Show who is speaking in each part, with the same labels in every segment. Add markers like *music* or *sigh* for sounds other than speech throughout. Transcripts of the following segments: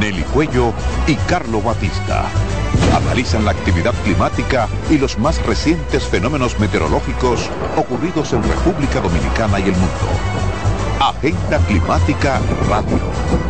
Speaker 1: Nelly Cuello y Carlo Batista. Analizan la actividad climática y los más recientes fenómenos meteorológicos ocurridos en República Dominicana y el mundo. Agenda Climática Radio.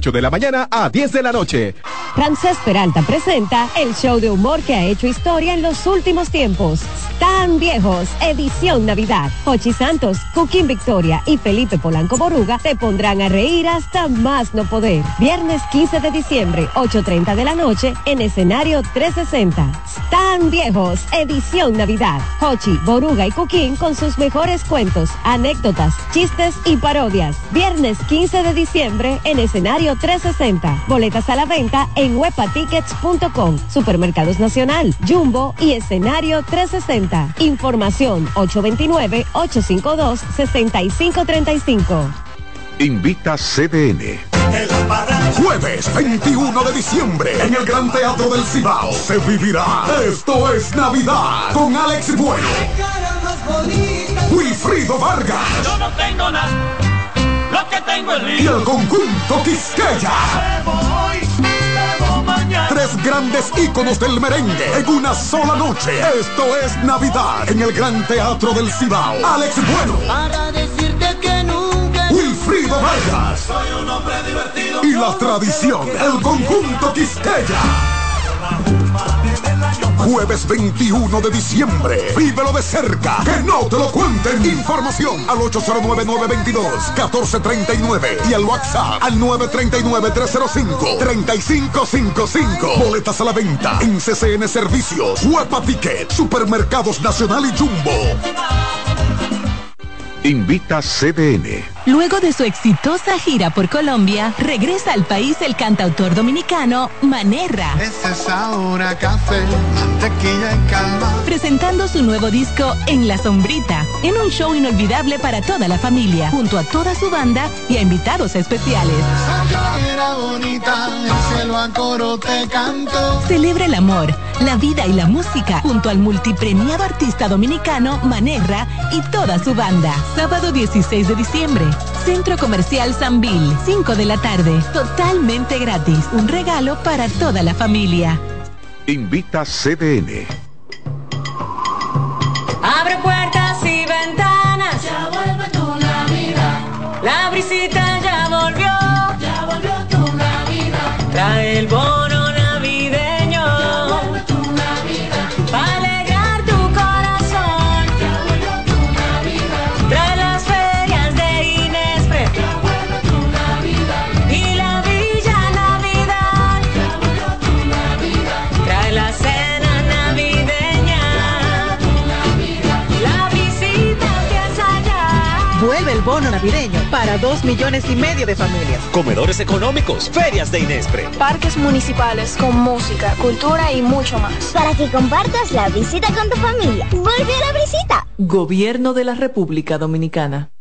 Speaker 2: de la mañana a 10 de la noche.
Speaker 3: Francés Peralta presenta el show de humor que ha hecho historia en los últimos tiempos. Tan viejos, edición Navidad. Hochi Santos, Cooking Victoria y Felipe Polanco Boruga te pondrán a reír hasta más no poder. Viernes 15 de diciembre, 8.30 de la noche, en escenario 360. Tan viejos, edición Navidad. Hochi, Boruga y Cooking con sus mejores cuentos, anécdotas, chistes y parodias. Viernes 15 de diciembre, en escenario 360. Boletas a la venta en webatickets.com. Supermercados Nacional, Jumbo y Escenario 360. Información 829-852-6535.
Speaker 1: Invita CDN.
Speaker 4: Jueves 21 de diciembre en el Gran Teatro del Cibao se vivirá Esto es Navidad con Alex Bueno. Wilfrido Vargas.
Speaker 5: Yo no tengo nada lo que tengo
Speaker 4: Y el conjunto Quisqueya. Tres grandes íconos del merengue en una sola noche. Esto es Navidad en el Gran Teatro del Cibao. Alex Bueno.
Speaker 5: Para decirte que nunca.
Speaker 4: Wilfrido Vargas.
Speaker 5: Soy un hombre divertido.
Speaker 4: Y la tradición, el conjunto Quisqueya. Jueves 21 de diciembre. Vívelo de cerca. Que no te lo cuenten. Información al 809-922-1439 y al WhatsApp al 939-305-3555. Boletas a la venta en CCN Servicios, Huepa Ticket, Supermercados Nacional y Jumbo.
Speaker 1: Invita CDN.
Speaker 6: Luego de su exitosa gira por Colombia, regresa al país el cantautor dominicano Manerra.
Speaker 7: Es ahora café, mantequilla y calma.
Speaker 6: Presentando su nuevo disco En la Sombrita, en un show inolvidable para toda la familia, junto a toda su banda y a invitados especiales.
Speaker 7: Era bonita, el cielo a coro te canto.
Speaker 6: Celebra el amor, la vida y la música junto al multipremiado artista dominicano Manerra y toda su banda. Sábado 16 de diciembre, Centro Comercial Sanville, 5 de la tarde, totalmente gratis. Un regalo para toda la familia.
Speaker 1: Invita CDN.
Speaker 8: Abre puertas y ventanas.
Speaker 5: Ya vuelve tu Navidad.
Speaker 8: La brisita ya volvió.
Speaker 5: Ya volvió tu Navidad.
Speaker 8: Trae el bono
Speaker 5: Vuelve
Speaker 9: el bono navideño para dos millones y medio de familias.
Speaker 10: Comedores económicos, ferias de Inespre.
Speaker 11: Parques municipales con música, cultura y mucho más.
Speaker 12: Para que compartas la visita con tu familia. Vuelve a la visita.
Speaker 9: Gobierno de la República Dominicana.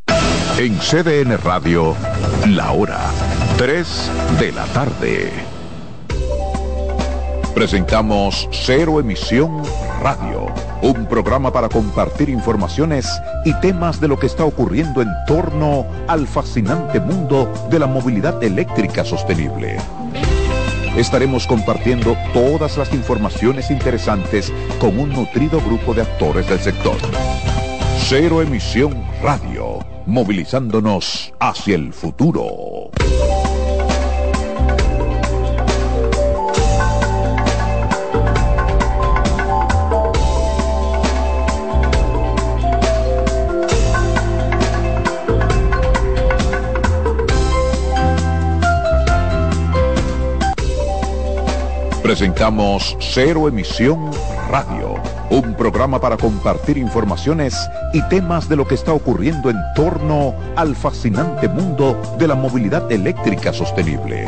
Speaker 1: En CDN Radio, la hora 3 de la tarde. Presentamos Cero Emisión Radio, un programa para compartir informaciones y temas de lo que está ocurriendo en torno al fascinante mundo de la movilidad eléctrica sostenible. Estaremos compartiendo todas las informaciones interesantes con un nutrido grupo de actores del sector. Cero Emisión Radio, movilizándonos hacia el futuro. Presentamos Cero Emisión Radio, un programa para compartir informaciones y temas de lo que está ocurriendo en torno al fascinante mundo de la movilidad eléctrica sostenible.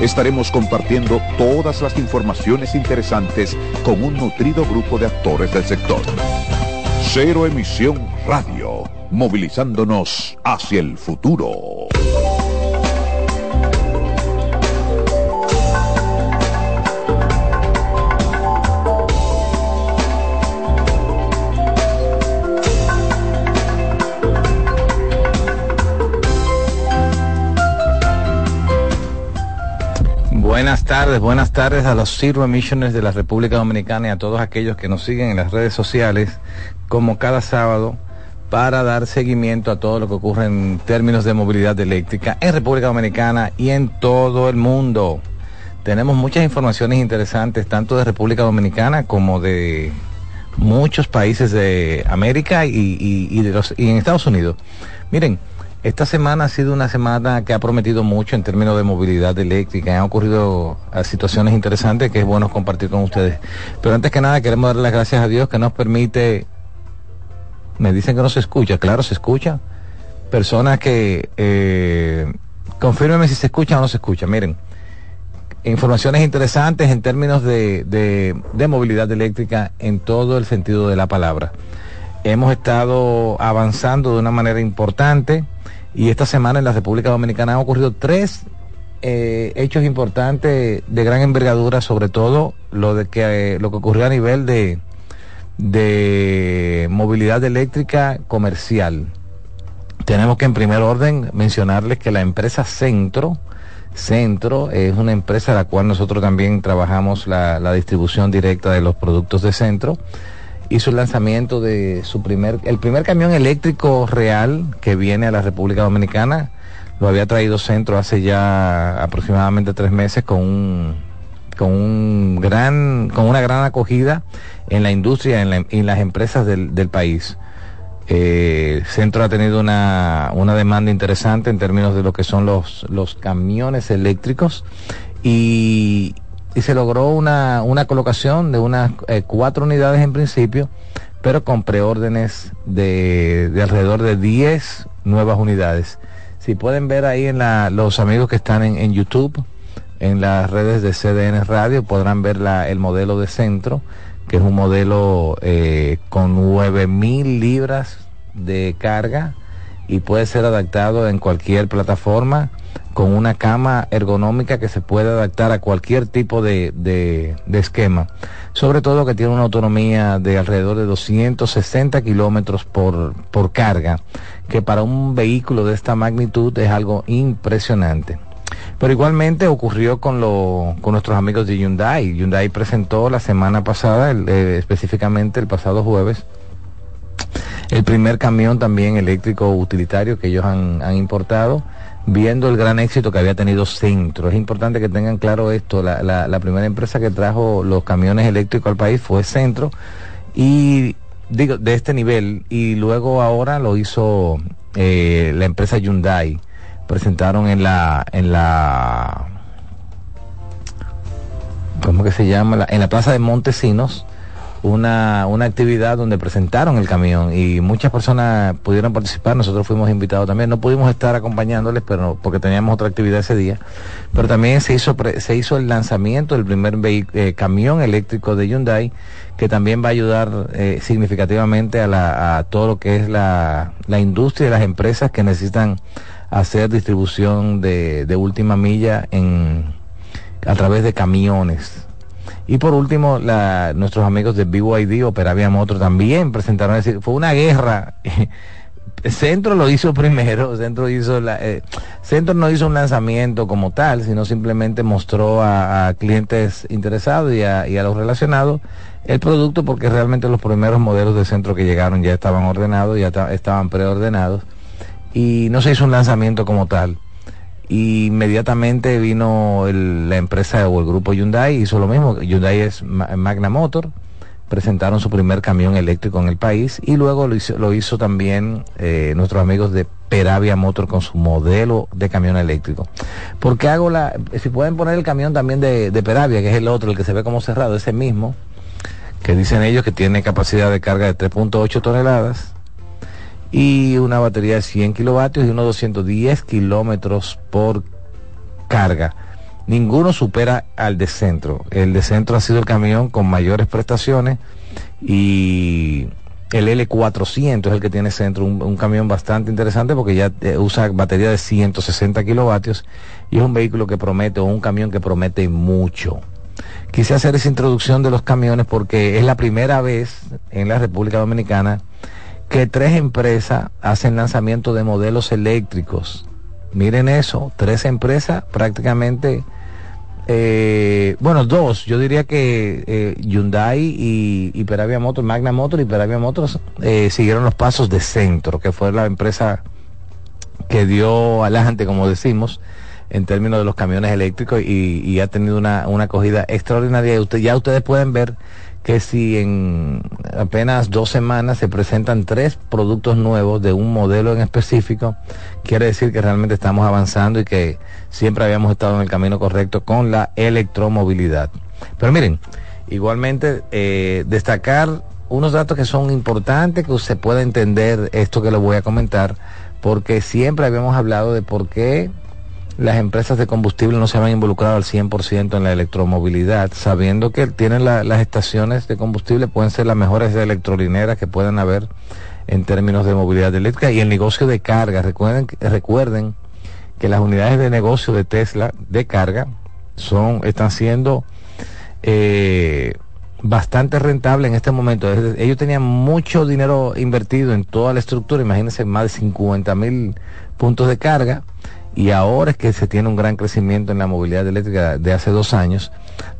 Speaker 1: Estaremos compartiendo todas las informaciones interesantes con un nutrido grupo de actores del sector. Cero Emisión Radio, movilizándonos hacia el futuro.
Speaker 13: Buenas tardes, buenas tardes a los Zero Emissioners de la República Dominicana y a todos aquellos que nos siguen en las redes sociales, como cada sábado, para dar seguimiento a todo lo que ocurre en términos de movilidad eléctrica en República Dominicana y en todo el mundo. Tenemos muchas informaciones interesantes, tanto de República Dominicana como de muchos países de América y, y- y de los, y en Estados Unidos. Miren, esta semana ha sido una semana que ha prometido mucho en términos de movilidad eléctrica. Han ocurrido eh, situaciones interesantes que es bueno compartir con ustedes. Pero antes que nada queremos darle las gracias a Dios que nos permite... Me dicen que no se escucha, claro, se escucha. Personas que... Eh, si se escucha o no se escucha. Miren, informaciones interesantes en términos de, de movilidad eléctrica en todo el sentido de la palabra. Hemos estado avanzando de una manera importante y esta semana en la República Dominicana han ocurrido tres eh, hechos importantes de gran envergadura, sobre todo lo de que eh, lo que ocurrió a nivel de, de movilidad eléctrica comercial. Tenemos que en primer orden mencionarles que la empresa Centro, Centro es una empresa a la cual nosotros también trabajamos la, la distribución directa de los productos de Centro. Hizo el lanzamiento de su primer, el primer camión eléctrico real que viene a la República Dominicana. Lo había traído Centro hace ya aproximadamente tres meses con un, con un gran, con una gran acogida en la industria en en las empresas del, del país. Eh, Centro ha tenido una, una demanda interesante en términos de lo que son los, los camiones eléctricos y, y se logró una, una colocación de unas eh, cuatro unidades en principio, pero con preórdenes de, de alrededor de 10 nuevas unidades. Si pueden ver ahí en la, los amigos que están en, en YouTube, en las redes de CDN Radio, podrán ver la, el modelo de centro, que es un modelo eh, con 9000 libras de carga y puede ser adaptado en cualquier plataforma con una cama ergonómica que se puede adaptar a cualquier tipo de, de- esquema. Sobre todo que tiene una autonomía de alrededor de 260 kilómetros por, por carga, que para un vehículo de esta magnitud es algo impresionante. Pero igualmente ocurrió con, lo, con nuestros amigos de Hyundai. Hyundai presentó la semana pasada, eh, específicamente el pasado jueves, el primer camión también eléctrico utilitario que ellos han, han importado, viendo el gran éxito que había tenido Centro. Es importante que tengan claro esto, la, la- primera empresa que trajo los camiones eléctricos al país fue Centro, y digo, de este nivel, y luego ahora lo hizo eh, la empresa Hyundai. Presentaron en la, en la, ¿cómo que se llama? La- en la plaza de Montesinos, una, una actividad donde presentaron el camión y muchas personas pudieron participar, nosotros fuimos invitados también, no pudimos estar acompañándoles pero porque teníamos otra actividad ese día, pero también se hizo, se hizo el lanzamiento del primer eh, camión eléctrico de Hyundai que también va a ayudar eh, significativamente a, la, a todo lo que es la, la industria y las empresas que necesitan hacer distribución de, de última milla en, a través de camiones. Y por último, nuestros amigos de BYD, Operavia Motor, también presentaron, fue una guerra. *laughs* Centro lo hizo primero, Centro hizo eh, Centro no hizo un lanzamiento como tal, sino simplemente mostró a, clientes interesados y a, los relacionados el producto porque realmente los primeros modelos de Centro que llegaron ya estaban ordenados, ya ta- estaban preordenados y no se hizo un lanzamiento como tal. Y inmediatamente vino el- la empresa o el grupo Hyundai, hizo lo mismo. Hyundai es Ma- Magna Motor, presentaron su primer camión eléctrico en el país y luego lo hizo, lo hizo también eh, nuestros amigos de Peravia Motor con su modelo de camión eléctrico. Porque hago la, si pueden poner el camión también de, de Peravia, que es el otro, el que se ve como cerrado, ese mismo, que dicen ellos que tiene capacidad de carga de 3.8 toneladas y una batería de 100 kilovatios y unos 210 kilómetros por carga. Ninguno supera al de centro. El de centro ha sido el camión con mayores prestaciones y el L400 es el que tiene centro, un, camión bastante interesante porque ya eh, usa batería de 160 kilovatios y es un vehículo que promete, o un camión que promete mucho. Quise hacer esa introducción de los camiones porque es la primera vez en la República Dominicana que tres empresas hacen lanzamiento de modelos eléctricos. Miren eso, tres empresas prácticamente, eh, bueno, dos, yo diría que eh, Hyundai y, Peravia Motors, Magna Motors y Peravia Motors eh, siguieron los pasos de Centro, que fue la empresa que dio adelante, como decimos, en términos de los camiones eléctricos y, y ha tenido una, una acogida extraordinaria. Ya ustedes pueden ver que si en apenas dos semanas se presentan tres productos nuevos de un modelo en específico, quiere decir que realmente estamos avanzando y que siempre habíamos estado en el camino correcto con la electromovilidad. Pero miren, igualmente eh, destacar unos datos que son importantes, que usted pueda entender esto que le voy a comentar, porque siempre habíamos hablado de por qué las empresas de combustible no se habían involucrado al 100% en la electromovilidad, sabiendo que tienen la- las estaciones de combustible, pueden ser las mejores electrolineras que puedan haber en términos de movilidad eléctrica y el negocio de carga. Recuerden, recuerden que las unidades de negocio de Tesla de carga son, están siendo eh, bastante rentables en este momento. Ellos tenían mucho dinero invertido en toda la estructura, imagínense más de 50 mil puntos de carga y ahora es que se tiene un gran crecimiento en la movilidad eléctrica de hace dos años,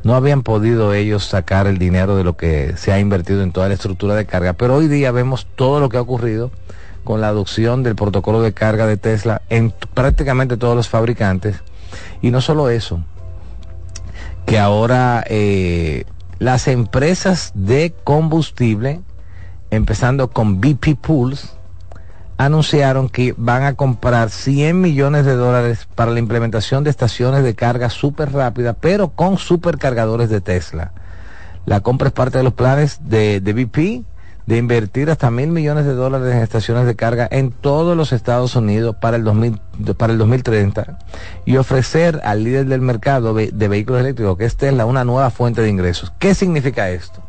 Speaker 13: no habían podido ellos sacar el dinero de lo que se ha invertido en toda la estructura de carga, pero hoy día vemos todo lo que ha ocurrido con la adopción del protocolo de carga de Tesla en prácticamente todos los fabricantes. Y no solo eso, que ahora eh, las empresas de combustible, empezando con BP Pools, anunciaron que van a comprar 100 millones de dólares para la implementación de estaciones de carga súper rápida, pero con supercargadores de Tesla. La compra es parte de los planes de, de BP de invertir hasta mil millones de dólares en estaciones de carga en todos los Estados Unidos para el, 2000, para el 2030 y ofrecer al líder del mercado de vehículos eléctricos, que es Tesla, una nueva fuente de ingresos. ¿Qué significa esto?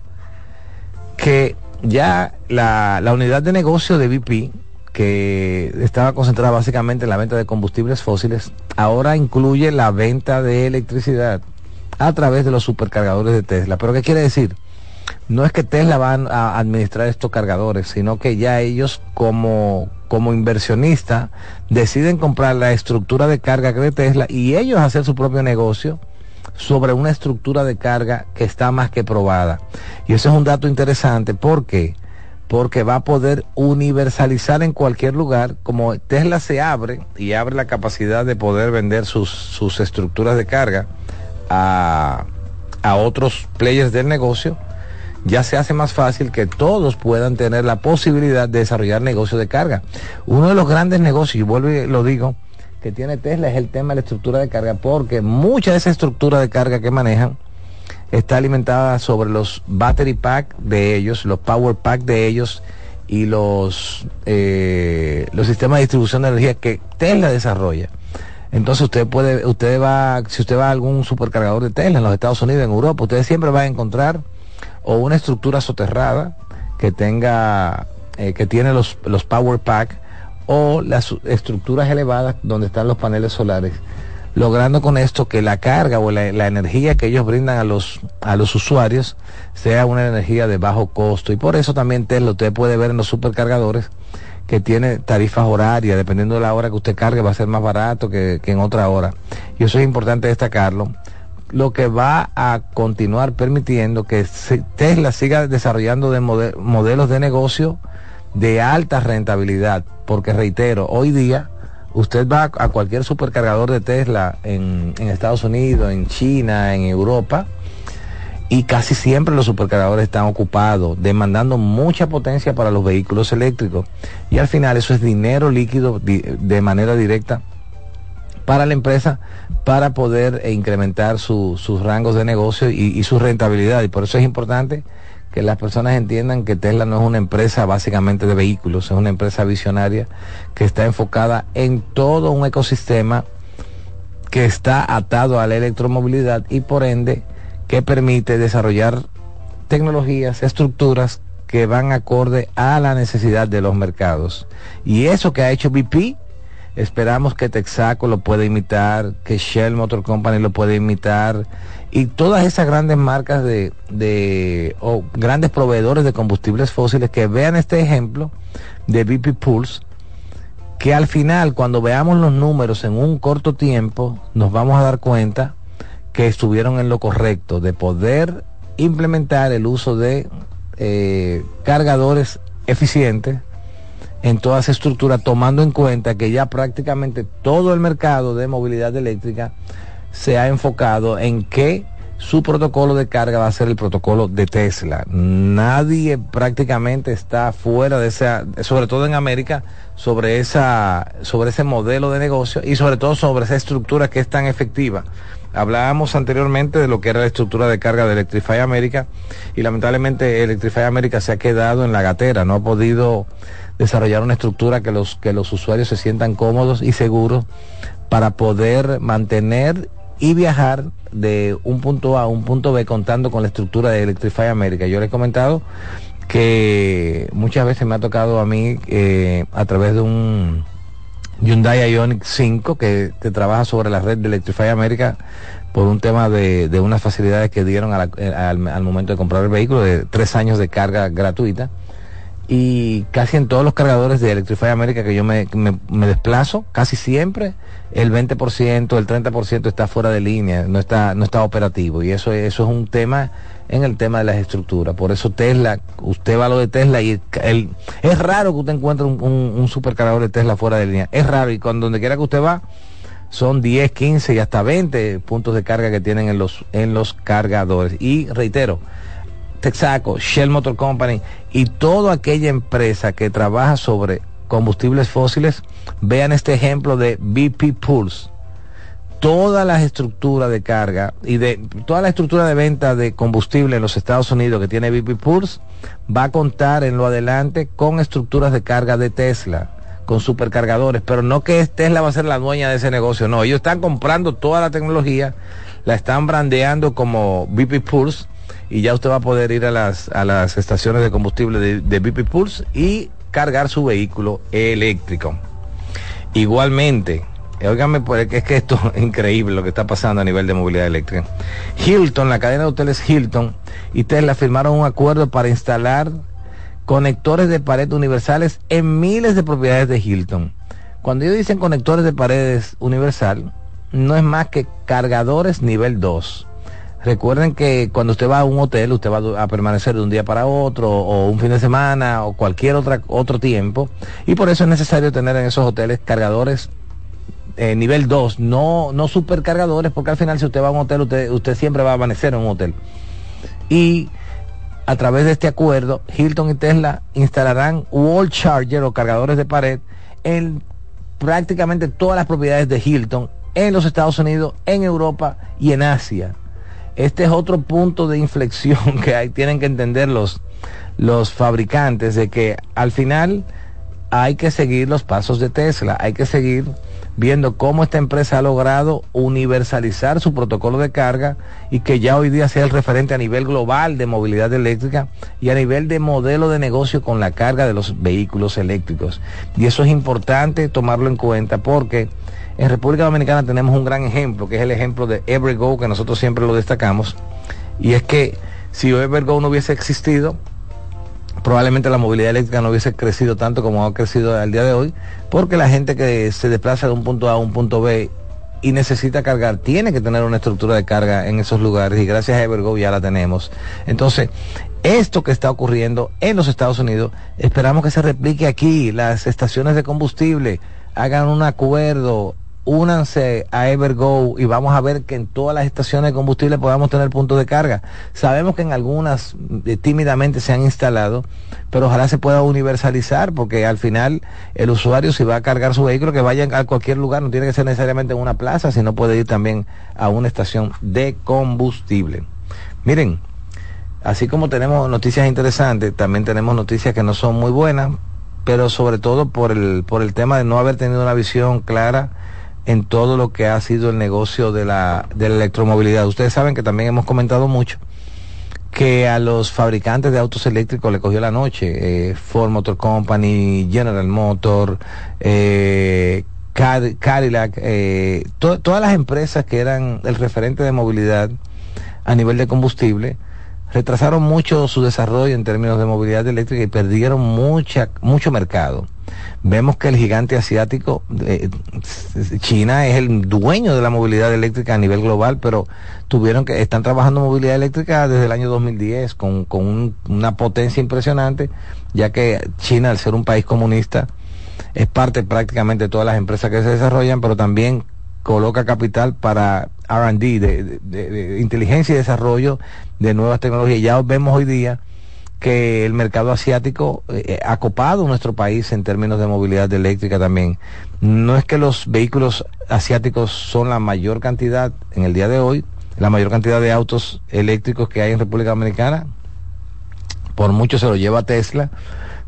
Speaker 13: Que ya la, la unidad de negocio de BP, que estaba concentrada básicamente en la venta de combustibles fósiles, ahora incluye la venta de electricidad a través de los supercargadores de Tesla. ¿Pero qué quiere decir? No es que Tesla van a administrar estos cargadores, sino que ya ellos como, como inversionista deciden comprar la estructura de carga de Tesla y ellos hacer su propio negocio sobre una estructura de carga que está más que probada. Y eso es un dato interesante. ¿Por qué? Porque va a poder universalizar en cualquier lugar, como Tesla se abre y abre la capacidad de poder vender sus, sus estructuras de carga a, a otros players del negocio, ya se hace más fácil que todos puedan tener la posibilidad de desarrollar negocios de carga. Uno de los grandes negocios, y vuelvo y lo digo, que tiene Tesla es el tema de la estructura de carga, porque mucha de esa estructura de carga que manejan está alimentada sobre los battery pack de ellos, los power pack de ellos y los, eh, los sistemas de distribución de energía que Tesla desarrolla. Entonces usted puede, usted va, si usted va a algún supercargador de Tesla en los Estados Unidos, en Europa, usted siempre va a encontrar o una estructura soterrada que tenga, eh, que tiene los, los power pack o las estructuras elevadas donde están los paneles solares, logrando con esto que la carga o la, energía que ellos brindan a los, a los usuarios sea una energía de bajo costo. Y por eso también Tesla usted puede ver en los supercargadores que tiene tarifas horarias, dependiendo de la hora que usted cargue, va a ser más barato que, que en otra hora. Y eso es importante destacarlo lo que va a continuar permitiendo que Tesla siga desarrollando de mode- modelos de negocio de alta rentabilidad, porque reitero, hoy día usted va a cualquier supercargador de Tesla en, Estados Unidos, en China, en Europa, y casi siempre los supercargadores están ocupados, demandando mucha potencia para los vehículos eléctricos. Y al final eso es dinero líquido de manera directa para la empresa para poder eh, incrementar su- sus rangos de negocio y su rentabilidad. Y por eso es importante que las personas entiendan que Tesla no es una empresa básicamente de vehículos, es una empresa visionaria que está enfocada en todo un ecosistema que está atado a la electromovilidad y por ende que permite desarrollar tecnologías, estructuras que van acorde a la necesidad de los mercados. Y eso que ha hecho BP, esperamos que Texaco lo pueda imitar, que Shell Motor Company lo pueda imitar y todas esas grandes marcas de, de o grandes proveedores de combustibles fósiles que vean este ejemplo de BP Pulse que al final cuando veamos los números en un corto tiempo nos vamos a dar cuenta que estuvieron en lo correcto de poder implementar el uso de eh, cargadores eficientes en toda esa estructura, tomando en cuenta que ya prácticamente todo el mercado de movilidad eléctrica se ha enfocado en que su protocolo de carga va a ser el protocolo de Tesla. Nadie prácticamente está fuera de esa, sobre todo en América, sobre esa, sobre ese modelo de negocio y sobre todo sobre esa estructura que es tan efectiva. Hablábamos anteriormente de lo que era la estructura de carga de Electrify America y lamentablemente Electrify America se ha quedado en la gatera, no ha podido desarrollar una estructura que los, que los usuarios se sientan cómodos y seguros para poder mantener y viajar de un punto A a un punto B contando con la estructura de Electrify America. Yo les he comentado que muchas veces me ha tocado a mí eh, a través de un Hyundai Ioniq 5 que, que trabaja sobre la red de Electrify America por un tema de, de unas facilidades que dieron a la- eh, al, al momento de comprar el vehículo de tres años de carga gratuita y casi en todos los cargadores de Electrify America que yo me, desplazo, casi siempre el 20%, el 30% está fuera de línea, no está, no está operativo. Y eso, eso es un tema en el tema de las estructuras. Por eso Tesla, usted va a lo de Tesla y el- es raro que usted encuentre un, un- un supercargador de Tesla fuera de línea. Es raro y cuando donde quiera que usted va, son 10, 15 y hasta 20 puntos de carga que tienen en los, en los cargadores. Y reitero, Texaco, Shell Motor Company y toda aquella empresa que trabaja sobre combustibles fósiles, vean este ejemplo de BP Pulse. Todas las estructuras de carga y de toda la estructura de venta de combustible en los Estados Unidos que tiene BP Pulse va a contar en lo adelante con estructuras de carga de Tesla, con supercargadores, pero no que Tesla va a ser la dueña de ese negocio, no, ellos están comprando toda la tecnología, la están brandeando como BP Pulse y ya usted va a poder ir a las, a las estaciones de combustible de, de BP Pulse y cargar su vehículo eléctrico. Igualmente, óigame, pues, es que esto es *laughs* increíble lo que está pasando a nivel de movilidad eléctrica. Hilton, la cadena de hoteles Hilton y Tesla firmaron un acuerdo para instalar conectores de pared universales en miles de propiedades de Hilton. Cuando ellos dicen conectores de paredes universal, no es más que cargadores nivel 2. Recuerden que cuando usted va a un hotel, usted va a permanecer de un día para otro, o un fin de semana, o cualquier otra, otro tiempo, y por eso es necesario tener en esos hoteles cargadores eh, nivel 2, no, no supercargadores, porque al final si usted va a un hotel, usted, usted siempre va a amanecer en un hotel. Y a través de este acuerdo, Hilton y Tesla instalarán wall charger o cargadores de pared en prácticamente todas las propiedades de Hilton en los Estados Unidos, en Europa y en Asia. Este es otro punto de inflexión *laughs* que hay, tienen que entender los, los fabricantes de que al final hay que seguir los pasos de Tesla, hay que seguir viendo cómo esta empresa ha logrado universalizar su protocolo de carga y que ya hoy día sea el referente a nivel global de movilidad eléctrica y a nivel de modelo de negocio con la carga de los vehículos eléctricos. Y eso es importante tomarlo en cuenta porque en República Dominicana tenemos un gran ejemplo, que es el ejemplo de Evergo, que nosotros siempre lo destacamos, y es que si Evergo no hubiese existido, probablemente la movilidad eléctrica no hubiese crecido tanto como ha crecido al día de hoy, porque la gente que se desplaza de un punto A a un punto B y necesita cargar, tiene que tener una estructura de carga en esos lugares y gracias a Evergo ya la tenemos. Entonces, esto que está ocurriendo en los Estados Unidos, esperamos que se replique aquí, las estaciones de combustible hagan un acuerdo únanse a Evergo y vamos a ver que en todas las estaciones de combustible podamos tener puntos de carga. Sabemos que en algunas eh, tímidamente se han instalado, pero ojalá se pueda universalizar porque al final el usuario si va a cargar su vehículo que vaya a cualquier lugar, no tiene que ser necesariamente en una plaza, sino puede ir también a una estación de combustible. Miren, así como tenemos noticias interesantes, también tenemos noticias que no son muy buenas, pero sobre todo por el, por el tema de no haber tenido una visión clara en todo lo que ha sido el negocio de la, de la electromovilidad. Ustedes saben que también hemos comentado mucho que a los fabricantes de autos eléctricos le cogió la noche. Eh, Ford Motor Company, General Motor, eh, Cad- Cadillac, eh, to- todas las empresas que eran el referente de movilidad a nivel de combustible, retrasaron mucho su desarrollo en términos de movilidad eléctrica y perdieron mucha, mucho mercado. Vemos que el gigante asiático, eh, China es el dueño de la movilidad eléctrica a nivel global, pero tuvieron que, están trabajando movilidad eléctrica desde el año 2010 con, con un- una potencia impresionante, ya que China, al ser un país comunista, es parte prácticamente de todas las empresas que se desarrollan, pero también coloca capital para RD, de, de- de- inteligencia y desarrollo de nuevas tecnologías. Ya vemos hoy día que el mercado asiático eh, ha copado nuestro país en términos de movilidad eléctrica también. No es que los vehículos asiáticos son la mayor cantidad en el día de hoy, la mayor cantidad de autos eléctricos que hay en República Dominicana, por mucho se lo lleva Tesla,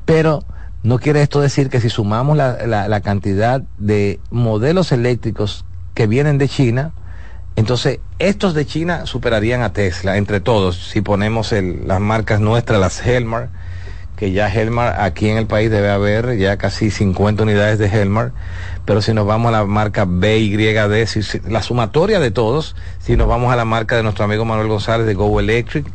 Speaker 13: pero no quiere esto decir que si sumamos la, la- la cantidad de modelos eléctricos que vienen de China, entonces estos de China superarían a Tesla entre todos, si ponemos las marcas nuestras, las Helmar, que ya Helmar aquí en el país debe haber ya casi 50 unidades de Helmar, pero si nos vamos a la marca BYD, si- si- la sumatoria de todos, si nos vamos a la marca de nuestro amigo Manuel González de Go Electric,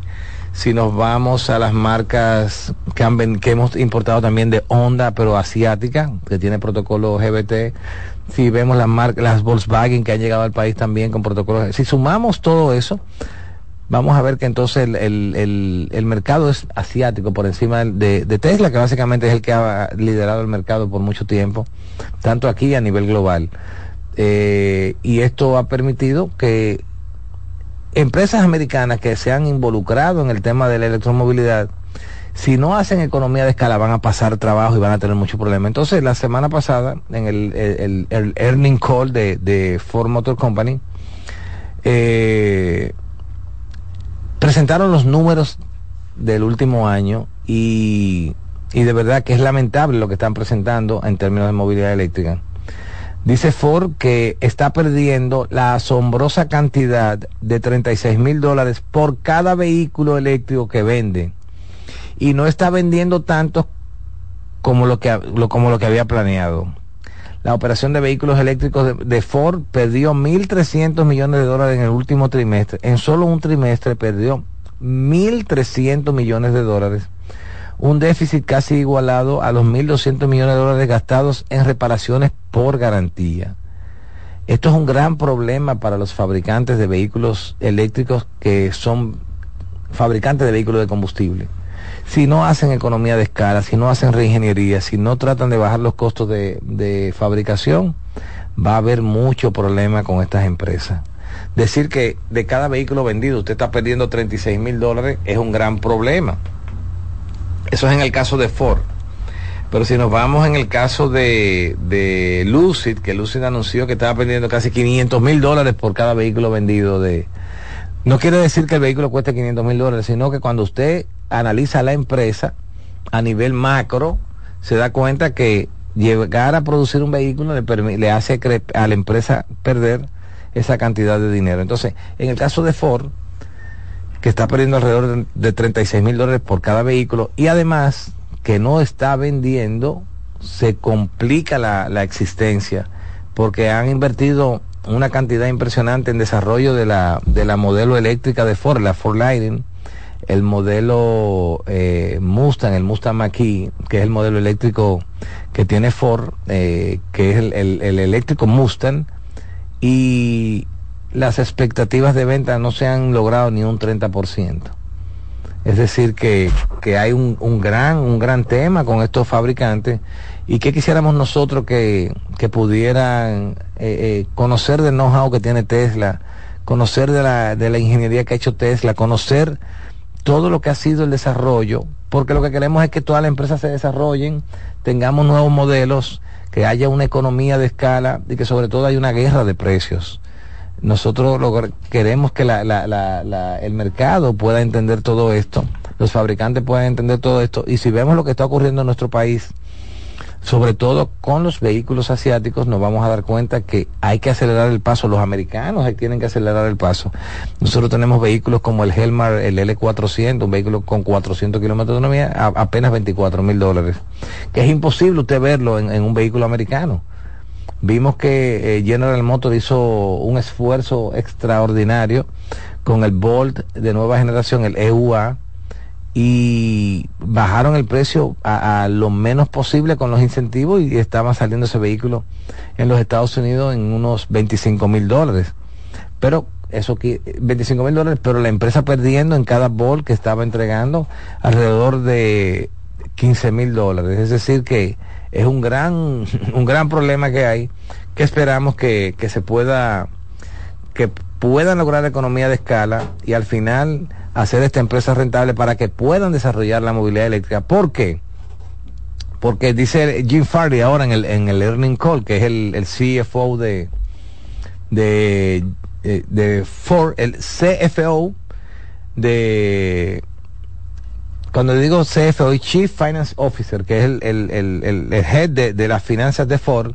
Speaker 13: si nos vamos a las marcas que, que hemos importado también de Honda, pero asiática, que tiene protocolo GBT, si vemos las marcas, las Volkswagen que han llegado al país también con protocolo, si sumamos todo eso, vamos a ver que entonces el, el- el- mercado es asiático por encima de, Tesla, que básicamente es el que ha liderado el mercado por mucho tiempo, tanto aquí a nivel global. Eh, y esto ha permitido que empresas americanas que se han involucrado en el tema de la electromovilidad, si no hacen economía de escala van a pasar trabajo y van a tener muchos problemas. Entonces, la semana pasada, en el, el, el- el earning call de, de Ford Motor Company, eh, presentaron los números del último año y, y de verdad que es lamentable lo que están presentando en términos de movilidad eléctrica. Dice Ford que está perdiendo la asombrosa cantidad de 36 mil dólares por cada vehículo eléctrico que vende. Y no está vendiendo tanto como lo que, como lo que había planeado. La operación de vehículos eléctricos de, de Ford perdió 1.300 millones de dólares en el último trimestre. En solo un trimestre perdió 1.300 millones de dólares un déficit casi igualado a los 1.200 millones de dólares gastados en reparaciones por garantía. Esto es un gran problema para los fabricantes de vehículos eléctricos que son fabricantes de vehículos de combustible. Si no hacen economía de escala, si no hacen reingeniería, si no tratan de bajar los costos de, de fabricación, va a haber mucho problema con estas empresas. Decir que de cada vehículo vendido usted está perdiendo 36 mil dólares es un gran problema. Eso es en el caso de Ford. Pero si nos vamos en el caso de, de Lucid, que Lucid anunció que estaba perdiendo casi 500 mil dólares por cada vehículo vendido de... No quiere decir que el vehículo cueste 500 mil dólares, sino que cuando usted analiza la empresa a nivel macro, se da cuenta que llegar a producir un vehículo le, le hace a la empresa perder esa cantidad de dinero. Entonces, en el caso de Ford, que está perdiendo alrededor de, de 36 mil dólares por cada vehículo y además que no está vendiendo, se complica la, la existencia porque han invertido una cantidad impresionante en desarrollo de la, de la modelo eléctrica de Ford, la Ford Lightning, el modelo eh, Mustang, el Mustang Mach-E, que es el modelo eléctrico que tiene Ford, eh, que es el, el- el eléctrico Mustang, y las expectativas de venta no se han logrado ni un 30%. Es decir, que, que hay un, un gran, un gran tema con estos fabricantes y que quisiéramos nosotros que, que pudieran eh, eh, conocer del know-how que tiene Tesla, conocer de la, de la ingeniería que ha hecho Tesla, conocer todo lo que ha sido el desarrollo, porque lo que queremos es que todas las empresas se desarrollen, tengamos nuevos modelos, que haya una economía de escala y que sobre todo haya una guerra de precios. Nosotros lo que queremos que la- la- la- el mercado pueda entender todo esto, los fabricantes puedan entender todo esto, y si vemos lo que está ocurriendo en nuestro país, sobre todo con los vehículos asiáticos, nos vamos a dar cuenta que hay que acelerar el paso. Los americanos tienen que acelerar el paso. Nosotros tenemos vehículos como el Helmar, el L400, un vehículo con 400 kilómetros de autonomía, a- apenas 24 mil dólares. Que es imposible usted verlo en, en un vehículo americano. Vimos que eh, General Motors hizo un esfuerzo extraordinario con el Bolt de nueva generación, el EUA, y bajaron el precio a, lo menos posible con los incentivos y estaba saliendo ese vehículo en los Estados Unidos en unos 25 mil dólares. Pero eso que 25 mil dólares, pero la empresa perdiendo en cada bol que estaba entregando alrededor de 15 mil dólares. Es decir que es un gran, *laughs* un gran problema que hay, que esperamos que, que se pueda, que puedan lograr economía de escala y al final hacer esta empresa rentable para que puedan desarrollar la movilidad eléctrica. ¿Por qué? Porque dice Jim Farley ahora en el, en el Earning Call, que es el, el CFO de, de, eh, de Ford, el CFO de cuando digo CFO Chief Finance Officer, que es el, el, el, el- el head de, de las finanzas de Ford,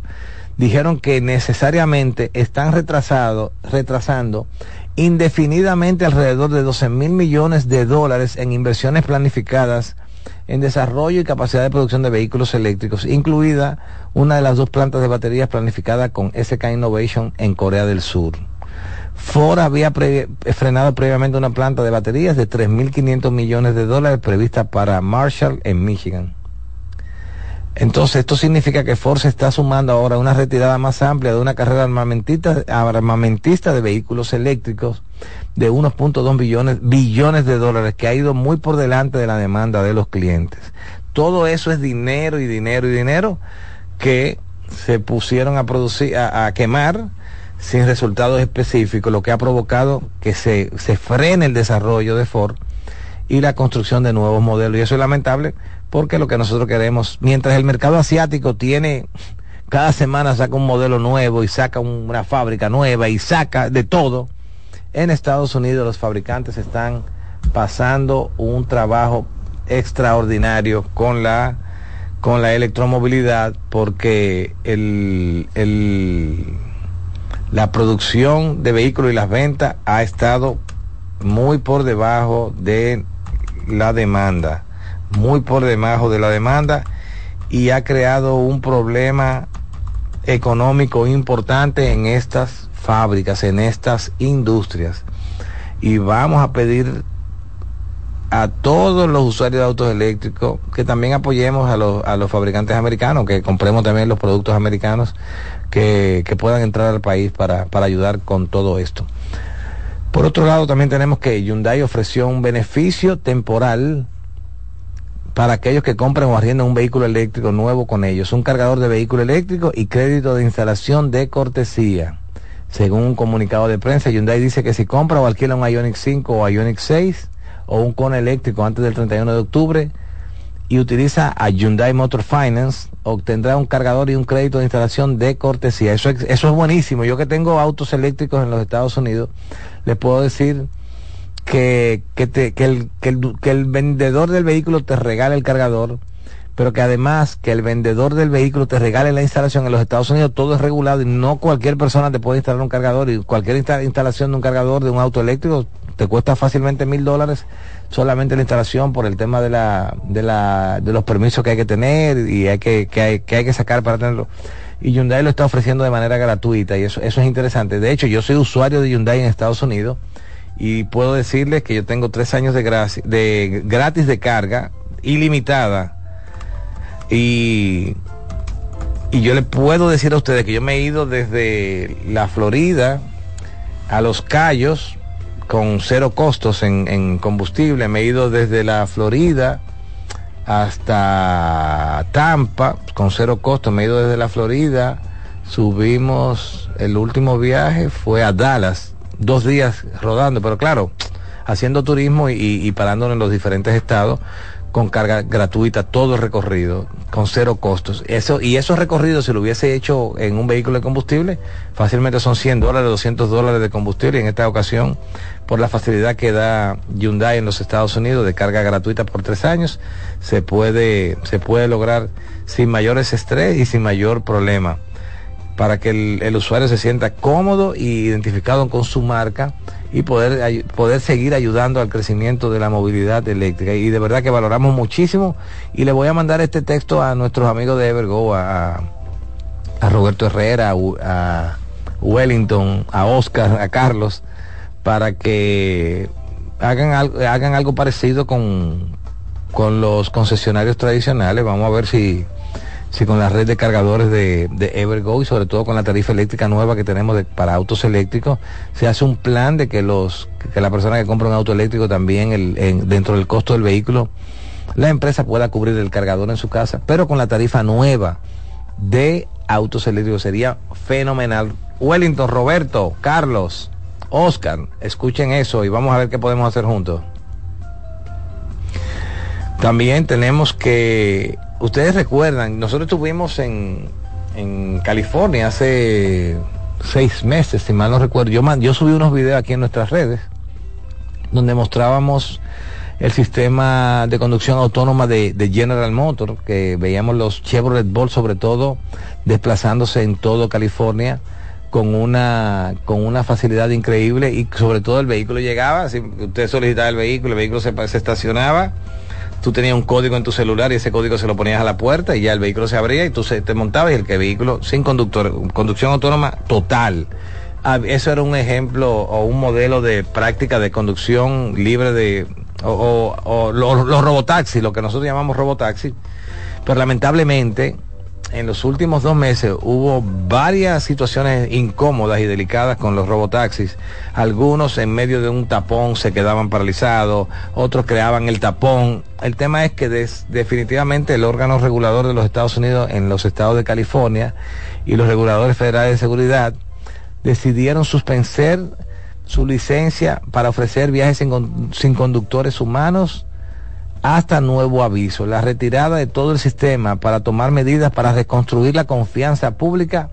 Speaker 13: dijeron que necesariamente están retrasado, retrasando indefinidamente alrededor de 12 mil millones de dólares en inversiones planificadas en desarrollo y capacidad de producción de vehículos eléctricos, incluida una de las dos plantas de baterías planificadas con SK Innovation en Corea del Sur. Ford había pre- frenado previamente una planta de baterías de 3.500 millones de dólares prevista para Marshall en Michigan. Entonces, esto significa que Ford se está sumando ahora a una retirada más amplia de una carrera armamentista, de vehículos eléctricos de 1.2 billones, billones de dólares, que ha ido muy por delante de la demanda de los clientes. Todo eso es dinero y dinero y dinero que se pusieron a producir, a, a quemar sin resultados específicos, lo que ha provocado que se, se frene el desarrollo de Ford y la construcción de nuevos modelos. Y eso es lamentable porque lo que nosotros queremos, mientras el mercado asiático tiene, cada semana saca un modelo nuevo y saca un- una fábrica nueva y saca de todo, en Estados Unidos los fabricantes están pasando un trabajo extraordinario con la con la electromovilidad porque el, el- la producción de vehículos y las ventas ha estado muy por debajo de la demanda, muy por debajo de la demanda y ha creado un problema económico importante en estas fábricas, en estas industrias. Y vamos a pedir a todos los usuarios de autos eléctricos que también apoyemos a los, a los fabricantes americanos, que compremos también los productos americanos que, que puedan entrar al país para, para ayudar con todo esto. Por otro lado, también tenemos que Hyundai ofreció un beneficio temporal para aquellos que compren o arrienden un vehículo eléctrico nuevo con ellos, un cargador de vehículo eléctrico y crédito de instalación de cortesía. Según un comunicado de prensa, Hyundai dice que si compra o alquila un Ioniq 5 o Ioniq 6 o un Kona eléctrico antes del 31 de octubre y utiliza a Hyundai Motor Finance, obtendrá un cargador y un crédito de instalación de cortesía. Eso es, eso es buenísimo. Yo que tengo autos eléctricos en los Estados Unidos, les puedo decir que, que, te- que el, que, el, que el vendedor del vehículo te regale el cargador, pero que además que el vendedor del vehículo te regale la instalación en los Estados Unidos, todo es regulado y no cualquier persona te puede instalar un cargador y cualquier insta- instalación de un cargador de un auto eléctrico te cuesta fácilmente mil dólares solamente la instalación por el tema de la, de la, de los permisos que hay que tener y hay que, que hay, que hay que sacar para tenerlo. Y Hyundai lo está ofreciendo de manera gratuita y eso, eso es interesante. De hecho, yo soy usuario de Hyundai en Estados Unidos y puedo decirles que yo tengo tres años de, gracia- de gratis de carga ilimitada y, y yo le puedo decir a ustedes que yo me he ido desde la Florida a Los Cayos con cero costos en, en combustible. Me he ido desde la Florida hasta Tampa con cero costo. Me he ido desde la Florida. Subimos, el último viaje fue a Dallas, dos días rodando, pero claro, haciendo turismo y, y en los diferentes estados con carga gratuita todo el recorrido con cero costos. Eso y esos recorridos si lo hubiese hecho en un vehículo de combustible fácilmente son 100 dólares 200 dólares de combustible y en esta ocasión por la facilidad que da Hyundai en los Estados Unidos de carga gratuita por tres años se puede se puede lograr sin mayores estrés y sin mayor problema para que el, usuario se sienta cómodo y identificado con su marca y poder, poder seguir ayudando al crecimiento de la movilidad eléctrica. Y de verdad que valoramos muchísimo. Y le voy a mandar este texto a nuestros amigos de Evergo, a, a Roberto Herrera, a Wellington, a Oscar, a Carlos, para que hagan algo, hagan algo parecido con, con los concesionarios tradicionales. Vamos a ver si, si con la red de cargadores de, de Evergo y sobre todo con la tarifa eléctrica nueva que tenemos para autos eléctricos, se hace un plan de que los que la persona que compra un auto eléctrico también el- en- dentro del costo del vehículo, la empresa pueda cubrir el cargador en su casa, pero con la tarifa nueva de autos eléctricos sería fenomenal. Wellington, Roberto, Carlos, Oscar, escuchen eso y vamos a ver qué podemos hacer juntos. También tenemos que, ustedes recuerdan, nosotros estuvimos en, en California hace seis meses, si mal no recuerdo. Yo, man- yo subí unos videos aquí en nuestras redes donde mostrábamos el sistema de conducción autónoma de, de General Motors, que veíamos los Chevrolet Bolt sobre todo desplazándose en todo California con una con una facilidad increíble y sobre todo el vehículo llegaba, si usted solicitaba el vehículo, el vehículo se, se estacionaba, tú tenías un código en tu celular y ese código se lo ponías a la puerta y ya el vehículo se abría y tú se, te montabas y el que vehículo sin conductor, conducción autónoma total. Ah, Eso era un ejemplo o un modelo de práctica de conducción libre de o, o- o lo- los robotaxis, lo que nosotros llamamos robotaxi. Pero lamentablemente en los últimos dos meses hubo varias situaciones incómodas y delicadas con los robotaxis. Algunos en medio de un tapón se quedaban paralizados, otros creaban el tapón. El tema es que definitivamente el órgano regulador de los Estados Unidos en los estados de California y los reguladores federales de seguridad decidieron suspender su licencia para ofrecer viajes sin conductores humanos hasta nuevo aviso. La retirada de todo el sistema para tomar medidas para reconstruir la confianza pública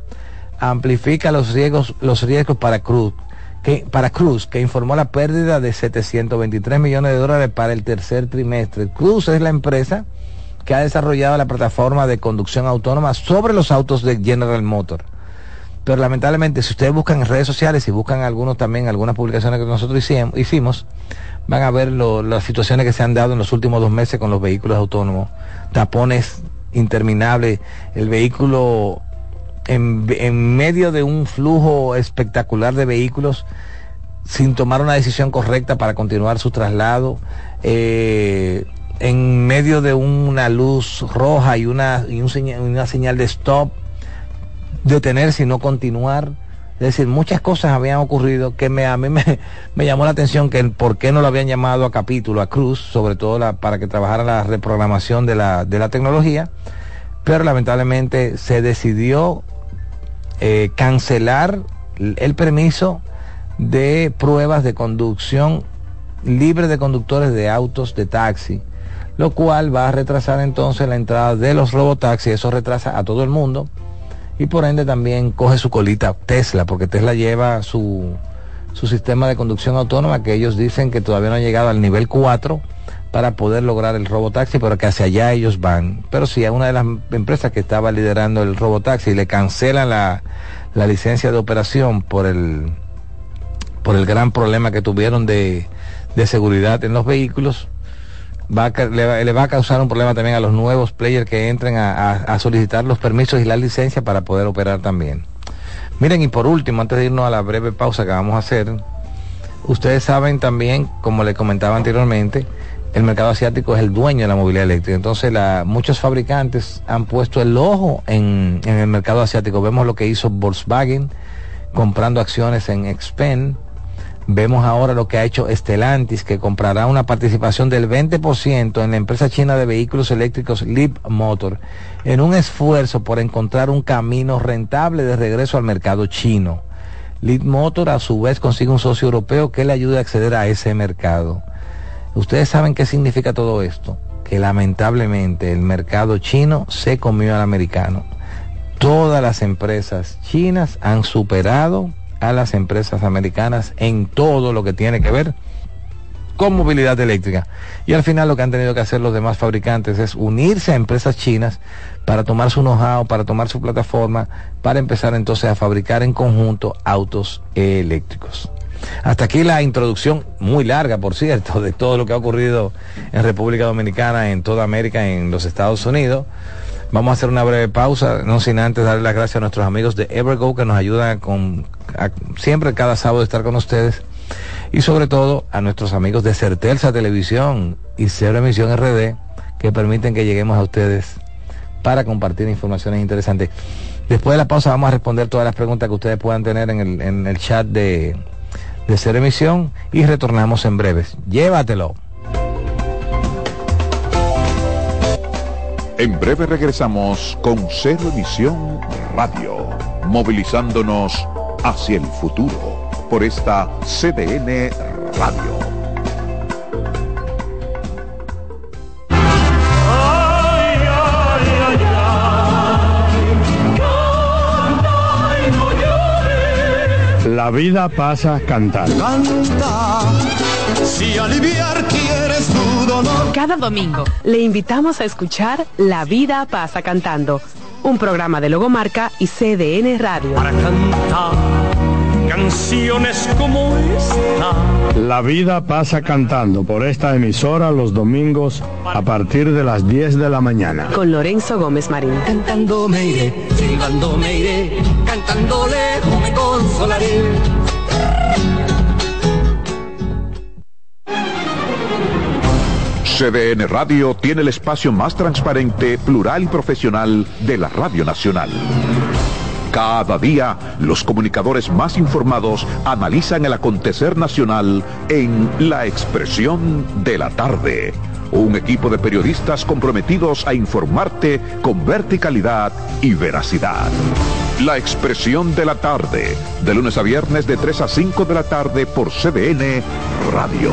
Speaker 13: amplifica los riesgos, los riesgos para Cruz, que, para Cruz, que informó la pérdida de 723 millones de dólares para el tercer trimestre. Cruz es la empresa que ha desarrollado la plataforma de conducción autónoma sobre los autos de General Motors. Pero lamentablemente, si ustedes buscan en redes sociales y buscan algunos también, algunas publicaciones que nosotros hicimos, van a ver las situaciones que se han dado en los últimos dos meses con los vehículos autónomos. Tapones interminables, el vehículo en, medio de un flujo espectacular de vehículos sin tomar una decisión correcta para continuar su traslado, eh, en medio de una luz roja y una, señal- una señal de stop, detenerse y no continuar. Es decir, muchas cosas habían ocurrido que me, a mí me, *laughs* me llamó la atención que el por qué no lo habían llamado a capítulo, a Cruz, sobre todo para que trabajara la reprogramación de la, de la tecnología, pero lamentablemente se decidió eh, cancelar el permiso de pruebas de conducción libre de conductores de autos de taxi, lo cual va a retrasar entonces la entrada de los robotaxis, eso retrasa a todo el mundo y por ende también coge su colita Tesla, porque Tesla lleva su, su sistema de conducción autónoma que ellos dicen que todavía no ha llegado al nivel 4 para poder lograr el robotaxi, pero que hacia allá ellos van. Pero si a una de las empresas que estaba liderando el robotaxi le cancelan la, la licencia de operación por el, por el gran problema que tuvieron de, de seguridad en los vehículos, va le, va, a causar un problema también a los nuevos players que entren a, solicitar los permisos y la licencia para poder operar también. Miren, y por último, antes de irnos a la breve pausa que vamos a hacer, ustedes saben también, como le comentaba anteriormente, el mercado asiático es el dueño de la movilidad eléctrica. Entonces, la, muchos fabricantes han puesto el ojo en, en el mercado asiático. Vemos lo que hizo Volkswagen comprando acciones en Expen. Vemos ahora lo que ha hecho Stellantis, que comprará una participación del 20% en la empresa china de vehículos eléctricos Leap Motor, en un esfuerzo por encontrar un camino rentable de regreso al mercado chino. Leap Motor a su vez consigue un socio europeo que le ayude a acceder a ese mercado. Ustedes saben qué significa todo esto, que lamentablemente el mercado chino se comió al americano. Todas las empresas chinas han superado a las empresas americanas en todo lo que tiene que ver con movilidad eléctrica. Y al final lo que han tenido que hacer los demás fabricantes es unirse a empresas chinas para tomar su know-how, para tomar su plataforma, para empezar entonces a fabricar en conjunto autos eléctricos. Hasta aquí la introducción, muy larga por cierto, de todo lo que ha ocurrido en República Dominicana, en toda América, en los Estados Unidos. Vamos a hacer una breve pausa, no sin antes darle las gracias a nuestros amigos de Evergo que nos ayudan con, siempre cada sábado estar con ustedes. Y sobre todo a nuestros amigos de Certelsa Televisión y Cero Emisión RD que permiten que lleguemos a ustedes para compartir informaciones interesantes. Después de la pausa vamos a responder todas las preguntas que ustedes puedan tener en el, en el chat de, de Cero Emisión y retornamos en breves. Llévatelo.
Speaker 1: En breve regresamos con Cero Emisión Radio, movilizándonos hacia el futuro por esta CDN Radio.
Speaker 14: La vida pasa cantando.
Speaker 15: Canta, si aliviar quieres tu dolor.
Speaker 16: Cada domingo le invitamos a escuchar La vida pasa cantando, un programa de Logomarca y CDN Radio.
Speaker 15: Para cantar canciones como esta.
Speaker 14: La vida pasa cantando por esta emisora los domingos a partir de las 10 de la mañana.
Speaker 16: Con Lorenzo Gómez Marín.
Speaker 15: Cantando me iré, silbando me iré, cantando lejos me consolaré.
Speaker 1: CDN Radio tiene el espacio más transparente, plural y profesional de la Radio Nacional. Cada día, los comunicadores más informados analizan el acontecer nacional en La Expresión de la Tarde. Un equipo de periodistas comprometidos a informarte con verticalidad y veracidad. La Expresión de la Tarde, de lunes a viernes de 3 a 5 de la tarde por CDN Radio.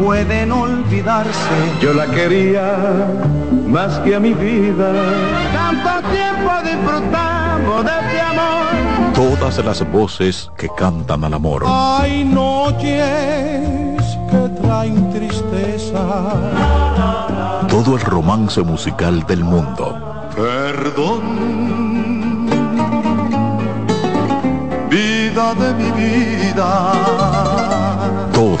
Speaker 17: pueden olvidarse.
Speaker 14: Yo la quería más que a mi vida.
Speaker 17: Tanto tiempo disfrutamos de este amor.
Speaker 1: Todas las voces que cantan al amor.
Speaker 17: Hay noches que traen tristeza.
Speaker 1: Todo el romance musical del mundo.
Speaker 17: Perdón, vida de mi vida.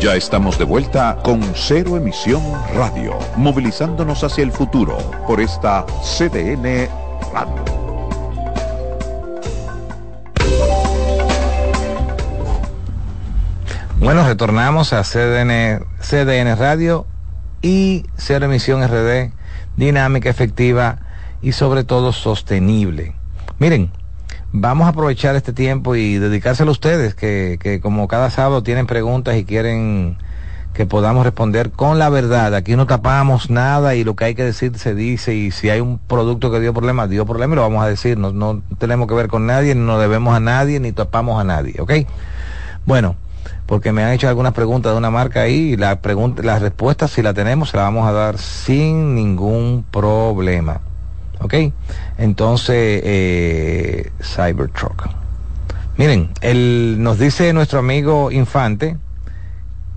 Speaker 1: Ya estamos de vuelta con Cero Emisión Radio, movilizándonos hacia el futuro por esta CDN Radio.
Speaker 13: Bueno, retornamos a CDN, CDN Radio y Cero Emisión RD, dinámica, efectiva y sobre todo sostenible. Miren, vamos a aprovechar este tiempo y dedicárselo a ustedes, que, que como cada sábado tienen preguntas y quieren que podamos responder con la verdad. Aquí no tapamos nada y lo que hay que decir se dice y si hay un producto que dio problemas, dio problemas y lo vamos a decir. No, no tenemos que ver con nadie, no debemos a nadie ni tapamos a nadie, ¿ok? Bueno, porque me han hecho algunas preguntas de una marca ahí y la pregunta, las respuestas si la tenemos se la vamos a dar sin ningún problema. ¿Ok? Entonces, eh, Cybertruck. Miren, el, nos dice nuestro amigo Infante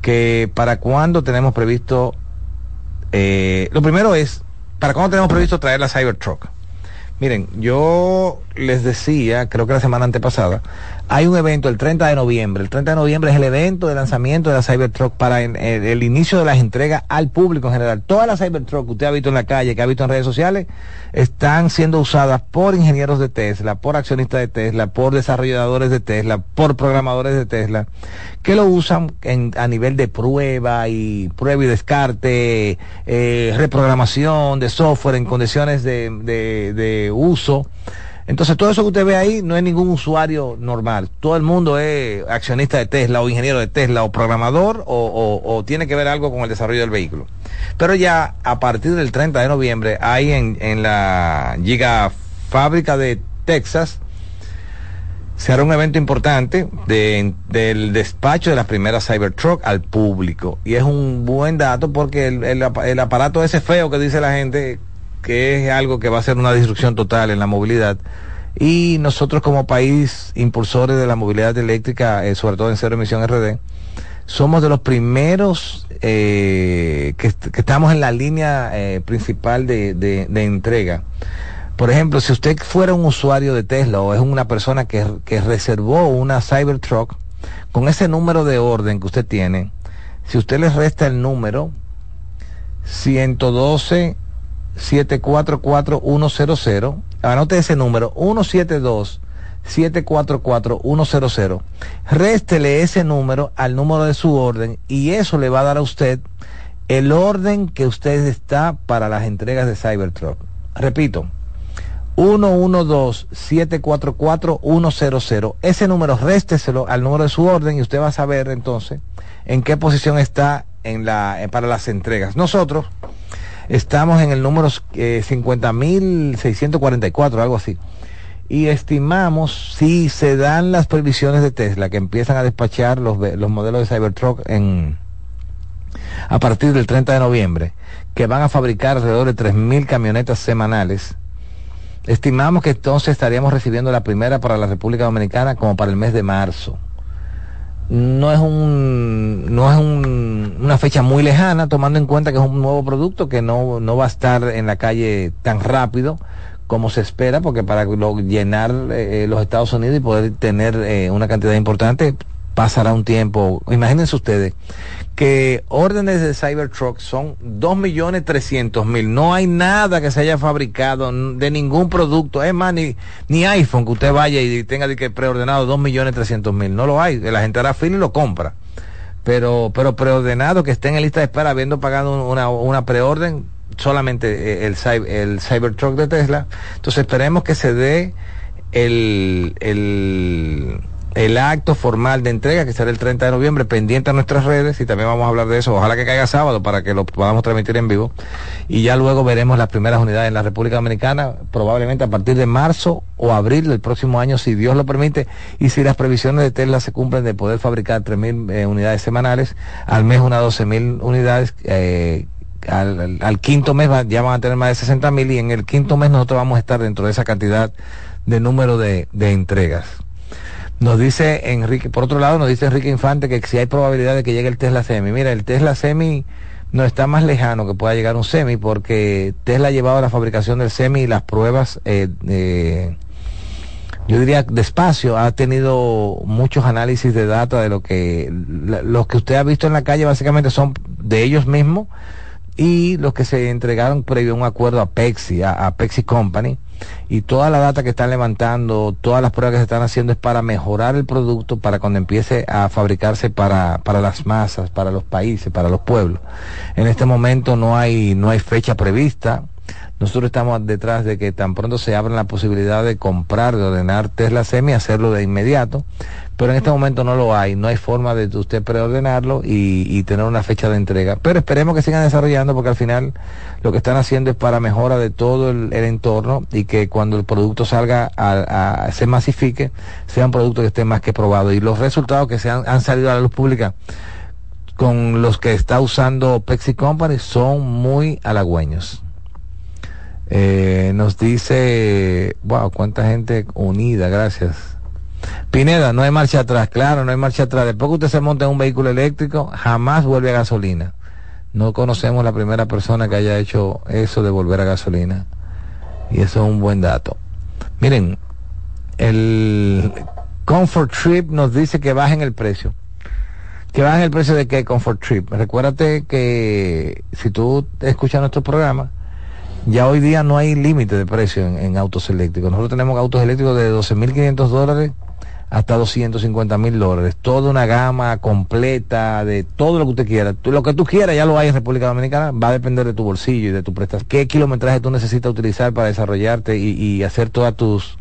Speaker 13: que para cuándo tenemos previsto, eh, lo primero es, para cuándo tenemos previsto traer la Cybertruck. Miren, yo les decía, creo que la semana antepasada, hay un evento el 30 de noviembre. El 30 de noviembre es el evento de lanzamiento de la Cybertruck para en- el, inicio de las entregas al público en general. Todas las Cybertruck que usted ha visto en la calle, que ha visto en redes sociales, están siendo usadas por ingenieros de Tesla, por accionistas de Tesla, por desarrolladores de Tesla, por programadores de Tesla, que lo usan en- a nivel de prueba y prueba y descarte, eh, reprogramación de software en condiciones de uso. Entonces todo eso que usted ve ahí no es ningún usuario normal. Todo el mundo es accionista de Tesla o ingeniero de Tesla o programador o, tiene que ver algo con el desarrollo del vehículo. Pero ya a partir del 30 de noviembre hay en, en la Giga Fábrica de Texas se hará un evento importante de- del despacho de la primera Cybertruck al público. Y es un buen dato porque el aparato ese feo que dice la gente, que es algo que va a ser una disrupción total en la movilidad. Y nosotros como país impulsores de la movilidad eléctrica, eh, sobre todo en cero emisión RD, somos de los primeros eh, que, que estamos en la línea eh, principal de, de- de entrega. Por ejemplo, si usted fuera un usuario de Tesla o es una persona que, que reservó una Cybertruck, con ese número de orden que usted tiene, si usted le resta el número 112 744 100, anote ese número 172 744 100, réstele ese número al número de su orden y eso le va a dar a usted el orden que usted está para las entregas de Cybertruck. Repito, 112-744-100. Ese número résteselo al número de su orden y usted va a saber entonces en qué posición está en la, eh, para las entregas. Nosotros estamos en el número eh, 50.644, algo así. Y estimamos, si se dan las previsiones de Tesla, que empiezan a despachar los, los modelos de Cybertruck en, a partir del 30 de noviembre, que van a fabricar alrededor de 3.000 camionetas semanales, estimamos que entonces estaríamos recibiendo la primera para la República Dominicana como para el mes de marzo. No es un no es un- una fecha muy lejana, tomando en cuenta que es un nuevo producto que no, no va a estar en la calle tan rápido como se espera, porque para lo- llenar eh, los Estados Unidos y poder tener eh, una cantidad importante pasará un tiempo. Imagínense ustedes que órdenes de Cybertruck son 2.300.000. No hay nada que se haya fabricado de ningún producto. Es más, ni, ni iPhone que usted vaya y tenga que preordenado 2.300.000. No lo hay. La gente hará fila y lo compra. Pero, pero preordenado que esté en lista de espera habiendo pagado una, una preorden, solamente eh, el, el Cybertruck de Tesla. Entonces esperemos que se dé el, el, el acto formal de entrega, que será el 30 de noviembre, pendiente a nuestras redes, y también vamos a hablar de eso. Ojalá que caiga sábado para que lo podamos transmitir en vivo. Y ya luego veremos las primeras unidades en la República Dominicana, probablemente a partir de marzo o abril del próximo año, si Dios lo permite, y si las previsiones de Tesla se cumplen de poder fabricar 3.000 eh, unidades semanales, al mes unas 12.000 unidades. eh, al, quinto mes ya van a tener más de 60 mil y en el quinto mes nosotros vamos a estar dentro de esa cantidad de número de entregas. Nos dice Enrique, por otro lado, nos dice Enrique Infante que si hay probabilidad de que llegue el Tesla Semi. Mira, el Tesla Semi no está más lejano que pueda llegar un Semi porque Tesla ha llevado la fabricación del Semi y las pruebas, eh, yo diría despacio, ha tenido muchos análisis de data de lo que, los que usted ha visto en la calle básicamente son de ellos mismos y los que se entregaron previo a un acuerdo a Pepsi, a, a Pepsi Company, y toda la data que están levantando, todas las pruebas que se están haciendo es para mejorar el producto para cuando empiece a fabricarse para, para las masas, para los países, para los pueblos. En este momento no hay, no hay fecha prevista. Nosotros estamos detrás de que tan pronto se abra la posibilidad de comprar, de ordenar Tesla Semi, hacerlo de inmediato. Pero en este momento no lo hay, no hay forma de usted preordenarlo y, tener una fecha de entrega. Pero esperemos que sigan desarrollando porque al final lo que están haciendo es para mejora de todo el, entorno y que cuando el producto salga a, a- se masifique, sea un producto que esté más que probado. Y los resultados que se han, salido a la luz pública con los que está usando Pepsi Company son muy halagüeños. Eh, nos dice, wow, cuánta gente unida, gracias. Pineda, no hay marcha atrás, claro, no hay marcha atrás. Después que usted se monta en un vehículo eléctrico, jamás vuelve a gasolina. No conocemos la primera persona que haya hecho eso de volver a gasolina. Y eso es un buen dato. Miren, el Comfort Trip nos dice que bajen el precio. Que bajen el precio de qué Comfort Trip. Recuérdate que si tú escuchas nuestro programa, ya hoy día no hay límite de precio en, en autos eléctricos. Nosotros tenemos autos eléctricos de 12.500 dólares hasta 250 mil dólares. Toda una gama completa de todo lo que usted quiera. Tú- lo que tú quieras ya lo hay en República Dominicana. Va a depender de tu bolsillo y de tu prestación. ¿Qué kilometraje tú necesitas utilizar para desarrollarte y, y hacer todas tus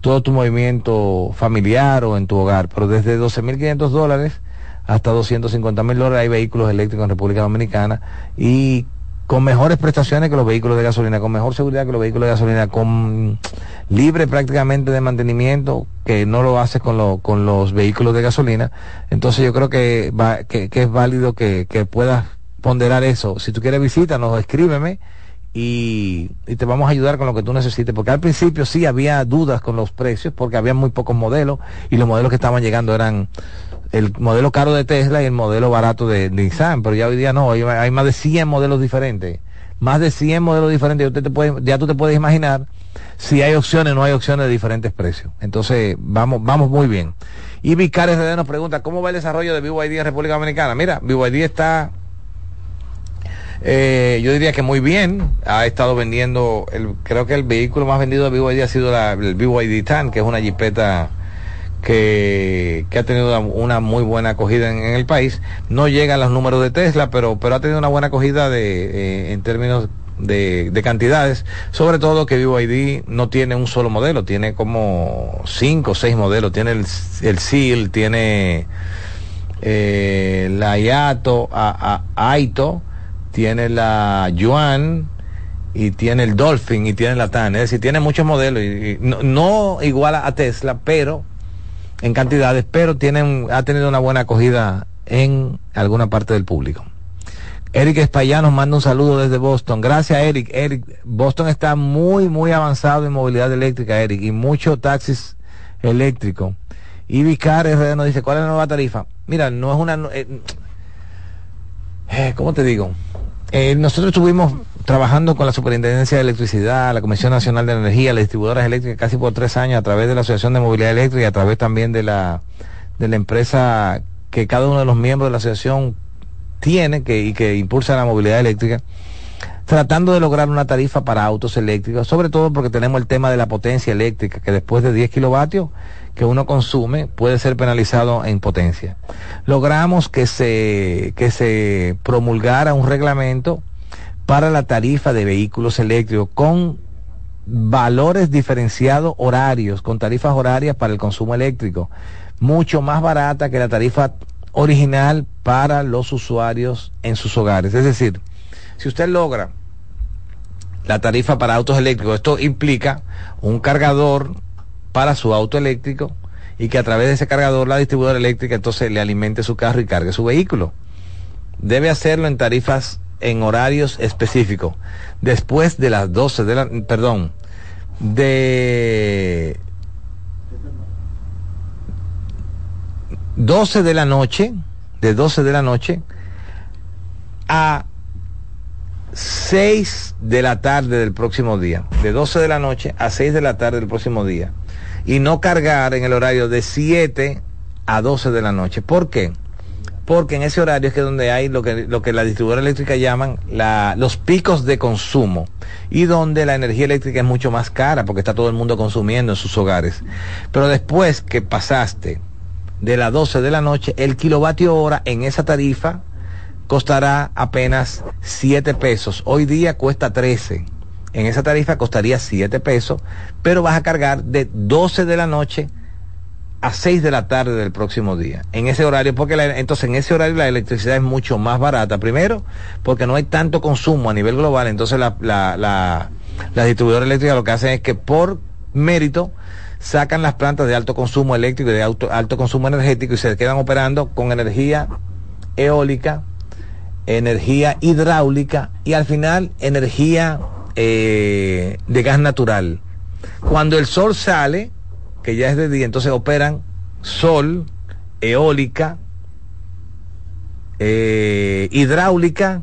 Speaker 13: todo tu movimiento familiar o en tu hogar? Pero desde 12.500 dólares hasta 250 mil dólares hay vehículos eléctricos en República Dominicana y con mejores prestaciones que los vehículos de gasolina, con mejor seguridad que los vehículos de gasolina, con libre prácticamente de mantenimiento que no lo hace con, lo- con los vehículos de gasolina. Entonces yo creo que, va- que, es válido que, que puedas ponderar eso. Si tú quieres visítanos, escríbeme y, y te vamos a ayudar con lo que tú necesites, porque al principio sí había dudas con los precios, porque había muy pocos modelos y los modelos que estaban llegando eran el modelo caro de Tesla y el modelo barato de Nissan, pero ya hoy día no, hay más de 100 modelos diferentes, más de 100 modelos diferentes, usted te puede, ya tú te puedes imaginar si hay opciones o no hay opciones de diferentes precios. Entonces, vamos, vamos muy bien. Y Vicar RD nos pregunta, ¿cómo va el desarrollo de BYD en República Dominicana? Mira, BYD está eh, yo diría que muy bien. Ha estado vendiendo, el, creo que el vehículo más vendido de BYD ha sido la, el BYD TAN, que es una jipeta que, ha tenido una, muy buena acogida en, el país. No llega a los números de Tesla, pero, pero ha tenido una buena acogida de, eh, en términos de, de cantidades. Sobre todo que BYD no tiene un solo modelo, tiene como cinco o seis modelos. Tiene el, el SEAL, tiene eh, la Yato, a, Aito, tiene la Yuan y tiene el Dolphin y tiene la TAN. Es decir, tiene muchos modelos. No, no igual a Tesla, pero en cantidades, pero tienen, ha tenido una buena acogida en alguna parte del público. Eric Espaillá nos manda un saludo desde Boston. Gracias, Eric. Eric, Boston está muy, muy avanzado en movilidad eléctrica, Eric, y muchos taxis eléctricos. Y Vicar RD nos dice, ¿cuál es la nueva tarifa? Mira, no es una... eh, eh, ¿Cómo te digo? Eh, nosotros estuvimos trabajando con la Superintendencia de Electricidad, la Comisión Nacional de Energía, las distribuidoras eléctricas casi por tres años a través de la Asociación de Movilidad Eléctrica y a través también de la, de la empresa que cada uno de los miembros de la asociación tiene que, y que impulsa la movilidad eléctrica, tratando de lograr una tarifa para autos eléctricos, sobre todo porque tenemos el tema de la potencia eléctrica, que después de 10 kilovatios que uno consume puede ser penalizado en potencia. Logramos que se, que se promulgara un reglamento para la tarifa de vehículos eléctricos con valores diferenciados horarios, con tarifas horarias para el consumo eléctrico, mucho más barata que la tarifa original para los usuarios en sus hogares. Es decir, si usted logra la tarifa para autos eléctricos, esto implica un cargador para su auto eléctrico y que a través de ese cargador la distribuidora eléctrica entonces le alimente su carro y cargue su vehículo. Debe hacerlo en tarifas en horarios específicos. Después de las 12 de la, perdón, de 12 de la noche, de 12 de la noche a 6 de la tarde del próximo día. De 12 de la noche a 6 de la tarde del próximo día. Y no cargar en el horario de 7 a 12 de la noche. ¿Por qué? Porque en ese horario es que donde hay lo que, lo que la distribuidora eléctrica llaman la, los picos de consumo y donde la energía eléctrica es mucho más cara porque está todo el mundo consumiendo en sus hogares. Pero después que pasaste de las 12 de la noche, el kilovatio hora en esa tarifa costará apenas 7 pesos. Hoy día cuesta 13. En esa tarifa costaría 7 pesos, pero vas a cargar de 12 de la noche a 6 de la tarde del próximo día. En ese horario, porque la- entonces en ese horario la electricidad es mucho más barata. Primero, porque no hay tanto consumo a nivel global. Entonces la, la, la, la distribuidora eléctrica lo que hacen es que por mérito sacan las plantas de alto consumo eléctrico y de alto, alto consumo energético y se quedan operando con energía eólica, energía hidráulica y al final energía eh, de gas natural. Cuando el sol sale, que ya es de día, entonces operan sol, eólica, eh, hidráulica,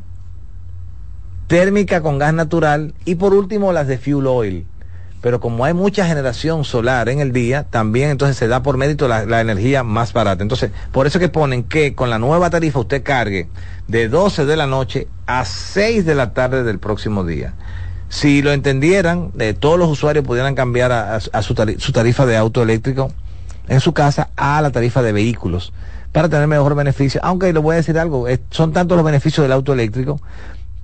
Speaker 13: térmica con gas natural y por último las de fuel oil. Pero como hay mucha generación solar en el día, también entonces se da por mérito la, la energía más barata. Entonces, por eso que ponen que con la nueva tarifa usted cargue de 12 de la noche a 6 de la tarde del próximo día. Si lo entendieran, eh, todos los usuarios pudieran cambiar a, su, tari- su tarifa de auto eléctrico en su casa a la tarifa de vehículos para tener mejor beneficio. Aunque le voy a decir algo, son tantos los beneficios del auto eléctrico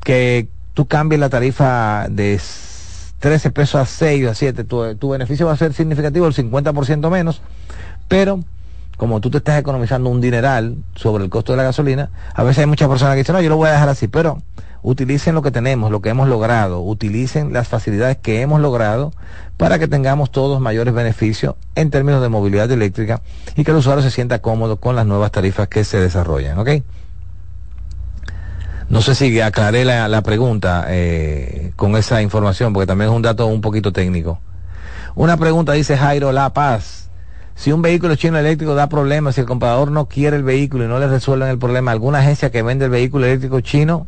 Speaker 13: que tú cambies la tarifa de s- 13 pesos a 6 o a 7, tu, tu beneficio va a ser significativo, el 50% menos, pero como tú te estás economizando un dineral sobre el costo de la gasolina, a veces hay muchas personas que dicen, no, yo lo voy a dejar así, pero utilicen lo que tenemos, lo que hemos logrado, utilicen las facilidades que hemos logrado para que tengamos todos mayores beneficios en términos de movilidad eléctrica y que el usuario se sienta cómodo con las nuevas tarifas que se desarrollan, ¿ok? No sé si aclaré la, pregunta eh, con esa información, porque también es un dato un poquito técnico. Una pregunta dice Jairo La Paz. Si un vehículo chino eléctrico da problemas, si el comprador no quiere el vehículo y no le resuelven el problema, ¿alguna agencia que vende el vehículo eléctrico chino?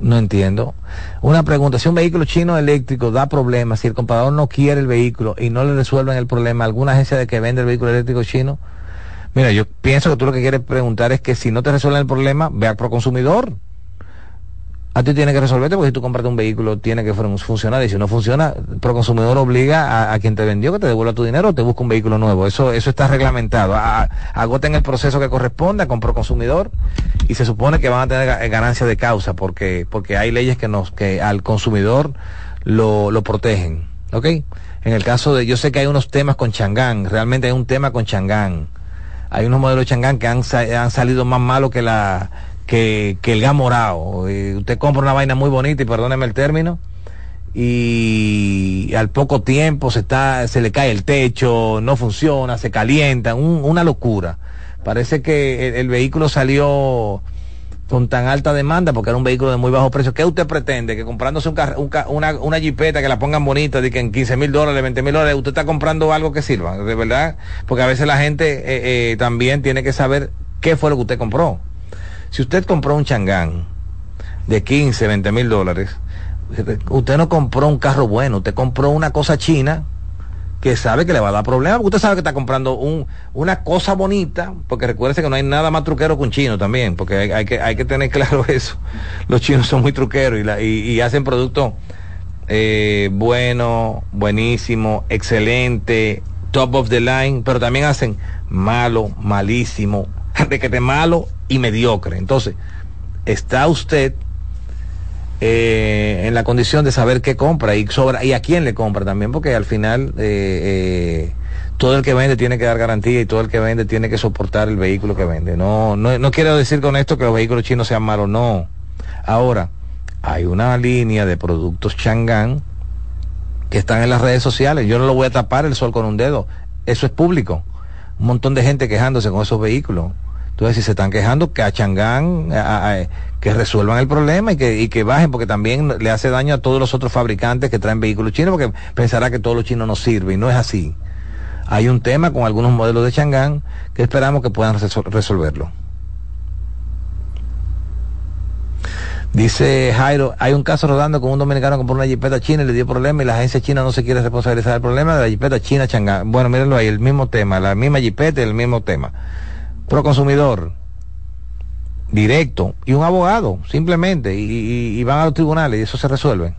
Speaker 13: No entiendo. Una pregunta, si un vehículo chino eléctrico da problemas, si el comprador no quiere el vehículo y no le resuelven el problema, ¿alguna agencia de que vende el vehículo eléctrico chino? Mira, yo pienso que tú lo que quieres preguntar es que si no te resuelven el problema, ve a Proconsumidor. A ti tiene que resolverte porque si tú compraste un vehículo tiene que fun- funcionar y si no funciona, Proconsumidor obliga a, quien te vendió que te devuelva tu dinero o te busque un vehículo nuevo. Eso eso está reglamentado. Agoten el proceso que corresponda con Proconsumidor y se supone que van a tener ga- ganancia de causa porque porque hay leyes que nos que al consumidor lo, lo protegen. ¿Ok? En el caso de, yo sé que hay unos temas con Changán, realmente hay un tema con Changán. Hay unos modelos de Changán que han, han salido más malos que la que, que el gas morado. Eh, usted compra una vaina muy bonita y perdóneme el término y al poco tiempo se está se le cae el techo, no funciona, se calienta, un- una locura. Parece que el, vehículo salió con tan alta demanda porque era un vehículo de muy bajo precio. ¿Qué usted pretende? Que comprándose un un una, una jipeta que la pongan bonita, de que en 15 mil dólares, 20 mil dólares, usted está comprando algo que sirva, de verdad. Porque a veces la gente eh, eh, también tiene que saber qué fue lo que usted compró. Si usted compró un changán de 15, 20 mil dólares, usted no compró un carro bueno, usted compró una cosa china que sabe que le va a dar problemas, usted sabe que está comprando un, una cosa bonita, porque recuérdese que no hay nada más truquero que un chino también, porque hay, que, hay que tener claro *laughs* eso. Los chinos son muy truqueros y hacen productos eh, bueno, buenísimo, excelente, top of the line, pero también hacen malo, malísimo, *laughs* de que te malo y mediocre. Entonces, está usted eh, en la condición de saber qué compra y sobra y a quién le compra también, porque al final eh, eh, todo el que vende tiene que dar garantía y todo el que vende tiene que soportar el vehículo que vende. No, no, no quiero decir con esto que los vehículos chinos sean malos, no. Ahora, hay una línea de productos Chang'an que están en las redes sociales. Yo no lo voy a tapar el sol con un dedo. Eso es público. Un montón de gente quejándose con esos vehículos. Entonces, si se están quejando, que a a- que resuelvan el problema y que, y que bajen, porque también le hace daño a todos los otros fabricantes que traen vehículos chinos, porque pensará que todos los chinos no sirven, y no es así. Hay un tema con algunos modelos de Chang'an que esperamos que puedan resol- resolverlo. Dice Jairo, hay un caso rodando con un dominicano que compró una jipeta china y le dio problema y la agencia china no se quiere responsabilizar del problema de la jipeta china Chang'an. Bueno, mírenlo ahí, el mismo tema, la misma jipeta el mismo tema. Pro consumidor, directo, y un abogado, simplemente, y, van a los tribunales y eso se resuelve.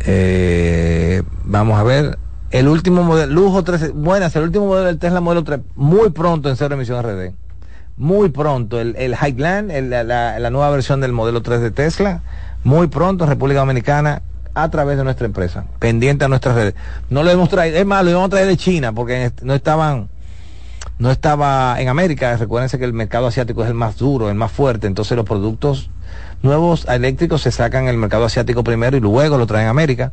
Speaker 13: Eh, vamos a ver, el último modelo, lujo 13, buenas, el último modelo del Tesla modelo 3, muy pronto en cero emisión RD. Muy pronto, el, el Highland, la- la nueva versión del modelo 3 de Tesla, muy pronto en República Dominicana, a través de nuestra empresa, pendiente a nuestras redes. No lo hemos traído, es más, lo íbamos a traer de China porque no estaban, no estaba en América. Recuérdense que el mercado asiático es el más duro, el más fuerte, entonces los productos nuevos eléctricos se sacan en el mercado asiático primero y luego lo traen a América.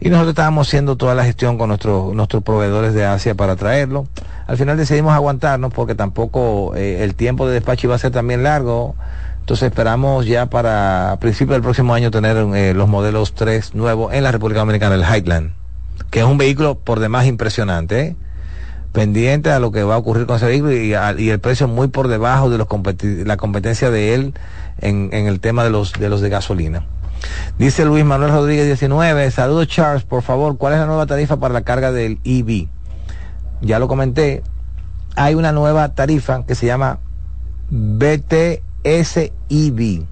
Speaker 13: Y nosotros estábamos haciendo toda la gestión con nuestros nuestros proveedores de Asia para traerlo. Al final decidimos aguantarnos porque tampoco eh, el tiempo de despacho iba a ser también largo. Entonces esperamos ya para principios del próximo año tener eh, los modelos 3 nuevos en la República Dominicana, el Highland, que es un vehículo por demás impresionante. ¿eh? pendiente a lo que va a ocurrir con ese vehículo y, el precio muy por debajo de los competi- la competencia de él en, en el tema de los de los de gasolina. Dice Luis Manuel Rodríguez 19, saludos Charles, por favor, ¿cuál es la nueva tarifa para la carga del EV? Ya lo comenté, hay una nueva tarifa que se llama BTS EV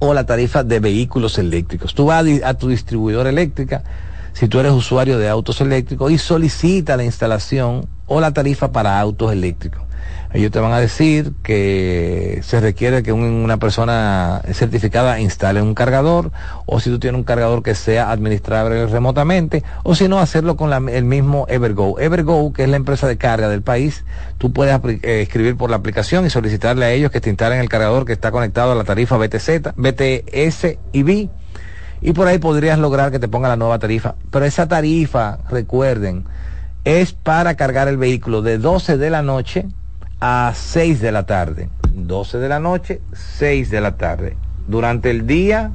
Speaker 13: o la tarifa de vehículos eléctricos. Tú vas a, a tu distribuidora eléctrica, si tú eres usuario de autos eléctricos, y solicita la instalación o la tarifa para autos eléctricos. Ellos te van a decir que se requiere que un- una persona certificada instale un cargador, o si tú tienes un cargador que sea administrable remotamente, o si no, hacerlo con la- el mismo Evergo. Evergo, que es la empresa de carga del país, tú puedes eh, escribir por la aplicación y solicitarle a ellos que te instalen el cargador que está conectado a la tarifa BTZ, BTS y y por ahí podrías lograr que te ponga la nueva tarifa. Pero esa tarifa, recuerden, es para cargar el vehículo de 12 de la noche a 6 de la tarde. 12 de la noche, 6 de la tarde. Durante el día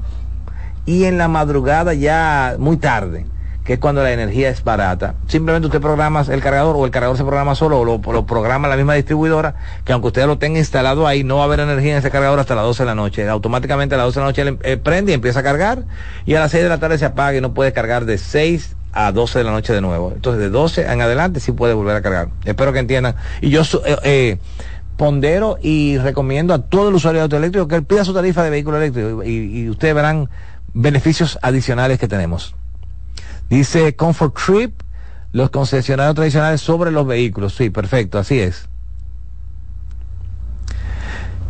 Speaker 13: y en la madrugada ya muy tarde, que es cuando la energía es barata. Simplemente usted programa el cargador o el cargador se programa solo o lo, programa la misma distribuidora, que aunque usted lo tenga instalado ahí, no va a haber energía en ese cargador hasta las 12 de la noche. Automáticamente a las 12 de la noche eh, prende y empieza a cargar y a las 6 de la tarde se apaga y no puede cargar de 6 a 12 de la noche de nuevo. Entonces de 12 en adelante sí puede volver a cargar. Espero que entiendan. Y yo eh, eh, pondero y recomiendo a todo el usuario de auto eléctrico que él pida su tarifa de vehículo eléctrico y, y ustedes verán beneficios adicionales que tenemos. Dice Comfort Trip, los concesionarios tradicionales sobre los vehículos. Sí, perfecto, así es.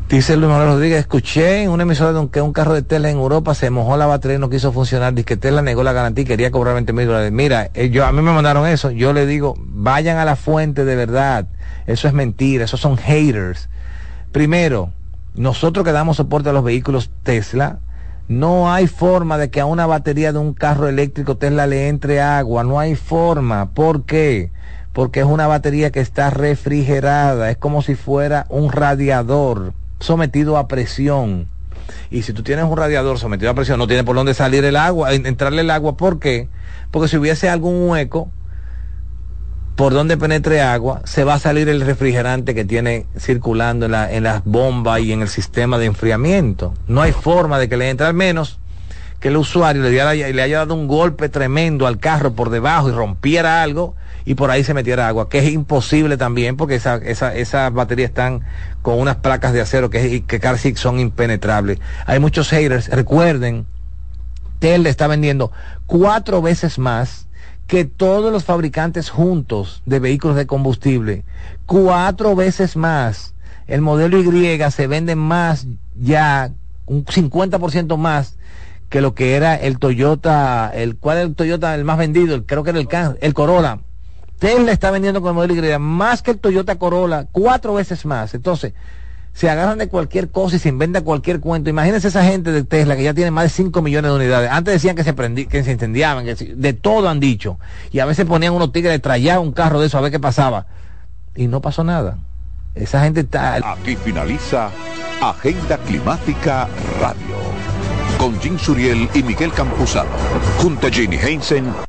Speaker 13: Dice Luis Manuel Rodríguez, escuché en una emisora de un, que un carro de Tesla en Europa se mojó la batería y no quiso funcionar. Dice que Tesla negó la garantía y quería cobrar 20 mil dólares. Mira, eh, yo, a mí me mandaron eso. Yo le digo, vayan a la fuente de verdad. Eso es mentira, esos son haters. Primero, nosotros que damos soporte a los vehículos Tesla, no hay forma de que a una batería de un carro eléctrico Tesla le entre agua. No hay forma. ¿Por qué? Porque es una batería que está refrigerada. Es como si fuera un radiador sometido a presión. Y si tú tienes un radiador sometido a presión, no tiene por dónde salir el agua, en- entrarle el agua. ¿Por qué? Porque si hubiese algún hueco por donde penetre agua, se va a salir el refrigerante que tiene circulando en, en las bombas y en el sistema de enfriamiento. No hay forma de que le entre al menos que el usuario le, le haya dado un golpe tremendo al carro por debajo y rompiera algo y por ahí se metiera agua, que es imposible también porque esa, esa, esas baterías están con unas placas de acero que, que casi son impenetrables. Hay muchos haters, recuerden, Tesla está vendiendo cuatro veces más que todos los fabricantes juntos de vehículos de combustible. Cuatro veces más. El modelo Y se vende más ya, un 50% más que lo que era el Toyota, el era el Toyota el más vendido, creo que era el el Corolla. Tesla está vendiendo con el modelo Y más que el Toyota Corolla, cuatro veces más. Entonces, se agarran de cualquier cosa y se inventa cualquier cuento. Imagínense esa gente de Tesla que ya tiene más de 5 millones de unidades. Antes decían que se, que se incendiaban, de todo han dicho. Y a veces ponían unos tigres de trayar un carro de eso a ver qué pasaba. Y no pasó nada. Esa gente está...
Speaker 1: Aquí finaliza Agenda Climática Radio. Con Jim Suriel y Miguel Campuzano. Junto a Jenny Heinsen.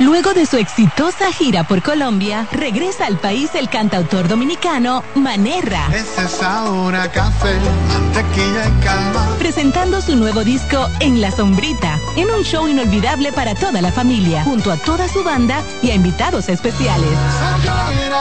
Speaker 6: Luego de su exitosa gira por Colombia, regresa al país el cantautor dominicano Manerra.
Speaker 7: Ese sabor a café, mantequilla y calma.
Speaker 6: Presentando su nuevo disco En la Sombrita, en un show inolvidable para toda la familia, junto a toda su banda y a invitados especiales.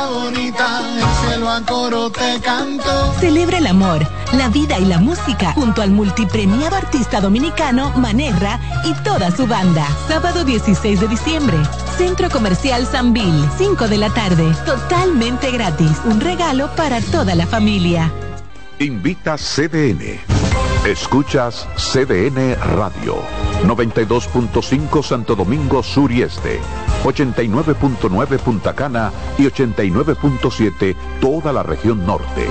Speaker 7: Bonita, el cielo a coro te canto.
Speaker 6: Celebra el amor, la vida y la música junto al multipremiado artista dominicano Manerra y toda su banda. Sábado 16 de diciembre, Centro Comercial Sanvil, 5 de la tarde, totalmente gratis. Un regalo para toda la familia.
Speaker 1: Invita CDN. Escuchas CDN Radio. 92.5 Santo Domingo Sur y Este. 89.9 Punta Cana y 89.7 toda la región norte.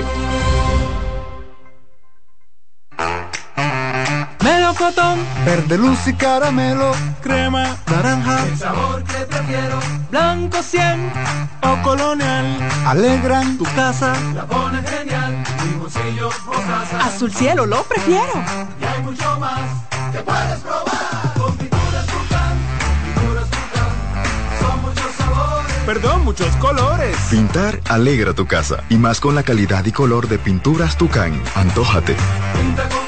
Speaker 7: Verde luz y caramelo,
Speaker 17: crema,
Speaker 7: naranja,
Speaker 5: El sabor que prefiero,
Speaker 17: blanco 100 o colonial.
Speaker 7: alegran
Speaker 17: Tu casa,
Speaker 5: la pone genial. Limoncillo, mostaza.
Speaker 9: Azul cielo, lo prefiero.
Speaker 5: Y hay mucho más que puedes probar. Con pinturas Tucán, pinturas Tucán. Son muchos sabores.
Speaker 17: perdón, muchos colores.
Speaker 18: Pintar alegra tu casa y más con la calidad y color de pinturas Tucán. Antójate.
Speaker 5: Pinta con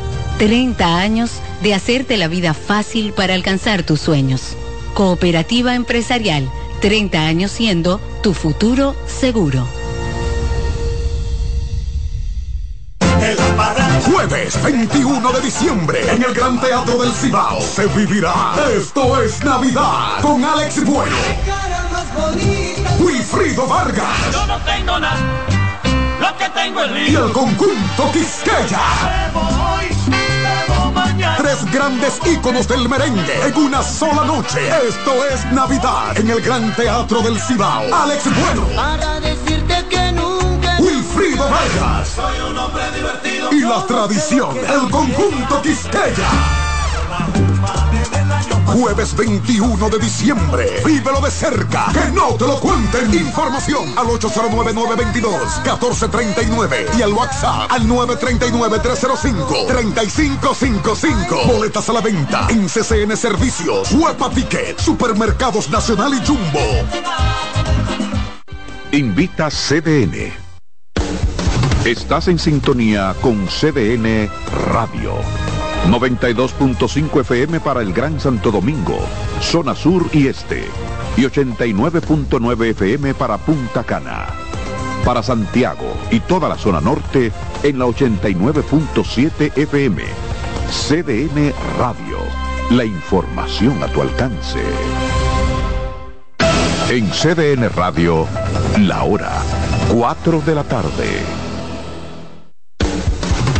Speaker 19: 30 años de hacerte la vida fácil para alcanzar tus sueños. Cooperativa Empresarial, 30 años siendo tu futuro seguro.
Speaker 4: Jueves 21 de diciembre en el Gran Teatro del Cibao se vivirá Esto es Navidad con Alex Bueno, Wilfrido Vargas
Speaker 5: Yo no tengo nada, lo que tengo es
Speaker 4: y el conjunto Quisqueya. Tres grandes íconos del merengue en una sola noche. Esto es Navidad en el Gran Teatro del Cibao. Alex Bueno,
Speaker 5: Para decirte que nunca
Speaker 4: Wilfrido Vargas
Speaker 5: soy un hombre divertido.
Speaker 4: y la tradición, el conjunto Quisqueya. Jueves 21 de diciembre. Vívelo de cerca. Que no te lo cuenten. Información al 809-922-1439 y al WhatsApp al 939-305-3555. Boletas a la venta en CCN Servicios, Huepa Ticket, Supermercados Nacional y Jumbo.
Speaker 1: Invita CDN. Estás en sintonía con CDN Radio. 92.5 FM para el Gran Santo Domingo, zona sur y este. Y 89.9 FM para Punta Cana. Para Santiago y toda la zona norte en la 89.7 FM. CDN Radio. La información a tu alcance. En CDN Radio, la hora 4 de la tarde.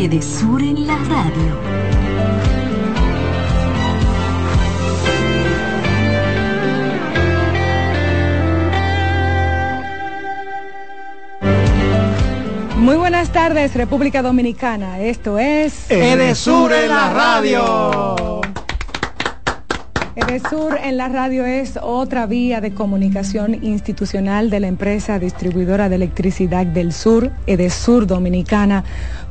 Speaker 6: Edesur en la radio.
Speaker 20: Muy buenas tardes, República Dominicana. Esto es
Speaker 17: Edesur en la radio.
Speaker 20: Edesur en la radio es otra vía de comunicación institucional de la empresa distribuidora de electricidad del sur, Edesur Dominicana,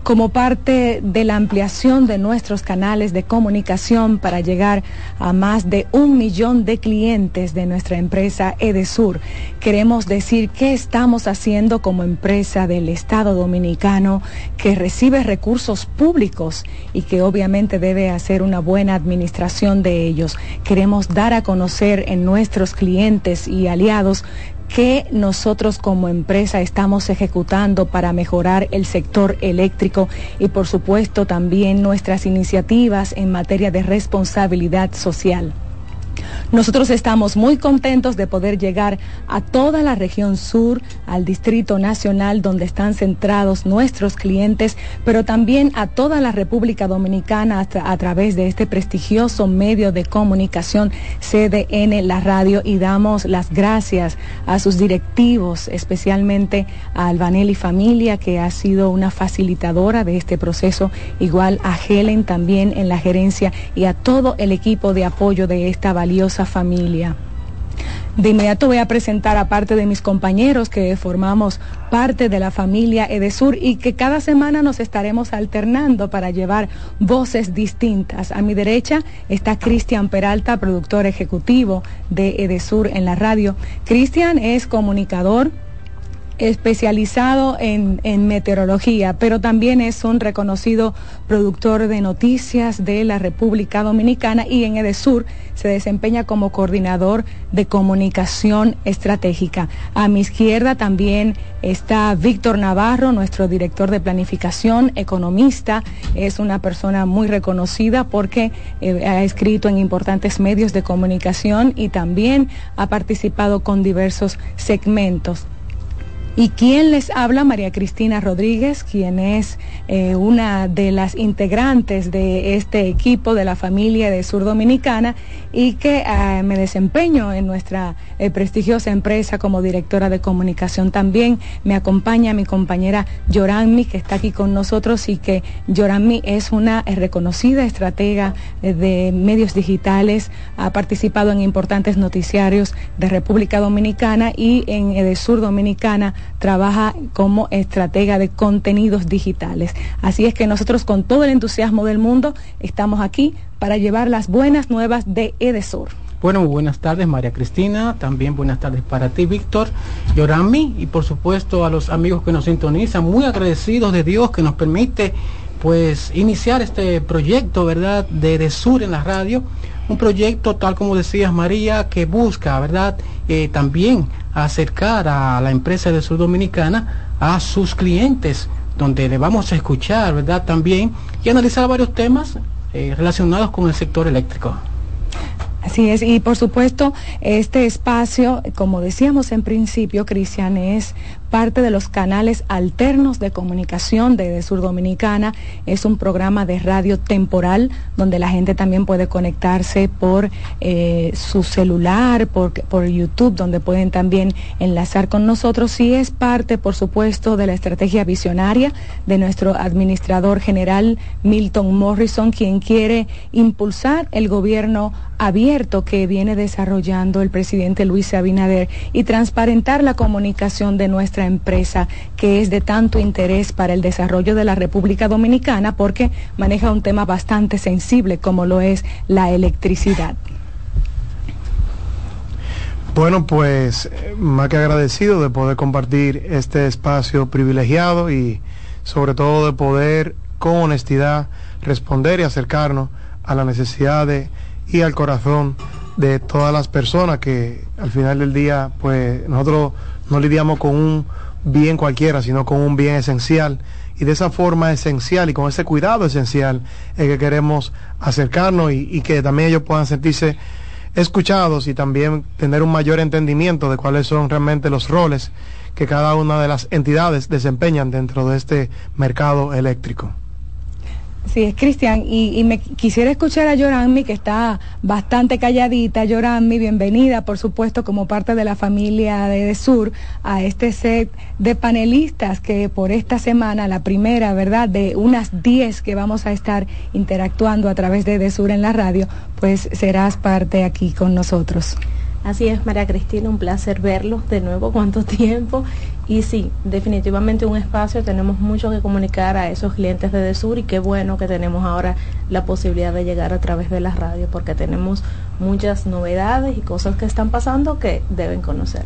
Speaker 20: como parte de la ampliación de nuestros canales de comunicación para llegar a más de un millón de clientes de nuestra empresa Edesur. Queremos decir qué estamos haciendo como empresa del Estado Dominicano que recibe recursos públicos y que obviamente debe hacer una buena administración de ellos. Queremos dar a conocer en nuestros clientes y aliados que nosotros como empresa estamos ejecutando para mejorar el sector eléctrico y por supuesto también nuestras iniciativas en materia de responsabilidad social. Nosotros estamos muy contentos de poder llegar a toda la región sur, al Distrito Nacional, donde están centrados nuestros clientes, pero también a toda la República Dominicana a, través de este prestigioso medio de comunicación CDN, la radio, y damos las gracias a sus directivos, especialmente a Albanelli Familia, que ha sido una facilitadora de este proceso, igual a Helen también en la gerencia y a todo el equipo de apoyo de esta valiosa familia. De inmediato voy a presentar a parte de mis compañeros que formamos parte de la familia Edesur y que cada semana nos estaremos alternando para llevar voces distintas. A mi derecha está Cristian Peralta, productor ejecutivo de Edesur en la radio. Cristian es comunicador, especializado en, en, meteorología, pero también es un reconocido productor de noticias de la República Dominicana y en Edesur se desempeña como coordinador de comunicación estratégica. A mi izquierda también está Víctor Navarro, nuestro director de planificación, economista, es una persona muy reconocida porque eh, ha escrito en importantes medios de comunicación y también ha participado con diversos segmentos. ¿Y quién les habla? María Cristina Rodríguez, quien es eh, una de las integrantes de este equipo de la familia de Sur Dominicana y que eh, me desempeño en nuestra eh, prestigiosa empresa como directora de comunicación. También me acompaña mi compañera Yoranmi, que está aquí con nosotros y que Yoranmi es una reconocida estratega de medios digitales, ha participado en importantes noticiarios de República Dominicana y en Edesur Dominicana trabaja como estratega de contenidos digitales. Así es que nosotros con todo el entusiasmo del mundo estamos aquí para llevar las buenas nuevas de Edesur.
Speaker 21: Bueno, buenas tardes María Cristina, también buenas tardes para ti Víctor, Yorami y por supuesto a los amigos que nos sintonizan, muy agradecidos de Dios que nos permite pues iniciar este proyecto, ¿verdad?, de Edesur en la radio, un proyecto tal como decías María que busca, ¿verdad?, eh, también acercar a la empresa de Sur Dominicana a sus clientes, donde le vamos a escuchar, ¿verdad? También y analizar varios temas eh, relacionados con el sector eléctrico.
Speaker 20: Así es, y por supuesto, este espacio, como decíamos en principio, Cristian, es parte de los canales alternos de comunicación de, Sur Dominicana. Es un programa de radio temporal donde la gente también puede conectarse por eh, su celular, por, por YouTube, donde pueden también enlazar con nosotros. Y es parte, por supuesto, de la estrategia visionaria de nuestro administrador general Milton Morrison, quien quiere impulsar el gobierno abierto que viene desarrollando el presidente Luis Abinader y transparentar la comunicación de nuestra empresa que es de tanto interés para el desarrollo de la República Dominicana porque maneja un tema bastante sensible como lo es la electricidad.
Speaker 22: Bueno, pues más que agradecido de poder compartir este espacio privilegiado y sobre todo de poder con honestidad responder y acercarnos a las necesidades y al corazón de todas las personas que al final del día pues nosotros no lidiamos con un bien cualquiera, sino con un bien esencial. Y de esa forma esencial y con ese cuidado esencial es que queremos acercarnos y, y que también ellos puedan sentirse escuchados y también tener un mayor entendimiento de cuáles son realmente los roles que cada una de las entidades desempeñan dentro de este mercado eléctrico.
Speaker 20: Sí, es Cristian. Y, y, me quisiera escuchar a Yoranmi, que está bastante calladita. Yoranmi, bienvenida, por supuesto, como parte de la familia de, de, Sur, a este set de panelistas que por esta semana, la primera, ¿verdad?, de unas 10 que vamos a estar interactuando a través de, de Sur en la radio, pues serás parte aquí con nosotros.
Speaker 23: Así es, María Cristina, un placer verlos de nuevo, *laughs* cuánto tiempo. Y sí, definitivamente un espacio, tenemos mucho que comunicar a esos clientes de Desur y qué bueno que tenemos ahora la posibilidad de llegar a través de la radio porque tenemos muchas novedades y cosas que están pasando que deben conocer.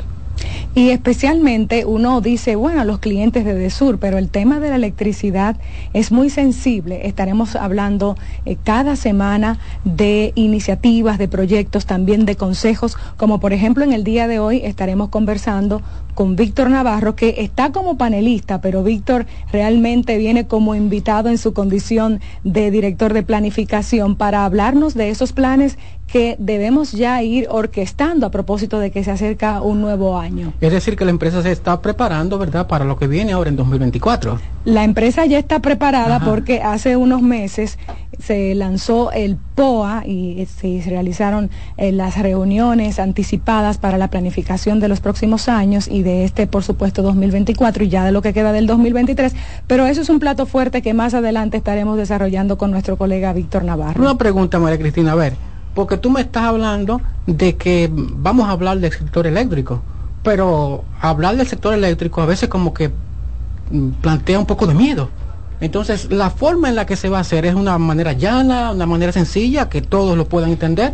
Speaker 20: Y especialmente uno dice, bueno, los clientes de Desur, pero el tema de la electricidad es muy sensible. Estaremos hablando eh, cada semana de iniciativas, de proyectos, también de consejos, como por ejemplo en el día de hoy estaremos conversando con Víctor Navarro, que está como panelista, pero Víctor realmente viene como invitado en su condición de director de planificación para hablarnos de esos planes que debemos ya ir orquestando a propósito de que se acerca un nuevo año.
Speaker 21: Es decir, que la empresa se está preparando, ¿verdad?, para lo que viene ahora en 2024.
Speaker 20: La empresa ya está preparada porque hace unos meses se lanzó el POA y se realizaron eh, las reuniones anticipadas para la planificación de los próximos años y de este, por supuesto, 2024 y ya de lo que queda del 2023. Pero eso es un plato fuerte que más adelante estaremos desarrollando con nuestro colega Víctor Navarro.
Speaker 21: Una pregunta, María Cristina, a ver, porque tú me estás hablando de que vamos a hablar del sector eléctrico, pero hablar del sector eléctrico a veces como que plantea un poco de miedo. Entonces, la forma en la que se va a hacer es una manera llana, una manera sencilla, que todos lo puedan entender.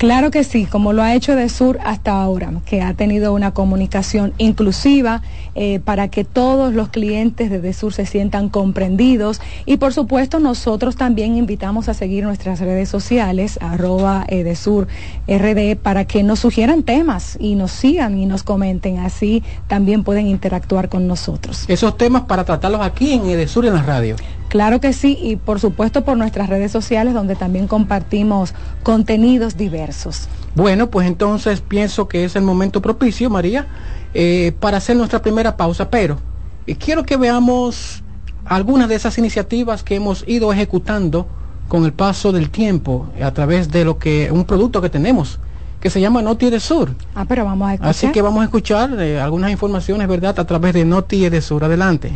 Speaker 20: Claro que sí, como lo ha hecho de Sur hasta ahora, que ha tenido una comunicación inclusiva eh, para que todos los clientes de Sur se sientan comprendidos y por supuesto nosotros también invitamos a seguir nuestras redes sociales, arroba Edesur RD, para que nos sugieran temas y nos sigan y nos comenten, así también pueden interactuar con nosotros.
Speaker 21: Esos temas para tratarlos aquí en Edesur en la radio.
Speaker 20: Claro que sí, y por supuesto por nuestras redes sociales donde también compartimos contenidos diversos.
Speaker 21: Bueno, pues entonces pienso que es el momento propicio, María, eh, para hacer nuestra primera pausa, pero eh, quiero que veamos algunas de esas iniciativas que hemos ido ejecutando con el paso del tiempo a través de lo que un producto que tenemos que se llama Noti de Sur.
Speaker 20: Ah, pero vamos a escuchar.
Speaker 21: Así que vamos a escuchar eh, algunas informaciones, ¿verdad?, a través de Noti de Sur. Adelante.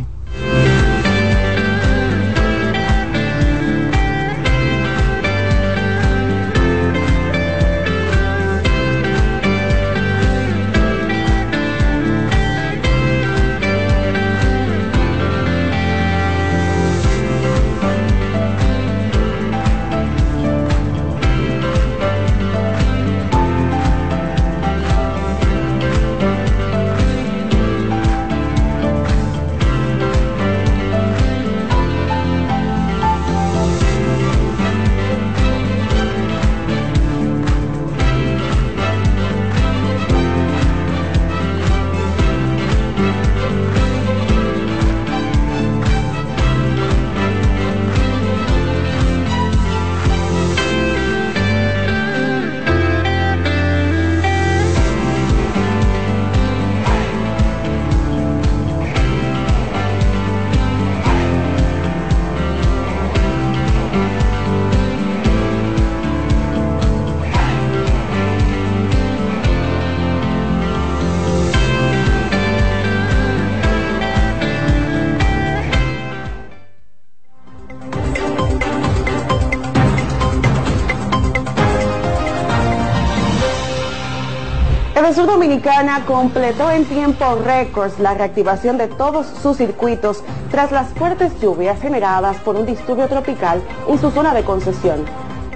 Speaker 24: Dominicana completó en tiempo récords la reactivación de todos sus circuitos tras las fuertes lluvias generadas por un disturbio tropical en su zona de concesión.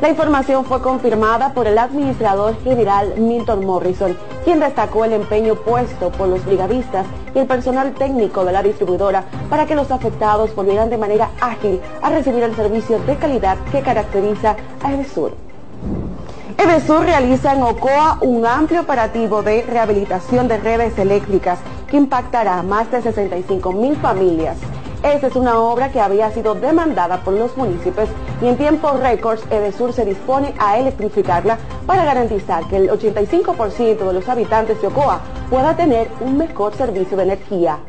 Speaker 24: La información fue confirmada por el administrador general Milton Morrison, quien destacó el empeño puesto por los brigadistas y el personal técnico de la distribuidora para que los afectados volvieran de manera ágil a recibir el servicio de calidad que caracteriza a Edesur. Edesur realiza en Ocoa un amplio operativo de rehabilitación de redes eléctricas que impactará a más de 65 mil familias. Esta es una obra que había sido demandada por los municipios y en tiempo récords Edesur se dispone a electrificarla para garantizar que el 85% de los habitantes de Ocoa pueda tener un mejor servicio de energía.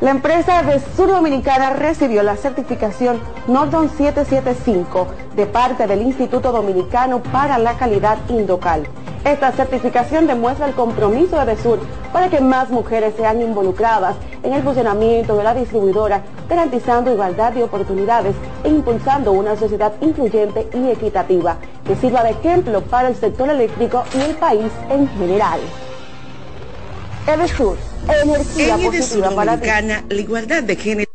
Speaker 24: La empresa de Sur Dominicana recibió la certificación Nordon 775 de parte del Instituto Dominicano para la Calidad Indocal. Esta certificación demuestra el compromiso de Sur para que más mujeres sean involucradas en el funcionamiento de la distribuidora, garantizando igualdad de oportunidades e impulsando una sociedad incluyente y equitativa que sirva de ejemplo para el sector eléctrico y el país en general. Edesur, energía
Speaker 25: En
Speaker 24: positiva para ti.
Speaker 25: La igualdad de género.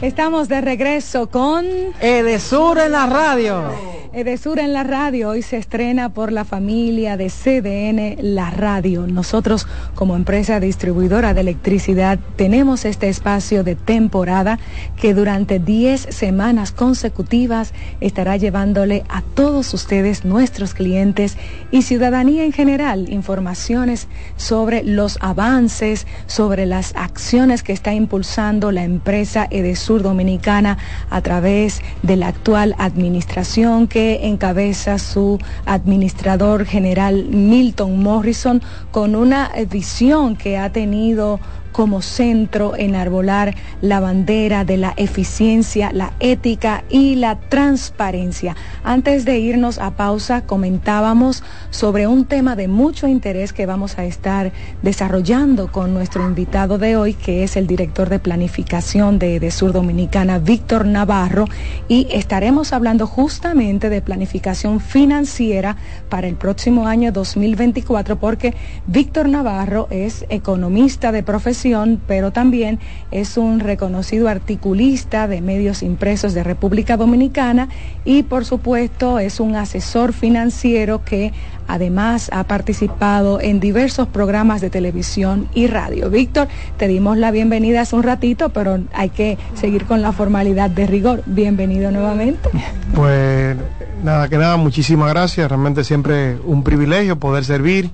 Speaker 20: Estamos de regreso con
Speaker 21: Edesur en la radio.
Speaker 20: Edesur en la radio. Hoy se estrena por la familia de CDN La Radio. Nosotros como empresa distribuidora de electricidad tenemos este espacio de temporada que durante 10 semanas consecutivas estará llevándole a todos ustedes, nuestros clientes y ciudadanía en general, informaciones sobre los avances, sobre las acciones que está impulsando la empresa Edesur Dominicana a través de la actual administración que encabeza su administrador general Milton Morrison con una visión que ha tenido como centro enarbolar la bandera de la eficiencia, la ética y la transparencia. Antes de irnos a pausa, comentábamos sobre un tema de mucho interés que vamos a estar desarrollando con nuestro invitado de hoy, que es el director de planificación de Sur Dominicana, Víctor Navarro, y estaremos hablando justamente de planificación financiera para el próximo año 2024, porque Víctor Navarro es economista de profesión, pero también es un reconocido articulista de medios impresos de República Dominicana y por supuesto es un asesor financiero que además ha participado en diversos programas de televisión y radio. Víctor, te dimos la bienvenida hace un ratito, pero hay que seguir con la formalidad de rigor. Bienvenido nuevamente.
Speaker 22: Pues nada que nada, muchísimas gracias. Realmente siempre un privilegio poder servir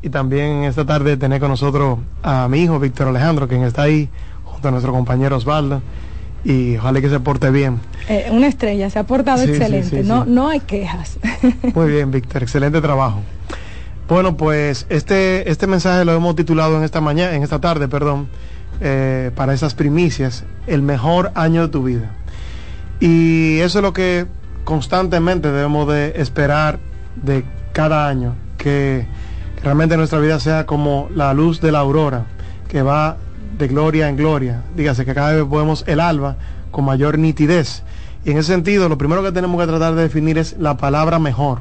Speaker 22: y también esta tarde tener con nosotros a mi hijo Víctor Alejandro, quien está ahí junto a nuestro compañero Osvaldo y ojalá que se porte bien.
Speaker 20: Eh, una estrella, se ha portado
Speaker 22: Sí,
Speaker 20: excelente,
Speaker 22: sí,
Speaker 20: no, no hay quejas. *laughs*
Speaker 22: Muy bien, Víctor, excelente trabajo. Bueno, pues este, este mensaje lo hemos titulado en esta mañana, en esta tarde, perdón, eh, para esas primicias, el mejor año de tu vida. Y eso es lo que constantemente debemos de esperar de cada año, que realmente nuestra vida sea como la luz de la aurora, que va de gloria en gloria. Dígase que cada vez vemos el alba con mayor nitidez. Y en ese sentido, lo primero que tenemos que tratar de definir es la palabra mejor.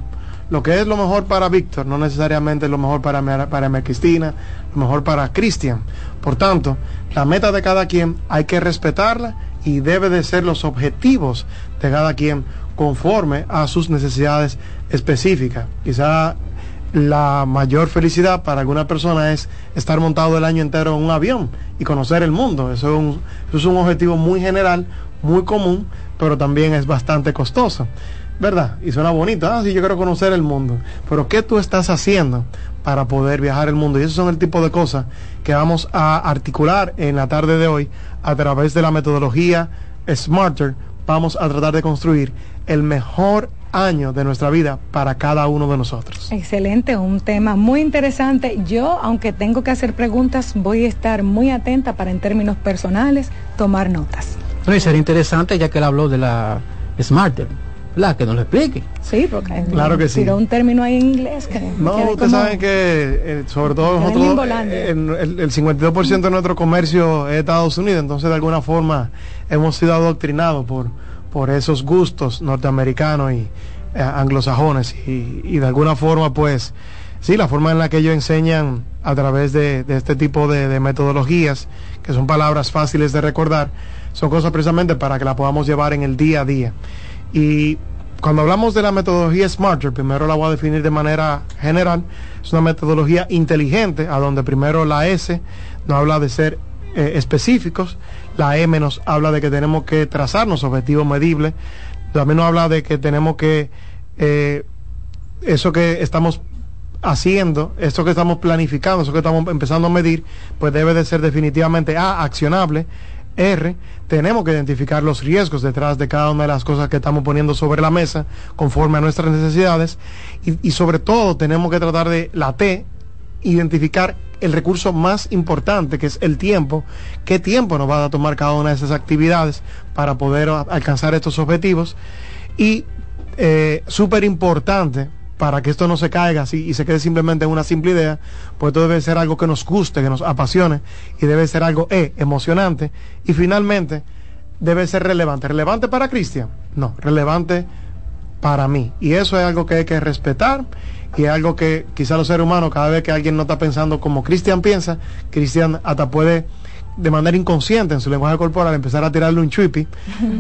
Speaker 22: Lo que es lo mejor para Víctor, no necesariamente es lo mejor para, para María Cristina, lo mejor para Cristian. Por tanto, la meta de cada quien hay que respetarla y debe de ser los objetivos de cada quien conforme a sus necesidades específicas. Quizá la mayor felicidad para alguna persona es estar montado el año entero en un avión y conocer el mundo. Eso es un, objetivo muy general, muy común, pero también es bastante costoso. ¿Verdad? Y suena bonito. Ah, sí, yo quiero conocer el mundo. Pero ¿qué tú estás haciendo para poder viajar el mundo? Y esos son el tipo de cosas que vamos a articular en la tarde de hoy a través de la metodología Smarter. Vamos a tratar de construir el mejor año de nuestra vida para cada uno de nosotros.
Speaker 20: Excelente, un tema muy interesante. Yo, aunque tengo que hacer preguntas, voy a estar muy atenta para en términos personales tomar notas.
Speaker 21: No, y sería interesante ya que él habló de la Smarter, ¿verdad? Que nos lo explique.
Speaker 20: Sí, porque
Speaker 22: Claro que sí.
Speaker 20: un término ahí en inglés que
Speaker 22: No, ustedes
Speaker 20: como-
Speaker 22: saben que eh, sobre todo nosotros, eh, en- el, el 52% de nuestro comercio es Estados Unidos, entonces de alguna forma hemos sido adoctrinados por, por esos gustos norteamericanos y eh, anglosajones y, de alguna forma pues sí, la forma en la que ellos enseñan a través de, este tipo de, metodologías, que son palabras fáciles de recordar, son cosas precisamente para que la podamos llevar en el día a día. Y cuando hablamos de la metodología Smarter, primero la voy a definir de manera general. Es una metodología inteligente, a donde primero la S nos habla de ser eh, específicos, la M nos habla de que tenemos que trazarnos objetivos medibles, también nos habla de que tenemos que, eh, eso que estamos haciendo, eso que estamos planificando, eso que estamos empezando a medir, pues debe de ser definitivamente A, accionable, R, tenemos que identificar los riesgos detrás de cada una de las cosas que estamos poniendo sobre la mesa conforme a nuestras necesidades. Y, y sobre todo tenemos que tratar de la T, identificar el recurso más importante que es el tiempo, qué tiempo nos va a tomar cada una de esas actividades para poder alcanzar estos objetivos y eh, súper importante para que esto no se caiga así y se quede simplemente en una simple idea, pues esto debe ser algo que nos guste, que nos apasione y debe ser algo eh, emocionante y finalmente debe ser relevante. ¿Relevante para Cristian? No, relevante para mí. Y eso es algo que hay que respetar y es algo que quizá los seres humanos, cada vez que alguien no está pensando como Cristian piensa, Cristian hasta puede de manera inconsciente en su lenguaje corporal empezar a tirarle un chuipi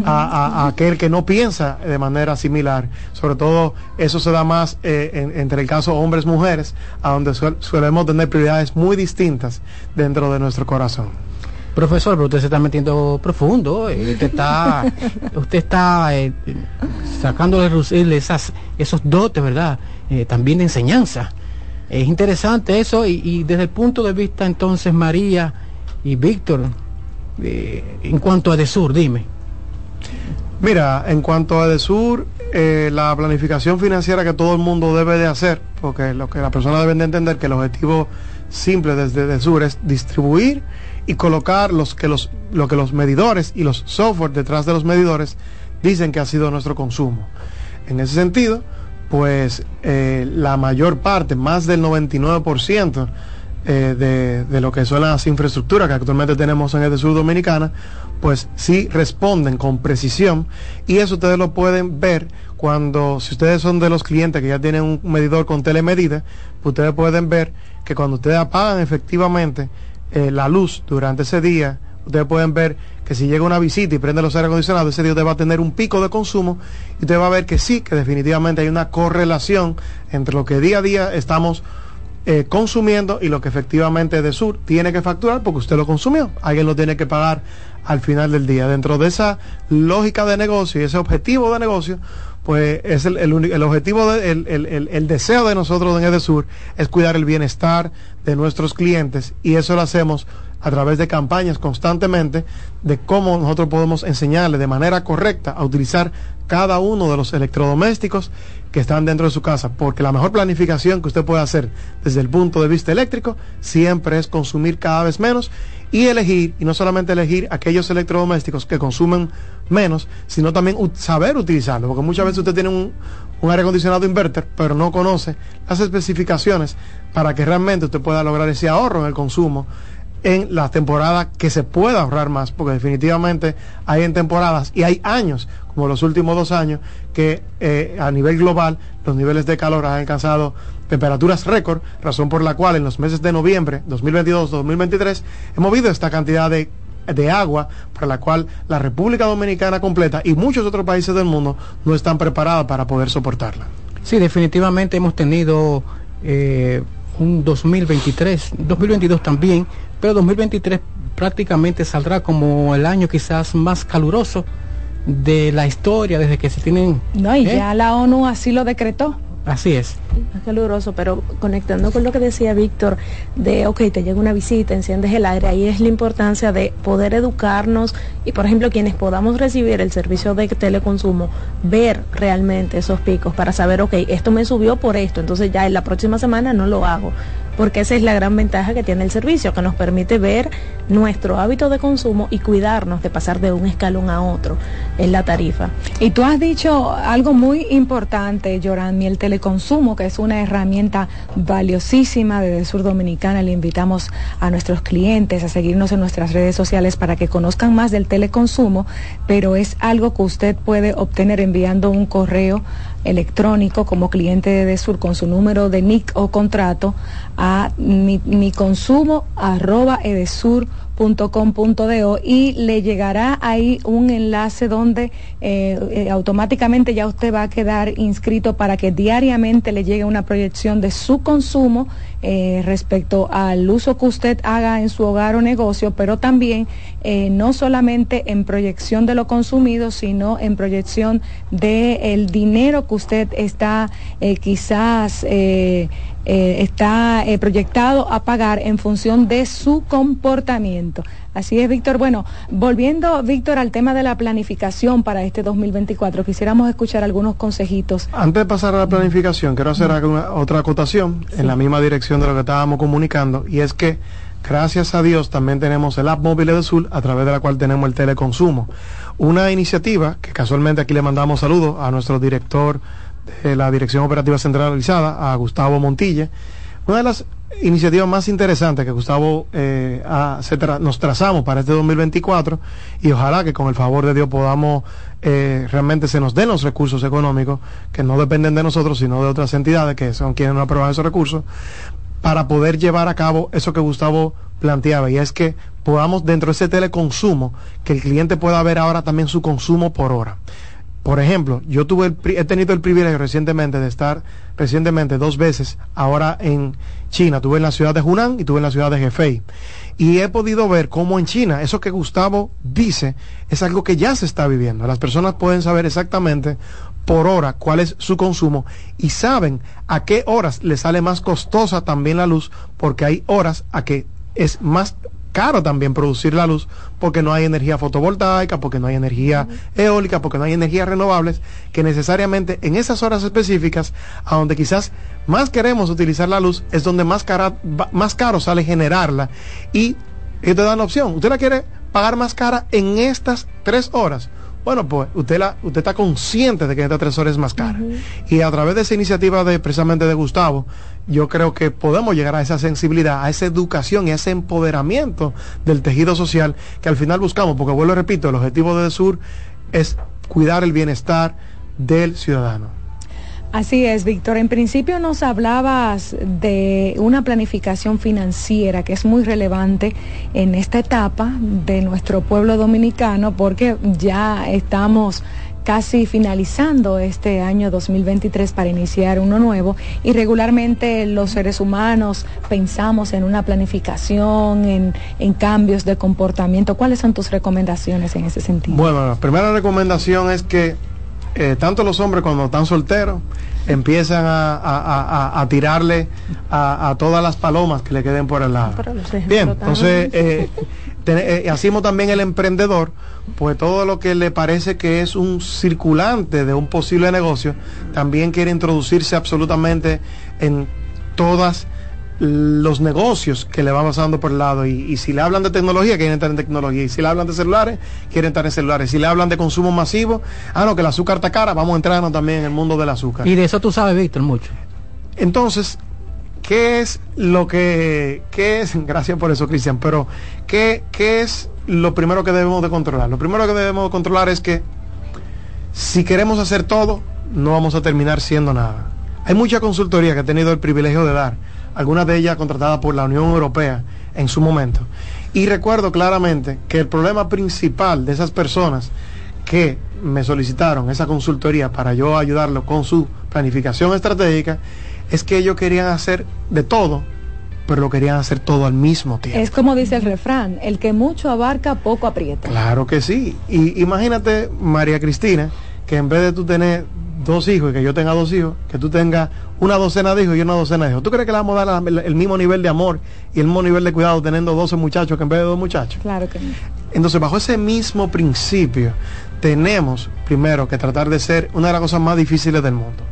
Speaker 22: a, aquel que no piensa de manera similar. Sobre todo eso se da más eh, en- entre el caso hombres-mujeres, a donde suel- solemos tener prioridades muy distintas dentro de nuestro corazón.
Speaker 21: Profesor, pero usted se está metiendo profundo. eh, Usted está, *laughs* usted está eh, sacando de esas, esos dotes, ¿verdad? Eh, también de enseñanza. Es interesante eso y, y desde el punto de vista entonces María y Víctor, eh, en cuanto a Desur, dime.
Speaker 22: Mira, en cuanto a Desur, eh, la planificación financiera que todo el mundo debe de hacer, porque lo que las personas deben de entender que el objetivo simple desde Desur es distribuir y colocar los que los, lo que los medidores y los software detrás de los medidores dicen que ha sido nuestro consumo. En ese sentido, pues eh, la mayor parte, más del 99%, eh, de, de lo que son las infraestructuras que actualmente tenemos en el sur dominicana, pues sí responden con precisión y eso ustedes lo pueden ver cuando, si ustedes son de los clientes que ya tienen un medidor con telemedida, pues ustedes pueden ver que cuando ustedes apagan efectivamente eh, la luz durante ese día, ustedes pueden ver que si llega una visita y prende los aire acondicionados, ese día usted va a tener un pico de consumo y usted va a ver que sí, que definitivamente hay una correlación entre lo que día a día estamos eh, consumiendo y lo que efectivamente de Sur tiene que facturar porque usted lo consumió. Alguien lo tiene que pagar al final del día. Dentro de esa lógica de negocio y ese objetivo de negocio, pues es el, el, el objetivo, de- el, el- deseo de nosotros en Edesur es cuidar el bienestar de nuestros clientes y eso lo hacemos a través de campañas constantemente de cómo nosotros podemos enseñarle de manera correcta a utilizar cada uno de los electrodomésticos que están dentro de su casa, porque la mejor planificación que usted puede hacer desde el punto de vista eléctrico siempre es consumir cada vez menos y elegir, y no solamente elegir aquellos electrodomésticos que consumen menos, sino también saber utilizarlo, porque muchas veces usted tiene un, un aire acondicionado inverter, pero no conoce las especificaciones para que realmente usted pueda lograr ese ahorro en el consumo en la temporada que se pueda ahorrar más, porque definitivamente hay en temporadas y hay años, como los últimos dos años, que eh, a nivel global los niveles de calor han alcanzado temperaturas récord, razón por la cual en los meses de noviembre 2022-2023 hemos visto esta cantidad de de agua para la cual la República Dominicana completa y muchos otros países del mundo no están preparados para poder soportarla.
Speaker 21: Sí, definitivamente hemos tenido eh, un 2023, 2022 también, pero 2023 prácticamente saldrá como el año quizás más caluroso de la historia desde que se tienen...
Speaker 20: No, y
Speaker 21: ¿eh?
Speaker 20: ya la ONU así lo decretó.
Speaker 21: Así es.
Speaker 23: Es caluroso, pero conectando con lo que decía Víctor, de, ok, te llega una visita, enciendes el aire, ahí es la importancia de poder educarnos y, por ejemplo, quienes podamos recibir el servicio de teleconsumo, ver realmente esos picos para saber, ok, esto me subió por esto, entonces ya en la próxima semana no lo hago, porque esa es la gran ventaja que tiene el servicio, que nos permite ver nuestro hábito de consumo y cuidarnos de pasar de un escalón a otro en la tarifa.
Speaker 20: Y tú has dicho algo muy importante, Yorami, el teleconsumo, que es una herramienta valiosísima desde Sur Dominicana. Le invitamos a nuestros clientes a seguirnos en nuestras redes sociales para que conozcan más del teleconsumo, pero es algo que usted puede obtener enviando un correo electrónico como cliente de Desur con su número de NIC o contrato mi, mi consumo arroba edesur.com.do y le llegará ahí un enlace donde eh, eh, automáticamente ya usted va a quedar inscrito para que diariamente le llegue una proyección de su consumo eh, respecto al uso que usted haga en su hogar o negocio, pero también no solamente en proyección de lo consumido, sino en proyección del dinero que usted está quizás eh, está eh, proyectado a pagar en función de su comportamiento. Así es, Víctor. Bueno, volviendo, Víctor, al tema de la planificación para este 2024, quisiéramos escuchar algunos consejitos.
Speaker 22: Antes de pasar a la planificación, quiero hacer otra acotación en la misma dirección de lo que estábamos comunicando, y es que gracias a Dios también tenemos el app móvil de Sur, a través de la cual tenemos el teleconsumo. Una iniciativa que casualmente aquí le mandamos saludos a nuestro director la Dirección Operativa Centralizada, a Gustavo Montilla. Una de las iniciativas más interesantes que Gustavo eh, nos trazamos para este 2024 y ojalá que con el favor de Dios podamos eh, realmente se nos den los recursos económicos que no dependen de nosotros sino de otras entidades que son quienes nos aprueban esos recursos para poder llevar a cabo eso que Gustavo planteaba y es que podamos dentro de ese teleconsumo que el cliente pueda ver ahora también su consumo por hora. Por ejemplo, yo tuve he tenido el privilegio recientemente de estar recientemente dos veces ahora en China. Tuve en la ciudad de Hunan y tuve en la ciudad de Hefei. Y he podido ver cómo en China, eso que Gustavo dice, es algo que ya se está viviendo. Las personas pueden saber exactamente por hora cuál es su consumo y saben a qué horas le sale más costosa también la luz, porque hay horas a que es más caro también producir la luz porque no hay energía fotovoltaica, porque no hay energía eólica, porque no hay energías renovables, que necesariamente en esas horas específicas, a donde quizás más queremos utilizar la luz, es donde más, cara, más caro sale generarla. Y ellos te dan la opción, usted la quiere pagar más cara en estas tres horas. Bueno, pues usted, la, usted está consciente de que estas tres horas es más cara. Y a través de esa iniciativa de precisamente de Gustavo, yo creo que podemos llegar a esa sensibilidad, a esa educación y a ese empoderamiento del tejido social que al final buscamos, porque vuelvo y repito, el objetivo de Sur es cuidar el bienestar del ciudadano.
Speaker 20: Así es, Víctor. En principio nos hablabas de una planificación financiera que es muy relevante en esta etapa de nuestro pueblo dominicano porque ya estamos casi finalizando este año 2023 para iniciar uno nuevo y regularmente los seres humanos pensamos en una planificación, en, en cambios de comportamiento. ¿Cuáles son tus recomendaciones en ese sentido?
Speaker 22: Bueno, la primera recomendación es que eh, tanto los hombres cuando están solteros empiezan a, a- a- tirarle a, a todas las palomas que le queden por el lado. Bien, entonces, eh, te- eh, así como también el emprendedor, pues todo lo que le parece que es un circulante de un posible negocio, también quiere introducirse absolutamente en todas los negocios que le van pasando por el lado. Y, y si le hablan de tecnología quieren estar en tecnología. Y si le hablan de celulares quieren estar en celulares. Si le hablan de consumo masivo ah no que el azúcar está cara vamos a entrarnos también en el mundo del azúcar.
Speaker 21: Y de eso tú sabes, Víctor, mucho.
Speaker 22: entonces, ¿qué es lo que, qué es, *laughs* gracias por eso, Cristian, pero ¿qué, ¿qué es lo primero que debemos de controlar? Lo primero que debemos de controlar es que si queremos hacer todo, no vamos a terminar siendo nada. Hay mucha consultoría que he tenido el privilegio de dar, algunas de ellas contratadas por la Unión Europea en su momento. Y recuerdo claramente que el problema principal de esas personas que me solicitaron esa consultoría para yo ayudarlo con su planificación estratégica es que ellos querían hacer de todo, pero lo querían hacer todo al mismo tiempo.
Speaker 20: Es como dice el refrán, el que mucho abarca, poco aprieta.
Speaker 22: Claro que sí. Y imagínate, María Cristina, que en vez de tú tener dos hijos y que yo tenga dos hijos, que tú tengas una docena de hijos y una docena de hijos. ¿Tú crees que le vamos a dar la- el mismo nivel de amor y el mismo nivel de cuidado teniendo 12 muchachos que en vez de dos muchachos?
Speaker 20: Claro que no.
Speaker 22: Entonces, bajo ese mismo principio, tenemos primero que tratar de ser una de las cosas más difíciles del mundo.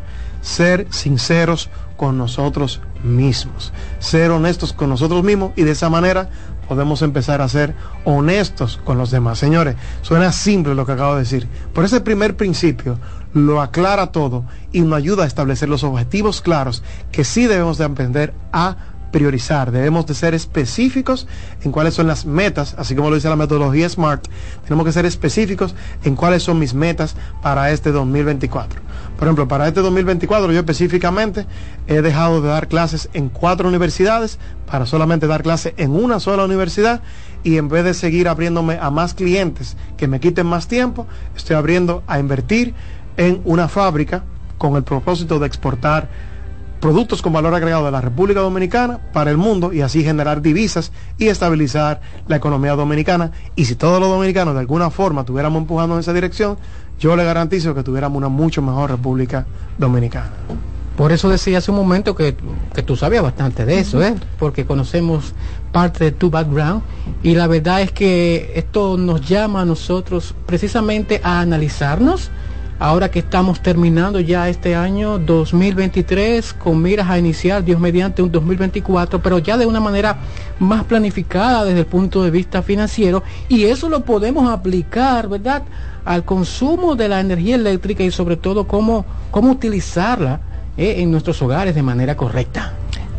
Speaker 22: Ser sinceros con nosotros mismos. Ser honestos con nosotros mismos y de esa manera podemos empezar a ser honestos con los demás. Señores, suena simple lo que acabo de decir. Por ese primer principio lo aclara todo y nos ayuda a establecer los objetivos claros que sí debemos de aprender a priorizar, debemos de ser específicos en cuáles son las metas, así como lo dice la metodología SMART, tenemos que ser específicos en cuáles son mis metas para este 2024. Por ejemplo, para este 2024 yo específicamente he dejado de dar clases en cuatro universidades para solamente dar clases en una sola universidad y en vez de seguir abriéndome a más clientes que me quiten más tiempo, estoy abriendo a invertir en una fábrica con el propósito de exportar productos con valor agregado de la República Dominicana para el mundo y así generar divisas y estabilizar la economía dominicana. Y si todos los dominicanos de alguna forma estuviéramos empujando en esa dirección, yo le garantizo que tuviéramos una mucho mejor República Dominicana.
Speaker 21: Por eso decía hace un momento que, que tú sabías bastante de eso, ¿eh? porque conocemos parte de tu background y la verdad es que esto nos llama a nosotros precisamente a analizarnos ahora que estamos terminando ya este año 2023 con miras a iniciar Dios mediante un 2024, pero ya de una manera más planificada desde el punto de vista financiero y eso lo podemos aplicar, ¿verdad? al consumo de la energía eléctrica y sobre todo cómo, cómo utilizarla eh, en nuestros hogares de manera correcta.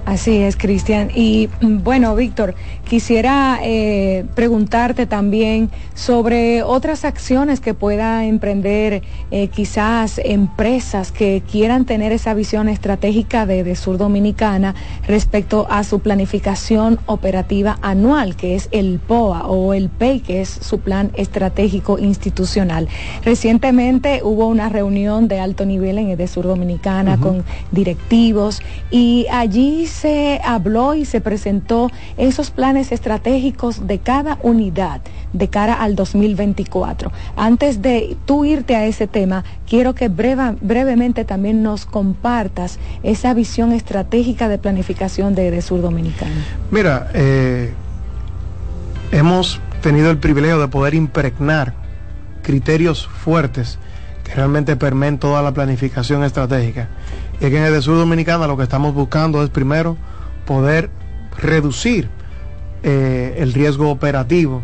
Speaker 20: Así es, Cristian. Y mm, bueno, Víctor, quisiera eh, preguntarte también sobre otras acciones que pueda emprender eh, quizás empresas que quieran tener esa visión estratégica de, de, Sur Dominicana respecto a su planificación operativa anual, que es el POA o el PEI, que es su plan estratégico institucional. Recientemente hubo una reunión de alto nivel en de Sur Dominicana uh -huh. con directivos y allí se habló y se presentó esos planes estratégicos de cada unidad de cara al 2024. Antes de tú irte a ese tema, quiero que brevemente también nos compartas esa visión estratégica de planificación de, de Sur Dominicana.
Speaker 22: Mira, eh, hemos tenido el privilegio de poder impregnar criterios fuertes que realmente permeen toda la planificación estratégica. Y aquí en el Sur Dominicana lo que estamos buscando es primero poder reducir eh, el riesgo operativo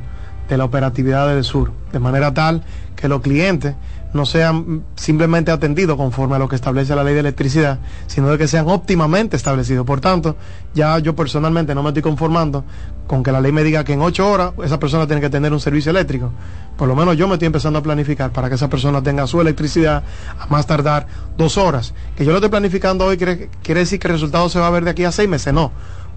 Speaker 22: de la operatividad del sur, de manera tal que los clientes no sean simplemente atendidos conforme a lo que establece la ley de electricidad, sino de que sean óptimamente establecidos. Por tanto, ya yo personalmente no me estoy conformando con que la ley me diga que en ocho horas esa persona tiene que tener un servicio eléctrico. Por lo menos yo me estoy empezando a planificar para que esa persona tenga su electricidad a más tardar dos horas. Que yo lo estoy planificando hoy quiere, quiere decir que el resultado se va a ver de aquí a seis meses, no.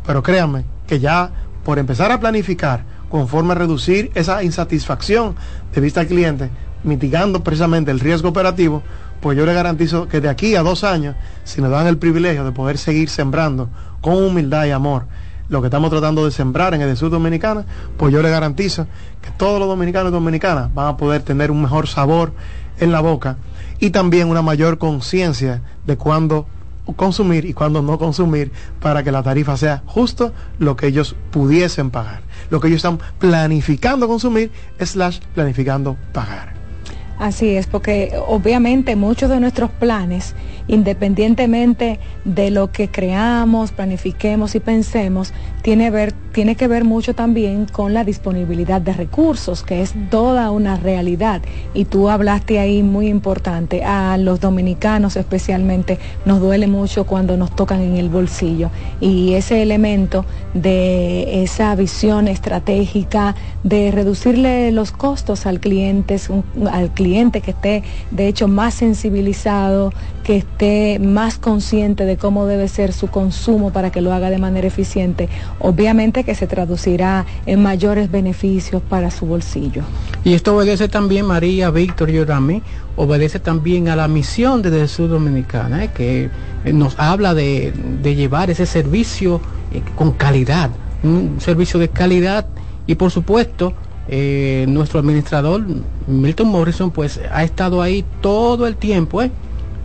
Speaker 22: Pero créanme que ya por empezar a planificar conforme a reducir esa insatisfacción de vista al cliente, mitigando precisamente el riesgo operativo, pues yo le garantizo que de aquí a dos años, si nos dan el privilegio de poder seguir sembrando con humildad y amor lo que estamos tratando de sembrar en el sur dominicana, pues yo le garantizo que todos los dominicanos y dominicanas van a poder tener un mejor sabor en la boca y también una mayor conciencia de cuándo consumir y cuándo no consumir para que la tarifa sea justo lo que ellos pudiesen pagar. Lo que ellos están planificando consumir slash planificando pagar.
Speaker 20: Así es, porque obviamente muchos de nuestros planes, independientemente de lo que creamos, planifiquemos y pensemos, tiene, ver, tiene que ver mucho también con la disponibilidad de recursos, que es toda una realidad. Y tú hablaste ahí muy importante, a los dominicanos especialmente nos duele mucho cuando nos tocan en el bolsillo. Y ese elemento de esa visión estratégica, de reducirle los costos al cliente, al cliente que esté de hecho más sensibilizado, que esté más consciente de cómo debe ser su consumo para que lo haga de manera eficiente, obviamente que se traducirá en mayores beneficios para su bolsillo.
Speaker 21: Y esto obedece también, María, Víctor y Orami, obedece también a la misión desde Sur Dominicana, ¿eh? que nos habla de, de llevar ese servicio eh, con calidad, un servicio de calidad y por supuesto eh, nuestro administrador Milton Morrison pues ha estado ahí todo el tiempo eh,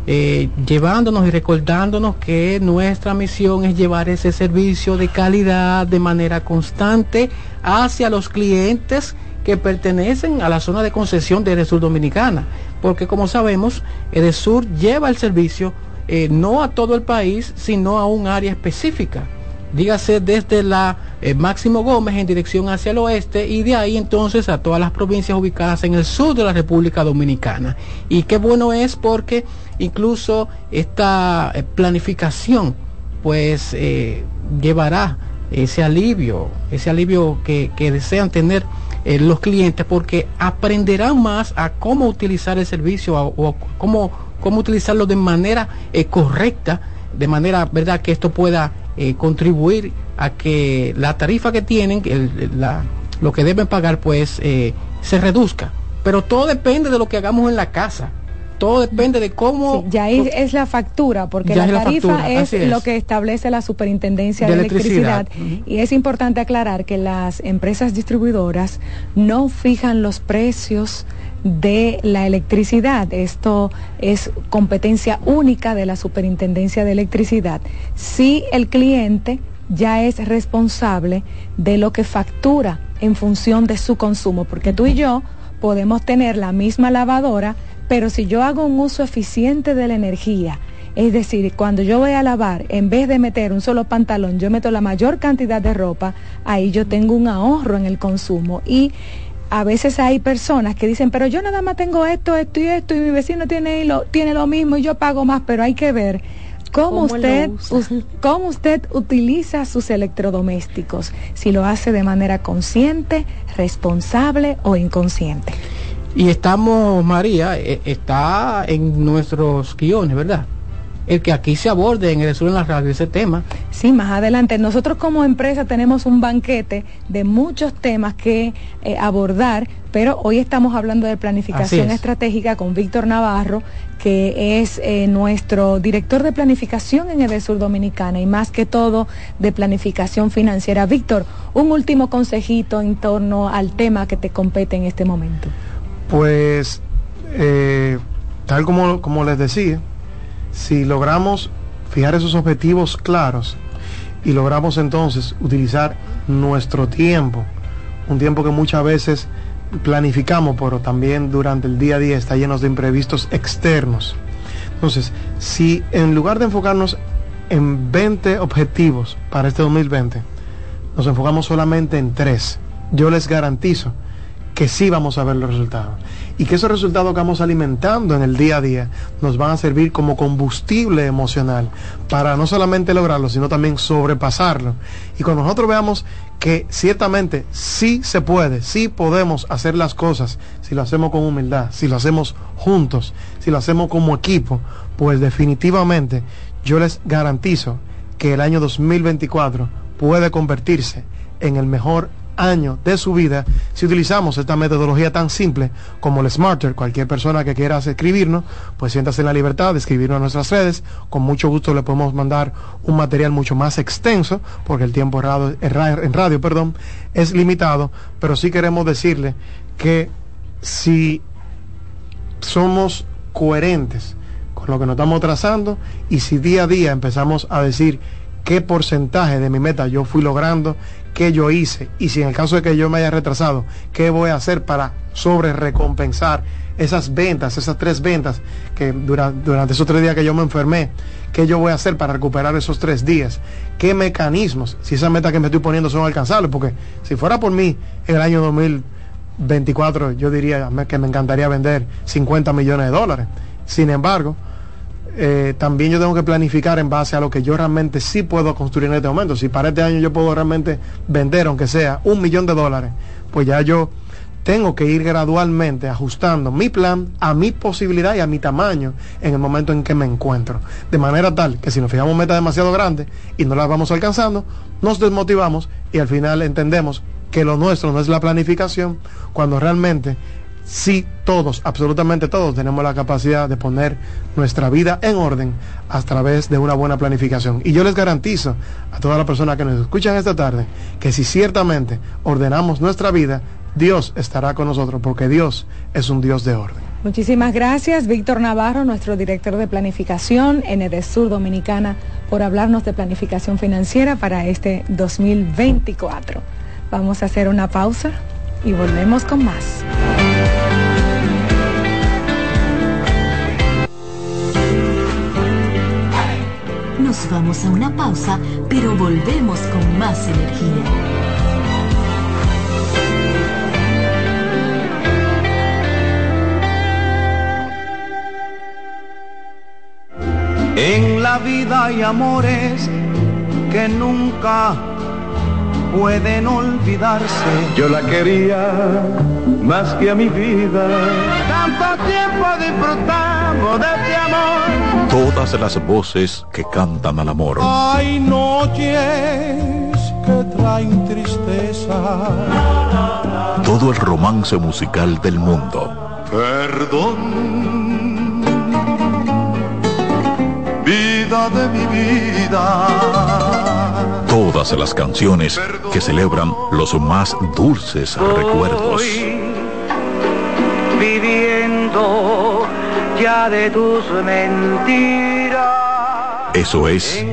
Speaker 21: eh, llevándonos y recordándonos que nuestra misión es llevar ese servicio de calidad de manera constante hacia los clientes que pertenecen a la zona de concesión de Edesur Dominicana. Porque como sabemos Edesur lleva el servicio no a todo el país sino a un área específica dígase desde la eh, Máximo Gómez en dirección hacia el oeste y de ahí entonces a todas las provincias ubicadas en el sur de la República Dominicana. Y qué bueno es porque incluso esta eh, planificación pues eh, llevará ese alivio, ese alivio que, desean tener los clientes porque aprenderán más a cómo utilizar el servicio o, o cómo, cómo utilizarlo de manera correcta, de manera verdad que esto pueda eh, contribuir a que la tarifa que tienen, el, la, lo que deben pagar, pues eh, se reduzca. Pero todo depende de lo que hagamos en la casa. todo depende de cómo...
Speaker 20: Sí, ya ahí es la factura, porque la
Speaker 21: es la
Speaker 20: tarifa
Speaker 21: factura,
Speaker 20: es,
Speaker 21: es.
Speaker 20: lo que establece la Superintendencia de,
Speaker 21: De
Speaker 20: Electricidad.
Speaker 21: electricidad.
Speaker 20: Y es importante aclarar que las empresas distribuidoras no fijan los precios de la electricidad. Esto es competencia única de la Superintendencia de Electricidad. Si el cliente ya es responsable de lo que factura en función de su consumo, porque tú y yo podemos tener la misma lavadora, pero si yo hago un uso eficiente de la energía, es decir, cuando yo voy a lavar, en vez de meter un solo pantalón, yo meto la mayor cantidad de ropa, ahí yo tengo un ahorro en el consumo. Y a veces hay personas que dicen, pero yo nada más tengo esto, esto y esto, y mi vecino tiene lo, tiene lo mismo y yo pago más, pero hay que ver cómo
Speaker 23: ¿Cómo lo
Speaker 20: usted, cómo usted utiliza sus electrodomésticos, si lo hace de manera consciente, responsable o inconsciente.
Speaker 21: Y estamos, María, eh, está en nuestros guiones, ¿verdad? El que aquí se aborde en el sur en la radio ese tema.
Speaker 20: Sí, más adelante. Nosotros como empresa tenemos un banquete de muchos temas que eh, abordar, pero hoy estamos hablando de planificación
Speaker 21: es.
Speaker 20: estratégica con Víctor Navarro, que es eh, nuestro director de planificación en Edesur Dominicana y más que todo de planificación financiera. Víctor, un último consejito en torno al tema que te compete en este momento.
Speaker 22: Pues, eh, tal como, como les decía, si logramos fijar esos objetivos claros y logramos entonces utilizar nuestro tiempo, un tiempo que muchas veces planificamos, pero también durante el día a día está lleno de imprevistos externos. Entonces, si en lugar de enfocarnos en 20 objetivos para este 2020, nos enfocamos solamente en tres, yo les garantizo que sí vamos a ver los resultados. Y que esos resultados que vamos alimentando en el día a día nos van a servir como combustible emocional para no solamente lograrlo, sino también sobrepasarlo. Y cuando nosotros veamos que ciertamente sí se puede, sí podemos hacer las cosas, si lo hacemos con humildad, si lo hacemos juntos, si lo hacemos como equipo, pues definitivamente yo les garantizo que el año 2024 puede convertirse en el mejor año de su vida si utilizamos esta metodología tan simple como el Smarter. Cualquier persona que quiera escribirnos, pues siéntase en la libertad de escribirnos a nuestras redes. Con mucho gusto le podemos mandar un material mucho más extenso, porque el tiempo en radio, perdón, es limitado, pero sí queremos decirle que si somos coherentes con lo que nos estamos trazando y si día a día empezamos a decir qué porcentaje de mi meta yo fui logrando, qué yo hice y si en el caso de que yo me haya retrasado, qué voy a hacer para sobre recompensar esas ventas, esas tres ventas que dura- durante esos tres días que yo me enfermé, qué yo voy a hacer para recuperar esos tres días, qué mecanismos, si esas metas que me estoy poniendo son alcanzables, porque si fuera por mí en el año 2024 yo diría que me encantaría vender 50 millones de dólares. Sin embargo, eh, también yo tengo que planificar en base a lo que yo realmente sí puedo construir en este momento. Si para este año yo puedo realmente vender, aunque sea un millón de dólares, pues ya yo tengo que ir gradualmente ajustando mi plan a mi posibilidad y a mi tamaño en el momento en que me encuentro. De manera tal que si nos fijamos metas demasiado grandes y no las vamos alcanzando, nos desmotivamos y al final entendemos que lo nuestro no es la planificación cuando realmente sí todos, absolutamente todos, tenemos la capacidad de poner nuestra vida en orden a través de una buena planificación. Y yo les garantizo a todas las personas que nos escuchan esta tarde que si ciertamente ordenamos nuestra vida, Dios estará con nosotros, porque Dios es un Dios de orden.
Speaker 20: Muchísimas gracias, Víctor Navarro, nuestro director de planificación en Edesur Dominicana, por hablarnos de planificación financiera para este 2024. Vamos a hacer una pausa y volvemos con más.
Speaker 6: Nos vamos a una pausa, pero volvemos con más energía.
Speaker 5: En la vida hay amores que nunca pueden olvidarse.
Speaker 17: Yo la quería más que a mi vida. Tanto tiempo disfrutamos de este amor.
Speaker 1: Todas las voces que cantan al amor.
Speaker 5: Hay noches que traen tristeza.
Speaker 1: Todo el romance musical del mundo.
Speaker 5: Perdón
Speaker 17: día de mi vida.
Speaker 1: Todas las canciones que celebran los más dulces recuerdos.
Speaker 5: Viviendo ya de tus mentiras.
Speaker 1: Eso es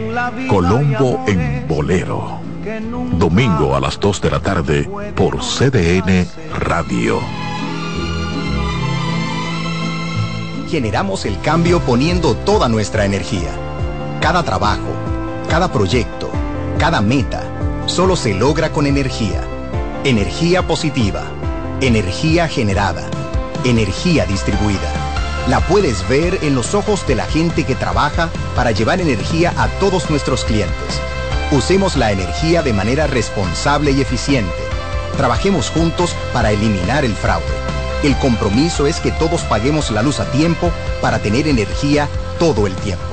Speaker 1: Colombo en Bolero. Domingo a las 2 de la tarde por CDN Radio.
Speaker 25: Generamos el cambio poniendo toda nuestra energía. Cada trabajo, cada proyecto, cada meta, solo se logra con energía. Energía positiva, energía generada, energía distribuida. La puedes ver en los ojos de la gente que trabaja para llevar energía a todos nuestros clientes. Usemos la energía de manera responsable y eficiente. Trabajemos juntos para eliminar el fraude. El compromiso es que todos paguemos la luz a tiempo para tener energía todo el tiempo.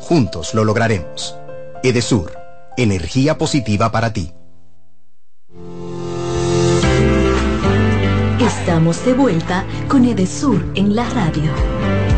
Speaker 25: Juntos lo lograremos. Edesur, energía positiva para ti.
Speaker 6: Estamos de vuelta con Edesur en la radio.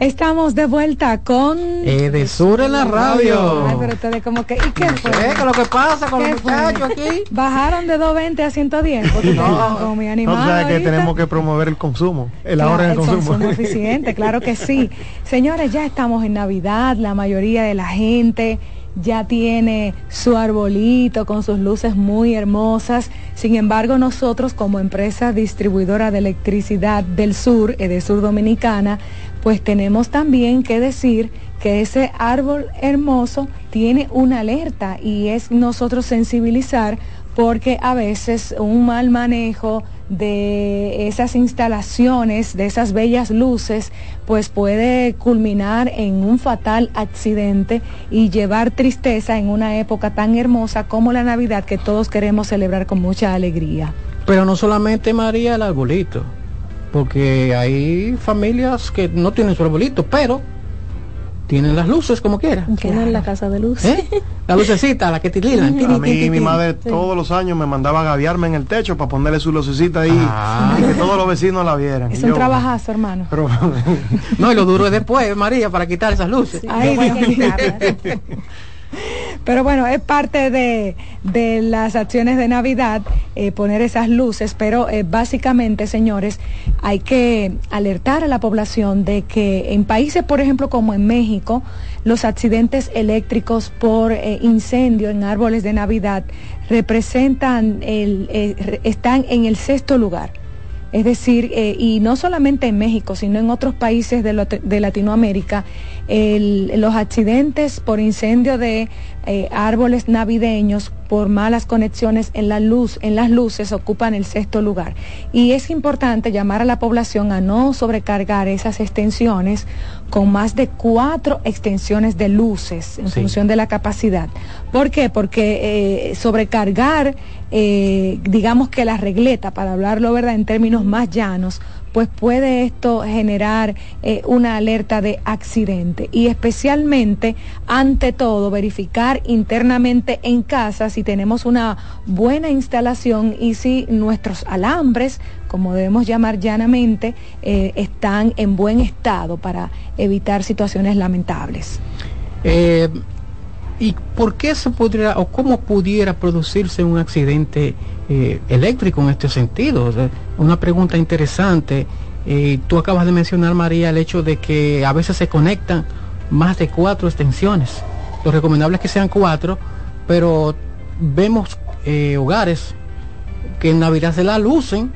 Speaker 20: Estamos de vuelta con
Speaker 21: Edesur en la radio.
Speaker 20: Ay, pero ustedes como que ¿y qué fue?
Speaker 21: ¿Qué es lo que pasa con
Speaker 20: ¿Qué
Speaker 21: los muchachos aquí?
Speaker 20: Bajaron de 220 a 110 porque no, como mi
Speaker 22: O
Speaker 20: animal.
Speaker 22: sea que tenemos que promover el consumo, el
Speaker 20: Claro,
Speaker 22: ahorro en el consumo.
Speaker 20: eficiente, claro que sí. *laughs* Señores, ya estamos en Navidad, la mayoría de la gente ya tiene su arbolito con sus luces muy hermosas. Sin embargo, nosotros como empresa distribuidora de electricidad del sur, Edesur Dominicana, pues tenemos también que decir que ese árbol hermoso tiene una alerta y es nosotros sensibilizar porque a veces un mal manejo de esas instalaciones, de esas bellas luces, pues puede culminar en un fatal accidente y llevar tristeza en una época tan hermosa como la Navidad que todos queremos celebrar con mucha alegría.
Speaker 21: Pero no solamente María el arbolito, porque hay familias que no tienen su arbolito, pero tienen las luces como quiera.
Speaker 23: Tienen la casa de luz.
Speaker 21: ¿Eh? La lucecita, la que *laughs* tirilan.
Speaker 22: A mí mi madre todos los años me mandaba a gaviarme en el techo para ponerle su lucecita ahí
Speaker 21: Ah.
Speaker 22: y que todos los vecinos la vieran.
Speaker 20: Es
Speaker 22: Y
Speaker 20: un
Speaker 22: yo-
Speaker 20: trabajazo, hermano.
Speaker 22: pero- *laughs*
Speaker 21: No, y lo duro es después, María, para quitar esas luces.
Speaker 20: Ay, Dios mío. Pero bueno, es parte de, de las acciones de Navidad eh, poner esas luces, pero eh, básicamente, señores, hay que alertar a la población de que en países, por ejemplo, como en México, los accidentes eléctricos por eh, incendio en árboles de Navidad representan, el, están en el sexto lugar. Es decir, eh, y no solamente en México, sino en otros países de, lo- de Latinoamérica, el- los accidentes por incendio de eh, árboles navideños por malas conexiones en la luz, en las luces ocupan el sexto lugar. Y es importante llamar a la población a no sobrecargar esas extensiones con más de cuatro extensiones de luces en
Speaker 26: Sí.
Speaker 20: función de la capacidad. ¿Por qué? Porque eh, sobrecargar, eh, digamos que la regleta, para hablarlo verdad en términos más llanos, pues puede esto generar eh, una alerta de accidente. Y especialmente ante todo verificar internamente en casa si tenemos una buena instalación y si nuestros alambres como debemos llamar llanamente eh, están en buen estado para evitar situaciones lamentables
Speaker 21: ¿Y por qué se podría o cómo pudiera producirse un accidente eh, eléctrico en este sentido? Una pregunta interesante. Eh, tú acabas de mencionar, María, el hecho de que a veces se conectan más de cuatro extensiones. Lo recomendable es que sean cuatro, pero vemos eh, hogares que en Navidad se la lucen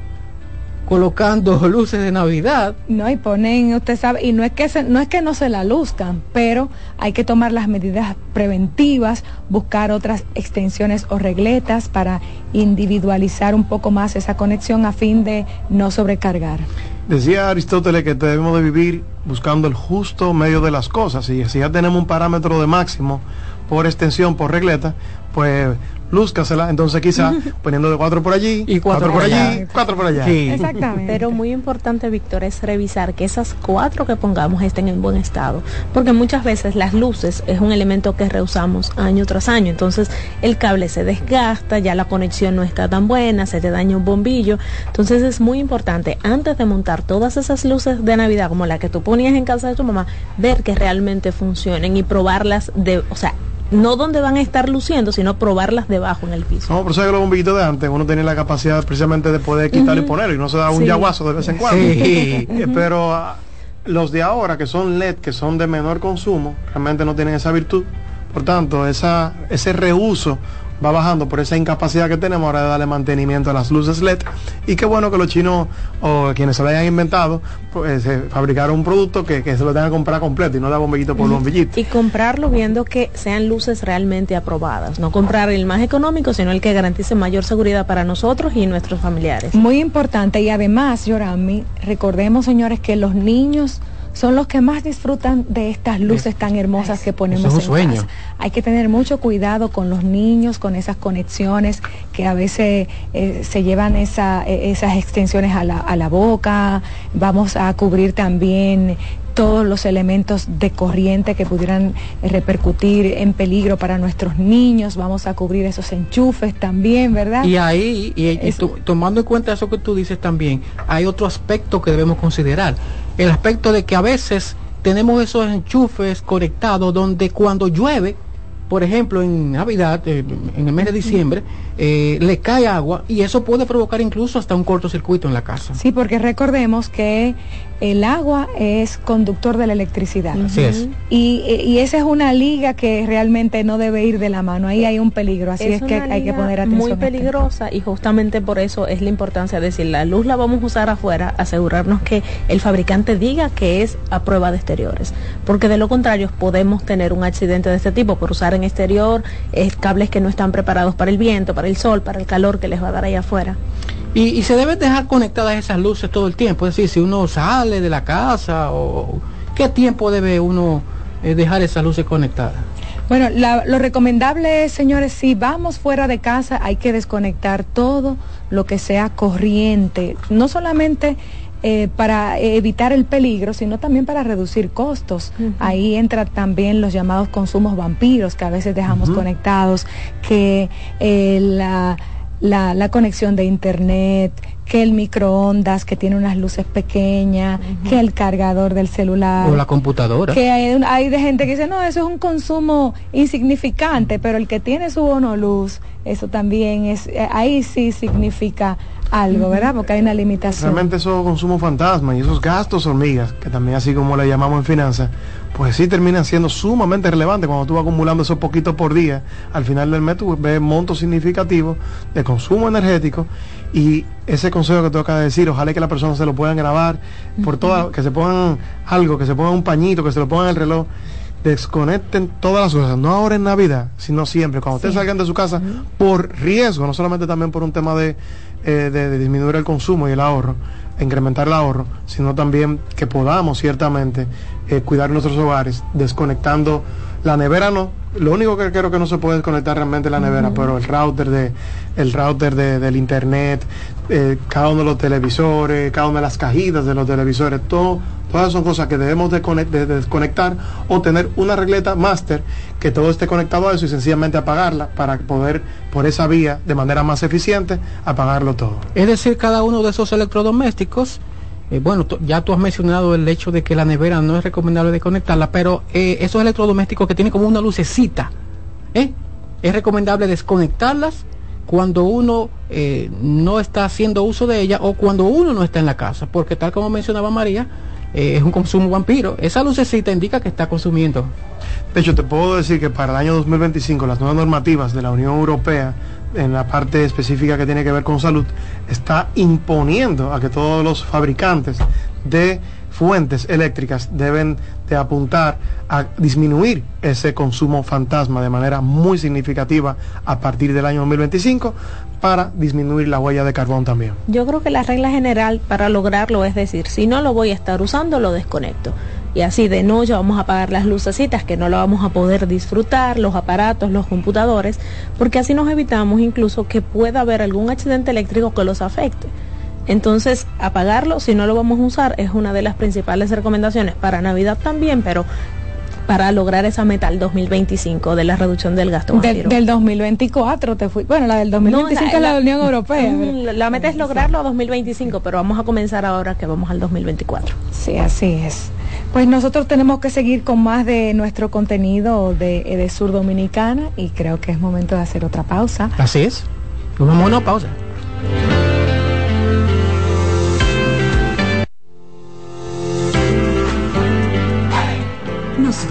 Speaker 21: colocando *laughs* luces de Navidad.
Speaker 20: No, y ponen, usted sabe, y no es que se- no es que no se la luzcan, pero hay que tomar las medidas preventivas, buscar otras extensiones o regletas para individualizar un poco más esa conexión a fin de no sobrecargar.
Speaker 22: Decía Aristóteles que debemos de vivir buscando el justo medio de las cosas y si ya tenemos un parámetro de máximo por extensión, por regleta, pues lúzcasela, entonces quizá *laughs* poniendo de cuatro por allí,
Speaker 21: Y cuatro
Speaker 22: por
Speaker 21: por allá.
Speaker 22: allí, cuatro por allá.
Speaker 21: Sí.
Speaker 23: Exactamente. Pero muy importante, Víctor, es revisar que esas cuatro que pongamos estén en buen estado. Porque muchas veces las luces es un elemento que reusamos año tras año. Entonces el cable se desgasta, ya la conexión no está tan buena, se te daña un bombillo. Entonces es muy importante, antes de montar todas esas luces de Navidad, como la que tú ponías en casa de tu mamá, ver que realmente funcionen y probarlas de, o sea, no donde van a estar luciendo, sino probarlas debajo en el piso.
Speaker 22: No, por eso es que los bombillitos de antes uno tenía la capacidad precisamente de poder quitarlo y ponerlo y no se da un
Speaker 23: Sí.
Speaker 22: yaguazo de vez en cuando.
Speaker 21: Sí. *laughs*
Speaker 22: Eh, Pero ah, los de ahora, que son LED, que son de menor consumo, realmente no tienen esa virtud. Por tanto, esa, ese reuso va bajando por esa incapacidad que tenemos ahora de darle mantenimiento a las luces LED. Y qué bueno que los chinos o quienes se lo hayan inventado, pues eh, fabricaron un producto que, que se lo tengan que comprar completo y no da bombillito por bombillito.
Speaker 23: Y comprarlo viendo que sean luces realmente aprobadas. No comprar el más económico, sino el que garantice mayor seguridad para nosotros y nuestros familiares.
Speaker 20: Muy importante y además, Yorami, recordemos señores que los niños son los que más disfrutan de estas luces tan hermosas que ponemos
Speaker 21: Eso es un
Speaker 20: en
Speaker 21: sueño.
Speaker 20: casa. Hay que tener mucho cuidado con los niños, con esas conexiones que a veces eh, se llevan esa, eh, esas extensiones a la, a la boca. Vamos a cubrir también todos los elementos de corriente que pudieran eh, repercutir en peligro para nuestros niños. Vamos a cubrir esos enchufes también, ¿verdad?
Speaker 21: Y ahí, y, tomando en cuenta eso que tú dices también, hay otro aspecto que debemos considerar. El aspecto de que a veces tenemos esos enchufes conectados donde cuando llueve, por ejemplo, en Navidad, eh, en el mes de diciembre, eh, le cae agua y eso puede provocar incluso hasta un cortocircuito en la casa.
Speaker 20: Sí, porque recordemos que el agua es conductor de la electricidad.
Speaker 21: Así es.
Speaker 20: Y, y esa es una liga que realmente no debe ir de la mano. Ahí hay un peligro, así es, que hay que poner atención.
Speaker 23: Muy
Speaker 20: a esto.
Speaker 23: peligrosa y justamente por eso es la importancia de decir la luz la vamos a usar afuera, asegurarnos que el fabricante diga que es a prueba de exteriores, porque de lo contrario podemos tener un accidente de este tipo por usar en exterior eh, cables que no están preparados para el viento, para el sol, para el calor que les va a dar ahí afuera.
Speaker 21: Y, y se deben dejar conectadas esas luces todo el tiempo. Es decir, si uno sale de la casa o qué tiempo debe uno eh, dejar esas luces conectadas.
Speaker 20: Bueno, la- lo recomendable es, señores, si vamos fuera de casa, hay que desconectar todo lo que sea corriente, no solamente eh, para evitar el peligro, sino también para reducir costos. Ahí entra también los llamados consumos vampiros que a veces dejamos conectados, que eh, la, la, la conexión de internet, que el microondas que tiene unas luces pequeñas, que el cargador del celular.
Speaker 21: O la computadora.
Speaker 20: Que hay, un- hay de gente que dice, no, eso es un consumo insignificante, pero el que tiene su bono luz, eso también es, eh, ahí sí significa algo, ¿verdad? Porque hay una limitación.
Speaker 22: Realmente esos consumos fantasma y esos gastos hormigas, que también así como le llamamos en finanzas, pues sí terminan siendo sumamente relevantes cuando tú vas acumulando esos poquitos por día. Al final del mes tú ves montos significativos de consumo energético y ese consejo que tú acabas de decir, ojalá que las personas se lo puedan grabar por toda, que se pongan algo, que se pongan un pañito, que se lo pongan en el reloj. Desconecten todas las cosas, no ahora en Navidad, sino siempre. Cuando ustedes salgan de su casa, por riesgo, no solamente también por un tema de, eh, de- de disminuir el consumo y el ahorro, incrementar el ahorro, sino también que podamos ciertamente eh, cuidar nuestros hogares, desconectando la nevera no. Lo único que creo que no se puede desconectar realmente es la nevera, pero el router de, el router de- del internet, eh, cada uno de los televisores, cada una de las cajitas de los televisores, todo, todas son cosas que debemos de, conec- de- de desconectar o tener una regleta máster que todo esté conectado a eso y sencillamente apagarla para poder por esa vía de manera más eficiente apagarlo todo.
Speaker 21: Es decir, cada uno de esos electrodomésticos, eh, bueno, ya tú has mencionado el hecho de que la nevera no es recomendable desconectarla, pero eh, esos electrodomésticos que tienen como una lucecita, ¿eh? es recomendable desconectarlas cuando uno no está haciendo uso de ella o cuando uno no está en la casa, porque tal como mencionaba María, eh, es un consumo vampiro. Esa lucecita indica que está consumiendo.
Speaker 22: De hecho, te puedo decir que para el año 2025 las nuevas normativas de la Unión Europea en la parte específica que tiene que ver con salud está imponiendo a que todos los fabricantes de fuentes eléctricas deben de apuntar a disminuir ese consumo fantasma de manera muy significativa a partir del año 2025 para disminuir la huella de carbón también.
Speaker 23: Yo creo que la regla general para lograrlo es decir, si no lo voy a estar usando, lo desconecto. y así de noche vamos a apagar las lucecitas que no lo vamos a poder disfrutar, los aparatos, los computadores, porque así nos evitamos incluso que pueda haber algún accidente eléctrico que los afecte. Entonces, apagarlo si no lo vamos a usar es una de las principales recomendaciones para Navidad también, pero para lograr esa meta al 2025 de la reducción del gasto.
Speaker 20: Del, del 2024 te fui. Bueno, la del 2025
Speaker 23: No,
Speaker 20: es la,
Speaker 23: la-
Speaker 20: Unión Europea.
Speaker 23: Mm, La meta es lograrlo a 2025, pero vamos a comenzar ahora que vamos al 2024.
Speaker 20: Sí, así es. Pues nosotros tenemos que seguir con más de nuestro contenido de Edesur Dominicana y creo que es momento de hacer otra pausa.
Speaker 21: Así es. Nos vamos a una pausa.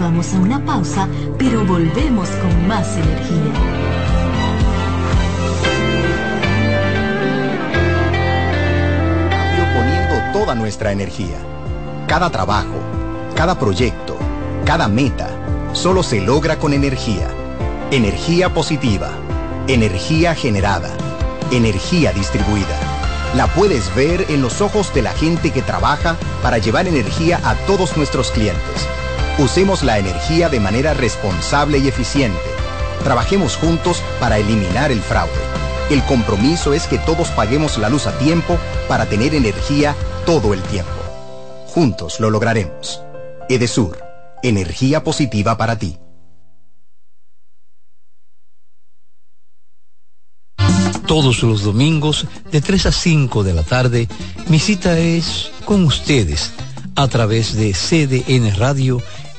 Speaker 6: Vamos a una pausa, pero volvemos con más energía.
Speaker 25: toda nuestra energía. Cada trabajo, cada proyecto, cada meta, solo se logra con energía. Energía positiva, energía generada, energía distribuida. La puedes ver en los ojos de la gente que trabaja para llevar energía a todos nuestros clientes. Usemos la energía de manera responsable y eficiente. Trabajemos juntos para eliminar el fraude. El compromiso es que todos paguemos la luz a tiempo para tener energía todo el tiempo. Juntos lo lograremos. Edesur, energía positiva para ti.
Speaker 26: Todos los domingos de 3 a 5 de la tarde, mi cita es con ustedes a través de CDN Radio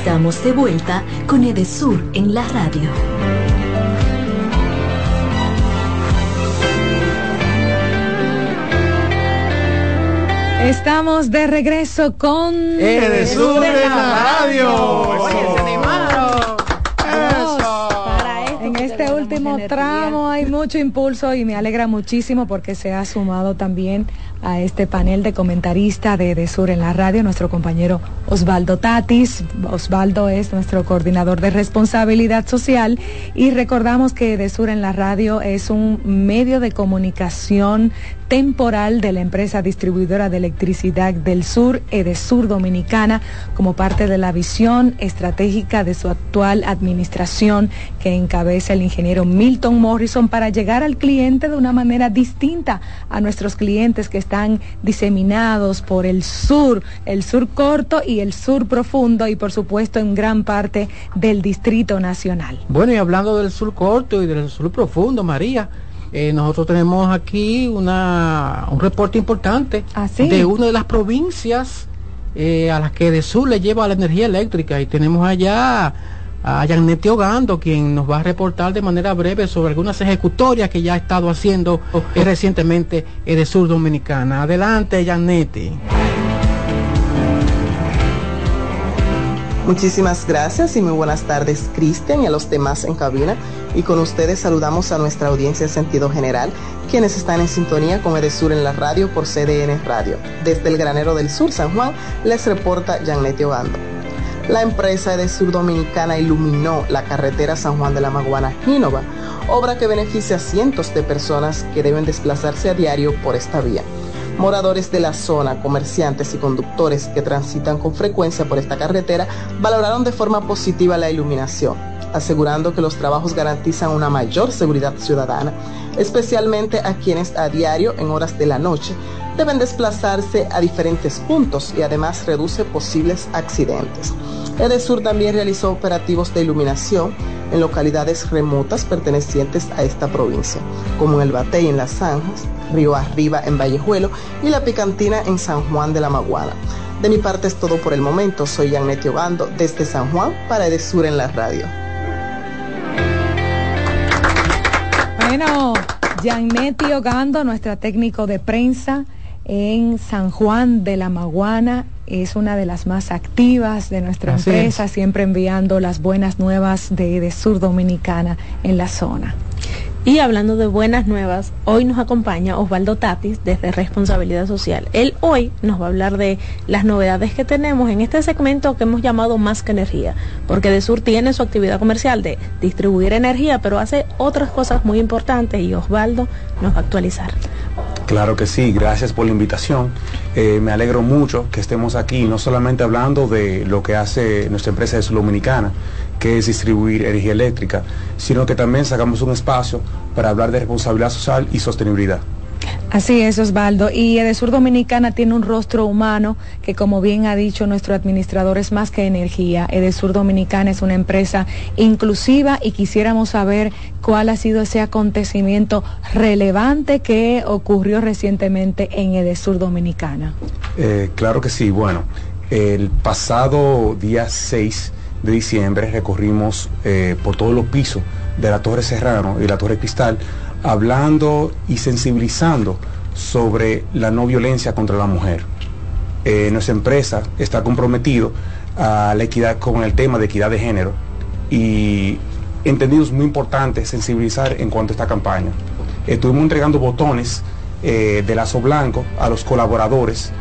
Speaker 6: Estamos de vuelta con Edesur en la radio.
Speaker 20: Estamos de regreso con
Speaker 22: Edesur en la radio.
Speaker 20: En este último tramo hay mucho impulso y me alegra muchísimo porque se ha sumado también a este panel de comentaristas de Edesur en la radio nuestro compañero Osvaldo Tatis. Osvaldo es nuestro coordinador de responsabilidad social y recordamos que Edesur en la radio es un medio de comunicación temporal de la empresa distribuidora de electricidad del sur, Edesur Dominicana, como parte de la visión estratégica de su actual administración que encabeza el ingeniero Milton Morrison para llegar al cliente de una manera distinta a nuestros clientes que están diseminados por el sur, el sur corto y el sur profundo y por supuesto en gran parte del Distrito Nacional.
Speaker 21: Bueno, y hablando del sur corto y del sur profundo, María, eh, nosotros tenemos aquí una, un reporte importante de una de las provincias eh, a las que de sur le lleva la energía eléctrica y tenemos allá a Yanete Ogando, quien nos va a reportar de manera breve sobre algunas ejecutorias que ya ha estado haciendo eh, recientemente eh, de Sur Dominicana. Adelante, Yanete.
Speaker 27: Muchísimas gracias y muy buenas tardes, Cristian, y a los demás en cabina. Y con ustedes saludamos a nuestra audiencia en sentido general, quienes están en sintonía con Edesur en la radio por CDN Radio. Desde el Granero del Sur, San Juan, les reporta Janete Ogando. La empresa Edesur Dominicana iluminó la carretera San Juan de la Maguana Gínova, obra que beneficia a cientos de personas que deben desplazarse a diario por esta vía. Moradores de la zona, comerciantes y conductores que transitan con frecuencia por esta carretera valoraron de forma positiva la iluminación, asegurando que los trabajos garantizan una mayor seguridad ciudadana, especialmente a quienes a diario en horas de la noche deben desplazarse a diferentes puntos y además reduce posibles accidentes. Edesur también realizó operativos de iluminación en localidades remotas pertenecientes a esta provincia, como el Batey en Las Zanjas, Río Arriba en Vallejuelo y La Picantina en San Juan de la Maguana. De mi parte es todo por el momento. Soy Janet Ogando desde San Juan para Edesur en la radio.
Speaker 20: Bueno, Janetti Ogando, nuestra técnico de prensa en San Juan de la Maguana. Es una de las más activas de nuestra
Speaker 21: Así
Speaker 20: empresa, siempre enviando las buenas nuevas de, de Sur Dominicana en la zona.
Speaker 23: Y hablando de buenas nuevas, hoy nos acompaña Osvaldo Tatis desde Responsabilidad Social. Él hoy nos va a hablar de las novedades que tenemos en este segmento que hemos llamado Más que Energía, porque de Sur tiene su actividad comercial de distribuir energía, pero hace otras cosas muy importantes y Osvaldo nos va a actualizar.
Speaker 28: Claro que sí, gracias por la invitación. Eh, me alegro mucho que estemos aquí, no solamente hablando de lo que hace nuestra empresa de Sur Dominicana, que es distribuir energía eléctrica, sino que también sacamos un espacio para hablar de responsabilidad social y sostenibilidad.
Speaker 20: Así es, Osvaldo. Y Edesur Dominicana tiene un rostro humano que, como bien ha dicho nuestro administrador, es más que energía. Edesur Dominicana es una empresa inclusiva y quisiéramos saber cuál ha sido ese acontecimiento relevante que ocurrió recientemente en Edesur Dominicana.
Speaker 28: Eh, claro que sí, bueno, el pasado día 6 de diciembre recorrimos eh, por todos los pisos de la Torre Serrano y la Torre Cristal hablando y sensibilizando sobre la no violencia contra la mujer. Eh, nuestra empresa está comprometido a la equidad con el tema de equidad de género y entendidos muy importante sensibilizar en cuanto a esta campaña. Estuvimos entregando botones eh, de lazo blanco a los colaboradores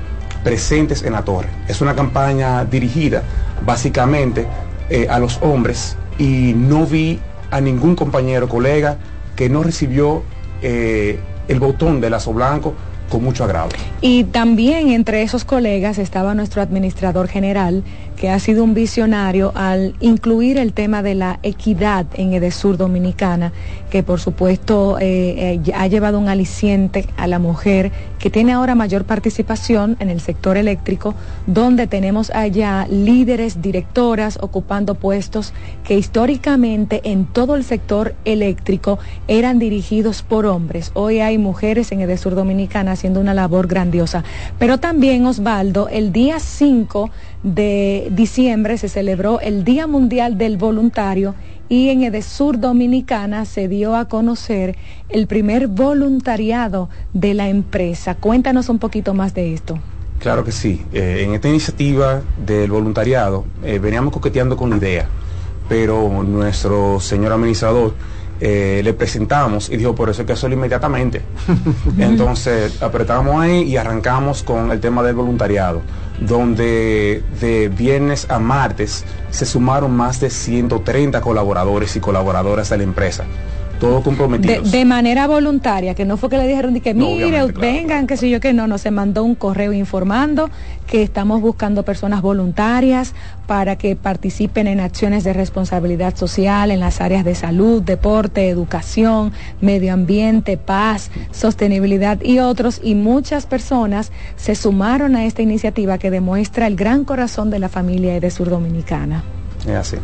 Speaker 28: presentes en la torre. Es una campaña dirigida básicamente eh, a los hombres y no vi a ningún compañero, colega que no recibió eh, el botón de lazo blanco con mucho agrado.
Speaker 20: Y también entre esos colegas estaba nuestro administrador general, que ha sido un visionario al incluir el tema de la equidad en Edesur Dominicana, que por supuesto eh, eh, ha llevado un aliciente a la mujer, que tiene ahora mayor participación en el sector eléctrico, donde tenemos allá líderes, directoras ocupando puestos que históricamente en todo el sector eléctrico eran dirigidos por hombres. Hoy hay mujeres en Edesur Dominicana haciendo una labor grandiosa. Pero también, Osvaldo, el día 5 de diciembre se celebró el Día Mundial del Voluntario y en Edesur Dominicana se dio a conocer el primer voluntariado de la empresa. Cuéntanos un poquito más de esto.
Speaker 28: Claro que sí. Eh, en esta iniciativa del voluntariado eh, veníamos coqueteando con la idea, pero nuestro señor administrador eh, le presentamos y dijo, por eso hay que hacerlo inmediatamente. *laughs* Entonces apretamos ahí y arrancamos con el tema del voluntariado, donde de viernes a martes se sumaron más de 130 colaboradores y colaboradoras de la empresa. Todos
Speaker 20: De,
Speaker 28: comprometidos.
Speaker 20: de manera voluntaria, que no fue que le dijeron de que mire,
Speaker 28: claro.
Speaker 20: vengan, que sé yo que no, no, se mandó un correo informando que estamos buscando personas voluntarias para que participen en acciones de responsabilidad social en las áreas de salud, deporte, educación, medio ambiente, paz, sostenibilidad y otros. Y muchas personas se sumaron a esta iniciativa que demuestra el gran corazón de la familia de Sur Dominicana.
Speaker 28: Es así.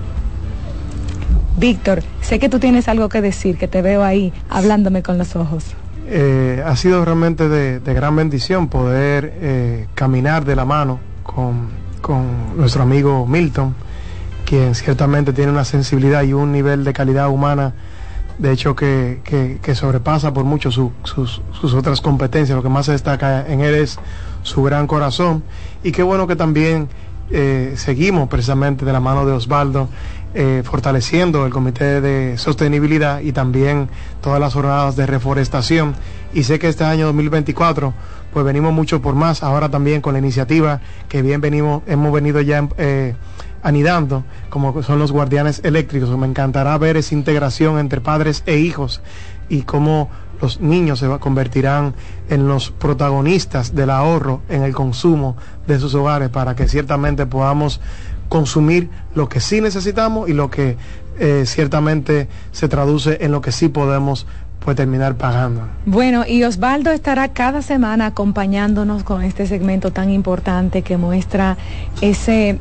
Speaker 20: Víctor, sé que tú tienes algo que decir, que te veo ahí hablándome con los ojos.
Speaker 22: Eh, ha sido realmente de, gran bendición poder eh, caminar de la mano con, nuestro amigo Milton, quien ciertamente tiene una sensibilidad y un nivel de calidad humana, de hecho que, sobrepasa por mucho su- sus, sus otras competencias. Lo que más se destaca en él es su gran corazón y qué bueno que también eh, seguimos precisamente de la mano de Osvaldo eh, fortaleciendo el Comité de Sostenibilidad y también todas las jornadas de reforestación. Y sé que este año 2024 pues venimos mucho por más, ahora también con la iniciativa que bien venimos, hemos venido ya eh, anidando, como son los guardianes eléctricos. Me encantará ver esa integración entre padres e hijos y cómo los niños se convertirán en los protagonistas del ahorro en el consumo de sus hogares para que ciertamente podamos consumir lo que sí necesitamos y lo que eh, ciertamente se traduce en lo que sí podemos pues terminar pagando.
Speaker 20: Bueno, y Osvaldo estará cada semana acompañándonos con este segmento tan importante que muestra ese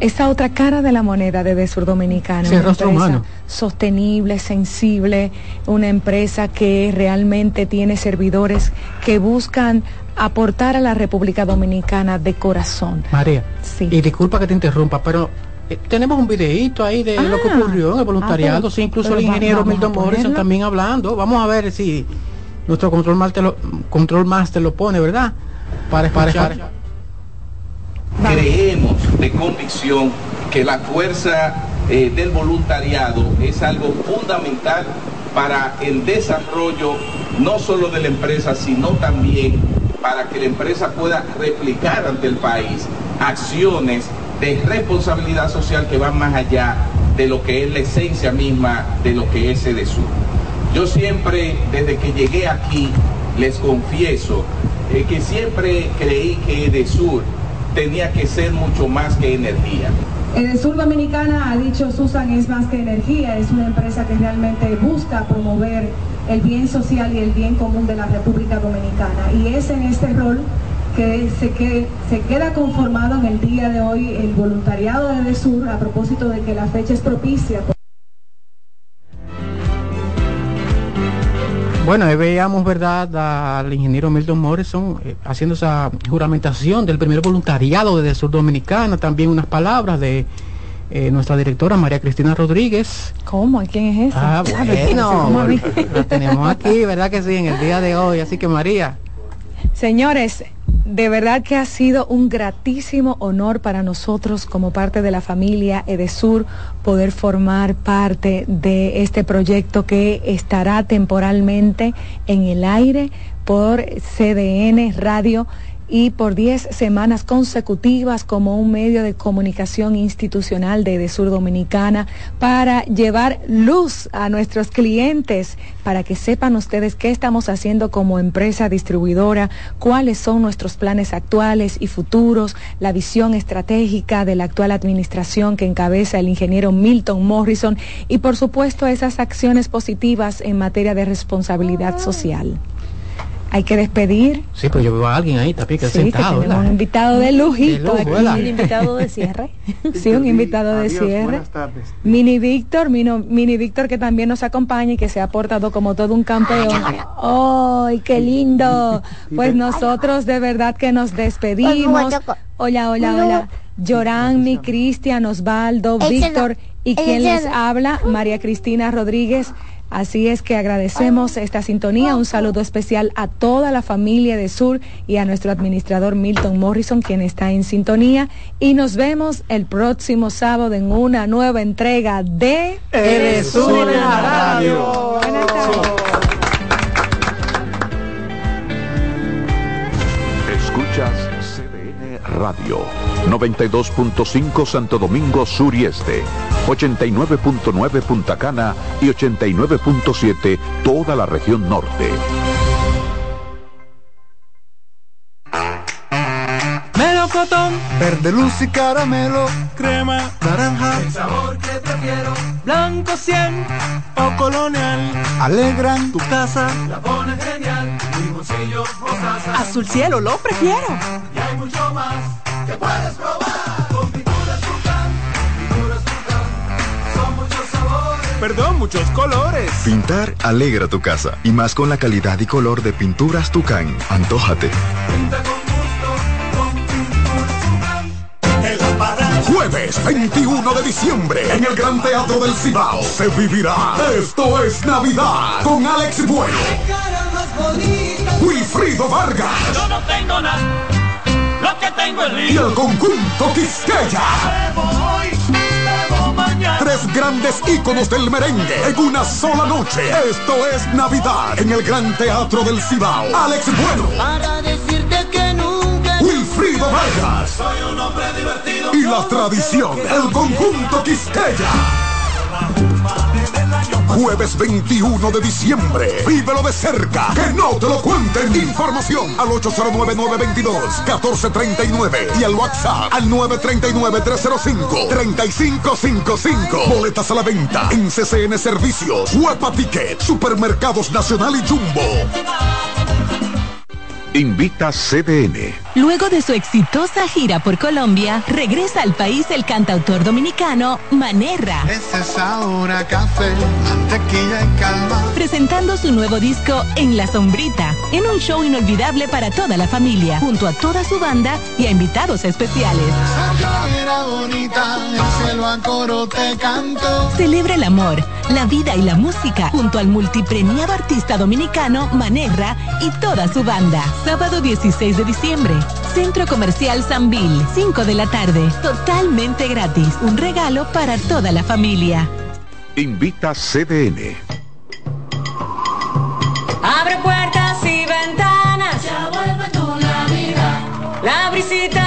Speaker 20: esa otra cara de la moneda de Desur Dominicana.
Speaker 21: Sí,
Speaker 20: una
Speaker 21: rostro
Speaker 20: empresa
Speaker 21: humano.
Speaker 20: sostenible, sensible, una empresa que realmente tiene servidores que buscan aportar a la República Dominicana de corazón.
Speaker 21: María,
Speaker 20: Sí.
Speaker 21: y disculpa que te interrumpa, pero eh, tenemos un videíto ahí de lo que
Speaker 20: Ah.
Speaker 21: ocurrió en el voluntariado,
Speaker 20: Ah, pero-
Speaker 21: sí, incluso el ingeniero Milton Morrison también hablando. Vamos a ver si nuestro control master lo, control master lo pone, ¿verdad? para escuchar.
Speaker 13: Creemos de convicción que la fuerza eh, del voluntariado es algo fundamental para el desarrollo no solo de la empresa, sino también para que la empresa pueda replicar ante el país acciones de responsabilidad social que van más allá de lo que es la esencia misma de lo que es EDESUR. Yo siempre, desde que llegué aquí, les confieso eh, que siempre creí que EDESUR tenía que ser mucho más que energía.
Speaker 29: Edesur Dominicana ha dicho Susan es más que energía, es una empresa que realmente busca promover el bien social y el bien común de la República Dominicana. Y es en este rol que se, que se queda conformado en el día de hoy el voluntariado de Edesur a propósito de que la fecha es propicia.
Speaker 21: Bueno, ahí veíamos, ¿verdad?, al ingeniero Milton Morrison eh, haciendo esa juramentación del primer voluntariado desde el sur dominicana, también unas palabras de eh, nuestra directora María Cristina Rodríguez.
Speaker 20: ¿Cómo? ¿Quién es esa?
Speaker 21: Ah, bueno, *laughs* la tenemos aquí, ¿verdad que sí, en el día de hoy? Así que María.
Speaker 20: Señores, de verdad que ha sido un gratísimo honor para nosotros como parte de la familia Edesur poder formar parte de este proyecto que estará temporalmente en el aire por CDN Radio y por 10 semanas consecutivas como un medio de comunicación institucional de, Sur Dominicana para llevar luz a nuestros clientes, para que sepan ustedes qué estamos haciendo como empresa distribuidora, cuáles son nuestros planes actuales y futuros, la visión estratégica de la actual administración que encabeza el ingeniero Milton Morrison y por supuesto esas acciones positivas en materia de responsabilidad social hay que despedir.
Speaker 21: Sí, pero yo veo a alguien ahí también que sí, sentado.
Speaker 20: Que un invitado de lujito
Speaker 23: de aquí. Un invitado de cierre. *laughs*
Speaker 20: sí, un invitado de cierre. Buenas tardes. Mini Víctor, Mini Víctor que también nos acompaña y que se ha portado como todo un campeón. ¡Ay, qué lindo! Pues nosotros de verdad que nos despedimos. Hola, hola, hola. Yorani, Cristian, Osvaldo, Víctor y quien les habla, María Cristina Rodríguez. Así es que agradecemos esta sintonía. Un saludo especial a toda la familia de Sur y a nuestro administrador Milton Morrison, quien está en sintonía. Y nos vemos el próximo sábado en una nueva entrega de
Speaker 17: El Sur en la Radio.
Speaker 20: Buenas tardes.
Speaker 1: Escuchas CDN Radio, 92.5 Santo Domingo Sur y Este. 89.9 Punta Cana y 89.7 toda la región norte.
Speaker 17: Melocotón,
Speaker 7: verde luz y caramelo,
Speaker 17: crema,
Speaker 7: naranja,
Speaker 17: el sabor que prefiero, blanco 100 o colonial,
Speaker 7: alegran.
Speaker 17: Tu casa, la pone genial, limoncillo, mostaza,
Speaker 8: azul cielo lo prefiero.
Speaker 17: Y hay mucho más que puedes probar.
Speaker 30: Perdón, muchos colores.
Speaker 18: Pintar alegra tu casa. Y más con la calidad y color de Pinturas Tucán. Antójate.
Speaker 4: Jueves 21 de diciembre en el Gran Teatro del Cibao se vivirá Esto es Navidad con Alex Bueno, Wilfrido Vargas
Speaker 17: Yo no tengo nada, que tengo es
Speaker 4: y el conjunto Quisqueya. Tres grandes íconos del merengue en una sola noche. Esto es Navidad en el Gran Teatro del Cibao. Alex Bueno.
Speaker 17: Para decirte que nunca.
Speaker 4: Wilfrido Vargas.
Speaker 17: Soy un hombre divertido.
Speaker 4: Y la tradición, el conjunto Quisqueya. Jueves 21 de diciembre. Vívelo de cerca. Que no te lo cuenten. Información al 809-922-1439 y al WhatsApp al 939-305-3555. Boletas a la venta en CCN Servicios, Huepa Ticket, Supermercados Nacional y Jumbo.
Speaker 1: Invita CDN.
Speaker 6: Luego de su exitosa gira por Colombia, regresa al país el cantautor dominicano Manerra.
Speaker 7: Ese sabor a café, mantequilla y calma.
Speaker 6: Presentando su nuevo disco En la Sombrita, en un show inolvidable para toda la familia, junto a toda su banda y a invitados especiales.
Speaker 7: Era bonita, el cielo a coro te canto.
Speaker 6: Celebra el amor, la vida y la música junto al multipremiado artista dominicano Manerra y toda su banda. Sábado 16 de diciembre. Centro Comercial Sanvil, 5 de la tarde. Totalmente gratis. Un regalo para toda la familia.
Speaker 1: Invita CDN.
Speaker 8: Abre puertas y ventanas. Ya vuelve tu Navidad. La brisita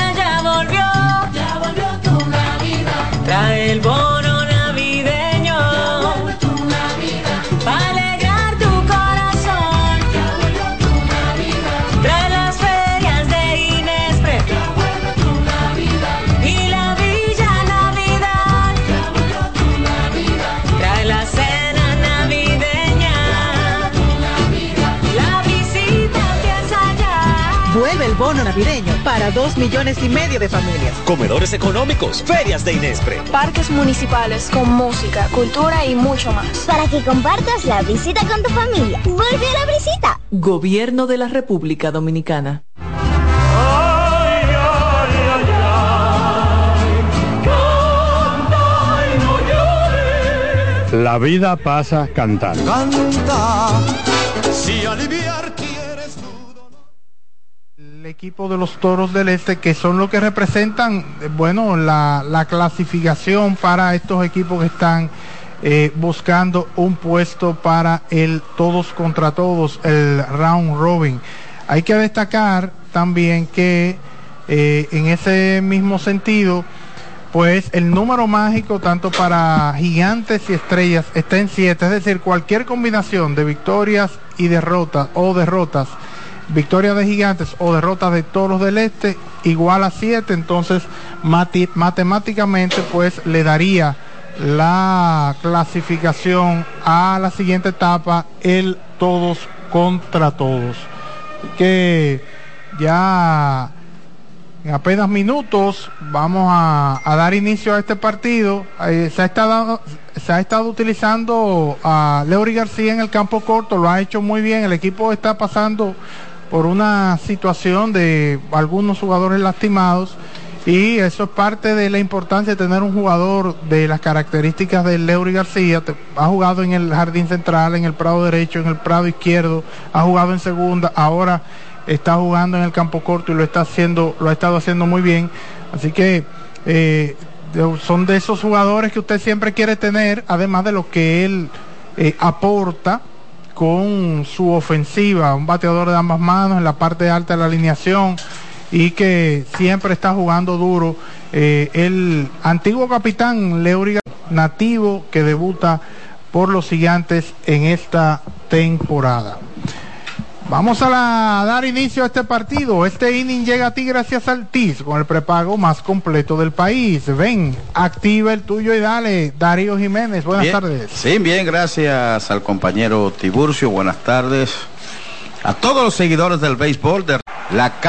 Speaker 8: para
Speaker 16: dos millones y medio de familias.
Speaker 31: Comedores económicos, ferias de Inespre.
Speaker 11: Parques municipales con música, cultura y mucho más.
Speaker 12: Para que compartas la visita con tu familia. Vuelve a la visita.
Speaker 32: Gobierno de la República Dominicana.
Speaker 14: La vida pasa cantando.
Speaker 7: Canta, si aliviar quieres
Speaker 33: el equipo de los Toros del Este, que son los que representan, eh, bueno, la, la clasificación para estos equipos que están eh, buscando un puesto para el todos contra todos, el round robin. Hay que destacar también que eh, en ese mismo sentido, pues el número mágico tanto para gigantes y estrellas está en 7, es decir, cualquier combinación de victorias y derrotas o derrotas victoria de gigantes o derrotas de toros del este igual a 7 entonces mati- matemáticamente pues le daría la clasificación a la siguiente etapa el todos contra todos que ya en apenas minutos vamos a, a dar inicio a este partido. Eh, se, ha estado, se ha estado utilizando a Leury García en el campo corto, lo ha hecho muy bien. El equipo está pasando por una situación de algunos jugadores lastimados y eso es parte de la importancia de tener un jugador de las características de Leury García. Ha jugado en el jardín central, en el prado derecho, en el prado izquierdo, ha jugado en segunda, ahora está jugando en el campo corto y lo está haciendo, lo ha estado haciendo muy bien. Así que eh, son de esos jugadores que usted siempre quiere tener, además de lo que él eh, aporta con su ofensiva, un bateador de ambas manos en la parte alta de la alineación y que siempre está jugando duro. Eh, el antiguo capitán Leuriga, nativo que debuta por los gigantes en esta temporada. Vamos a, la- a dar inicio a este partido. Este inning llega a ti gracias al TIS con el prepago más completo del país. Ven, activa el tuyo y dale. Darío Jiménez, buenas
Speaker 34: Bien.
Speaker 33: tardes.
Speaker 34: Sí, bien, gracias al compañero Tiburcio. Buenas tardes. A todos los seguidores del béisbol de la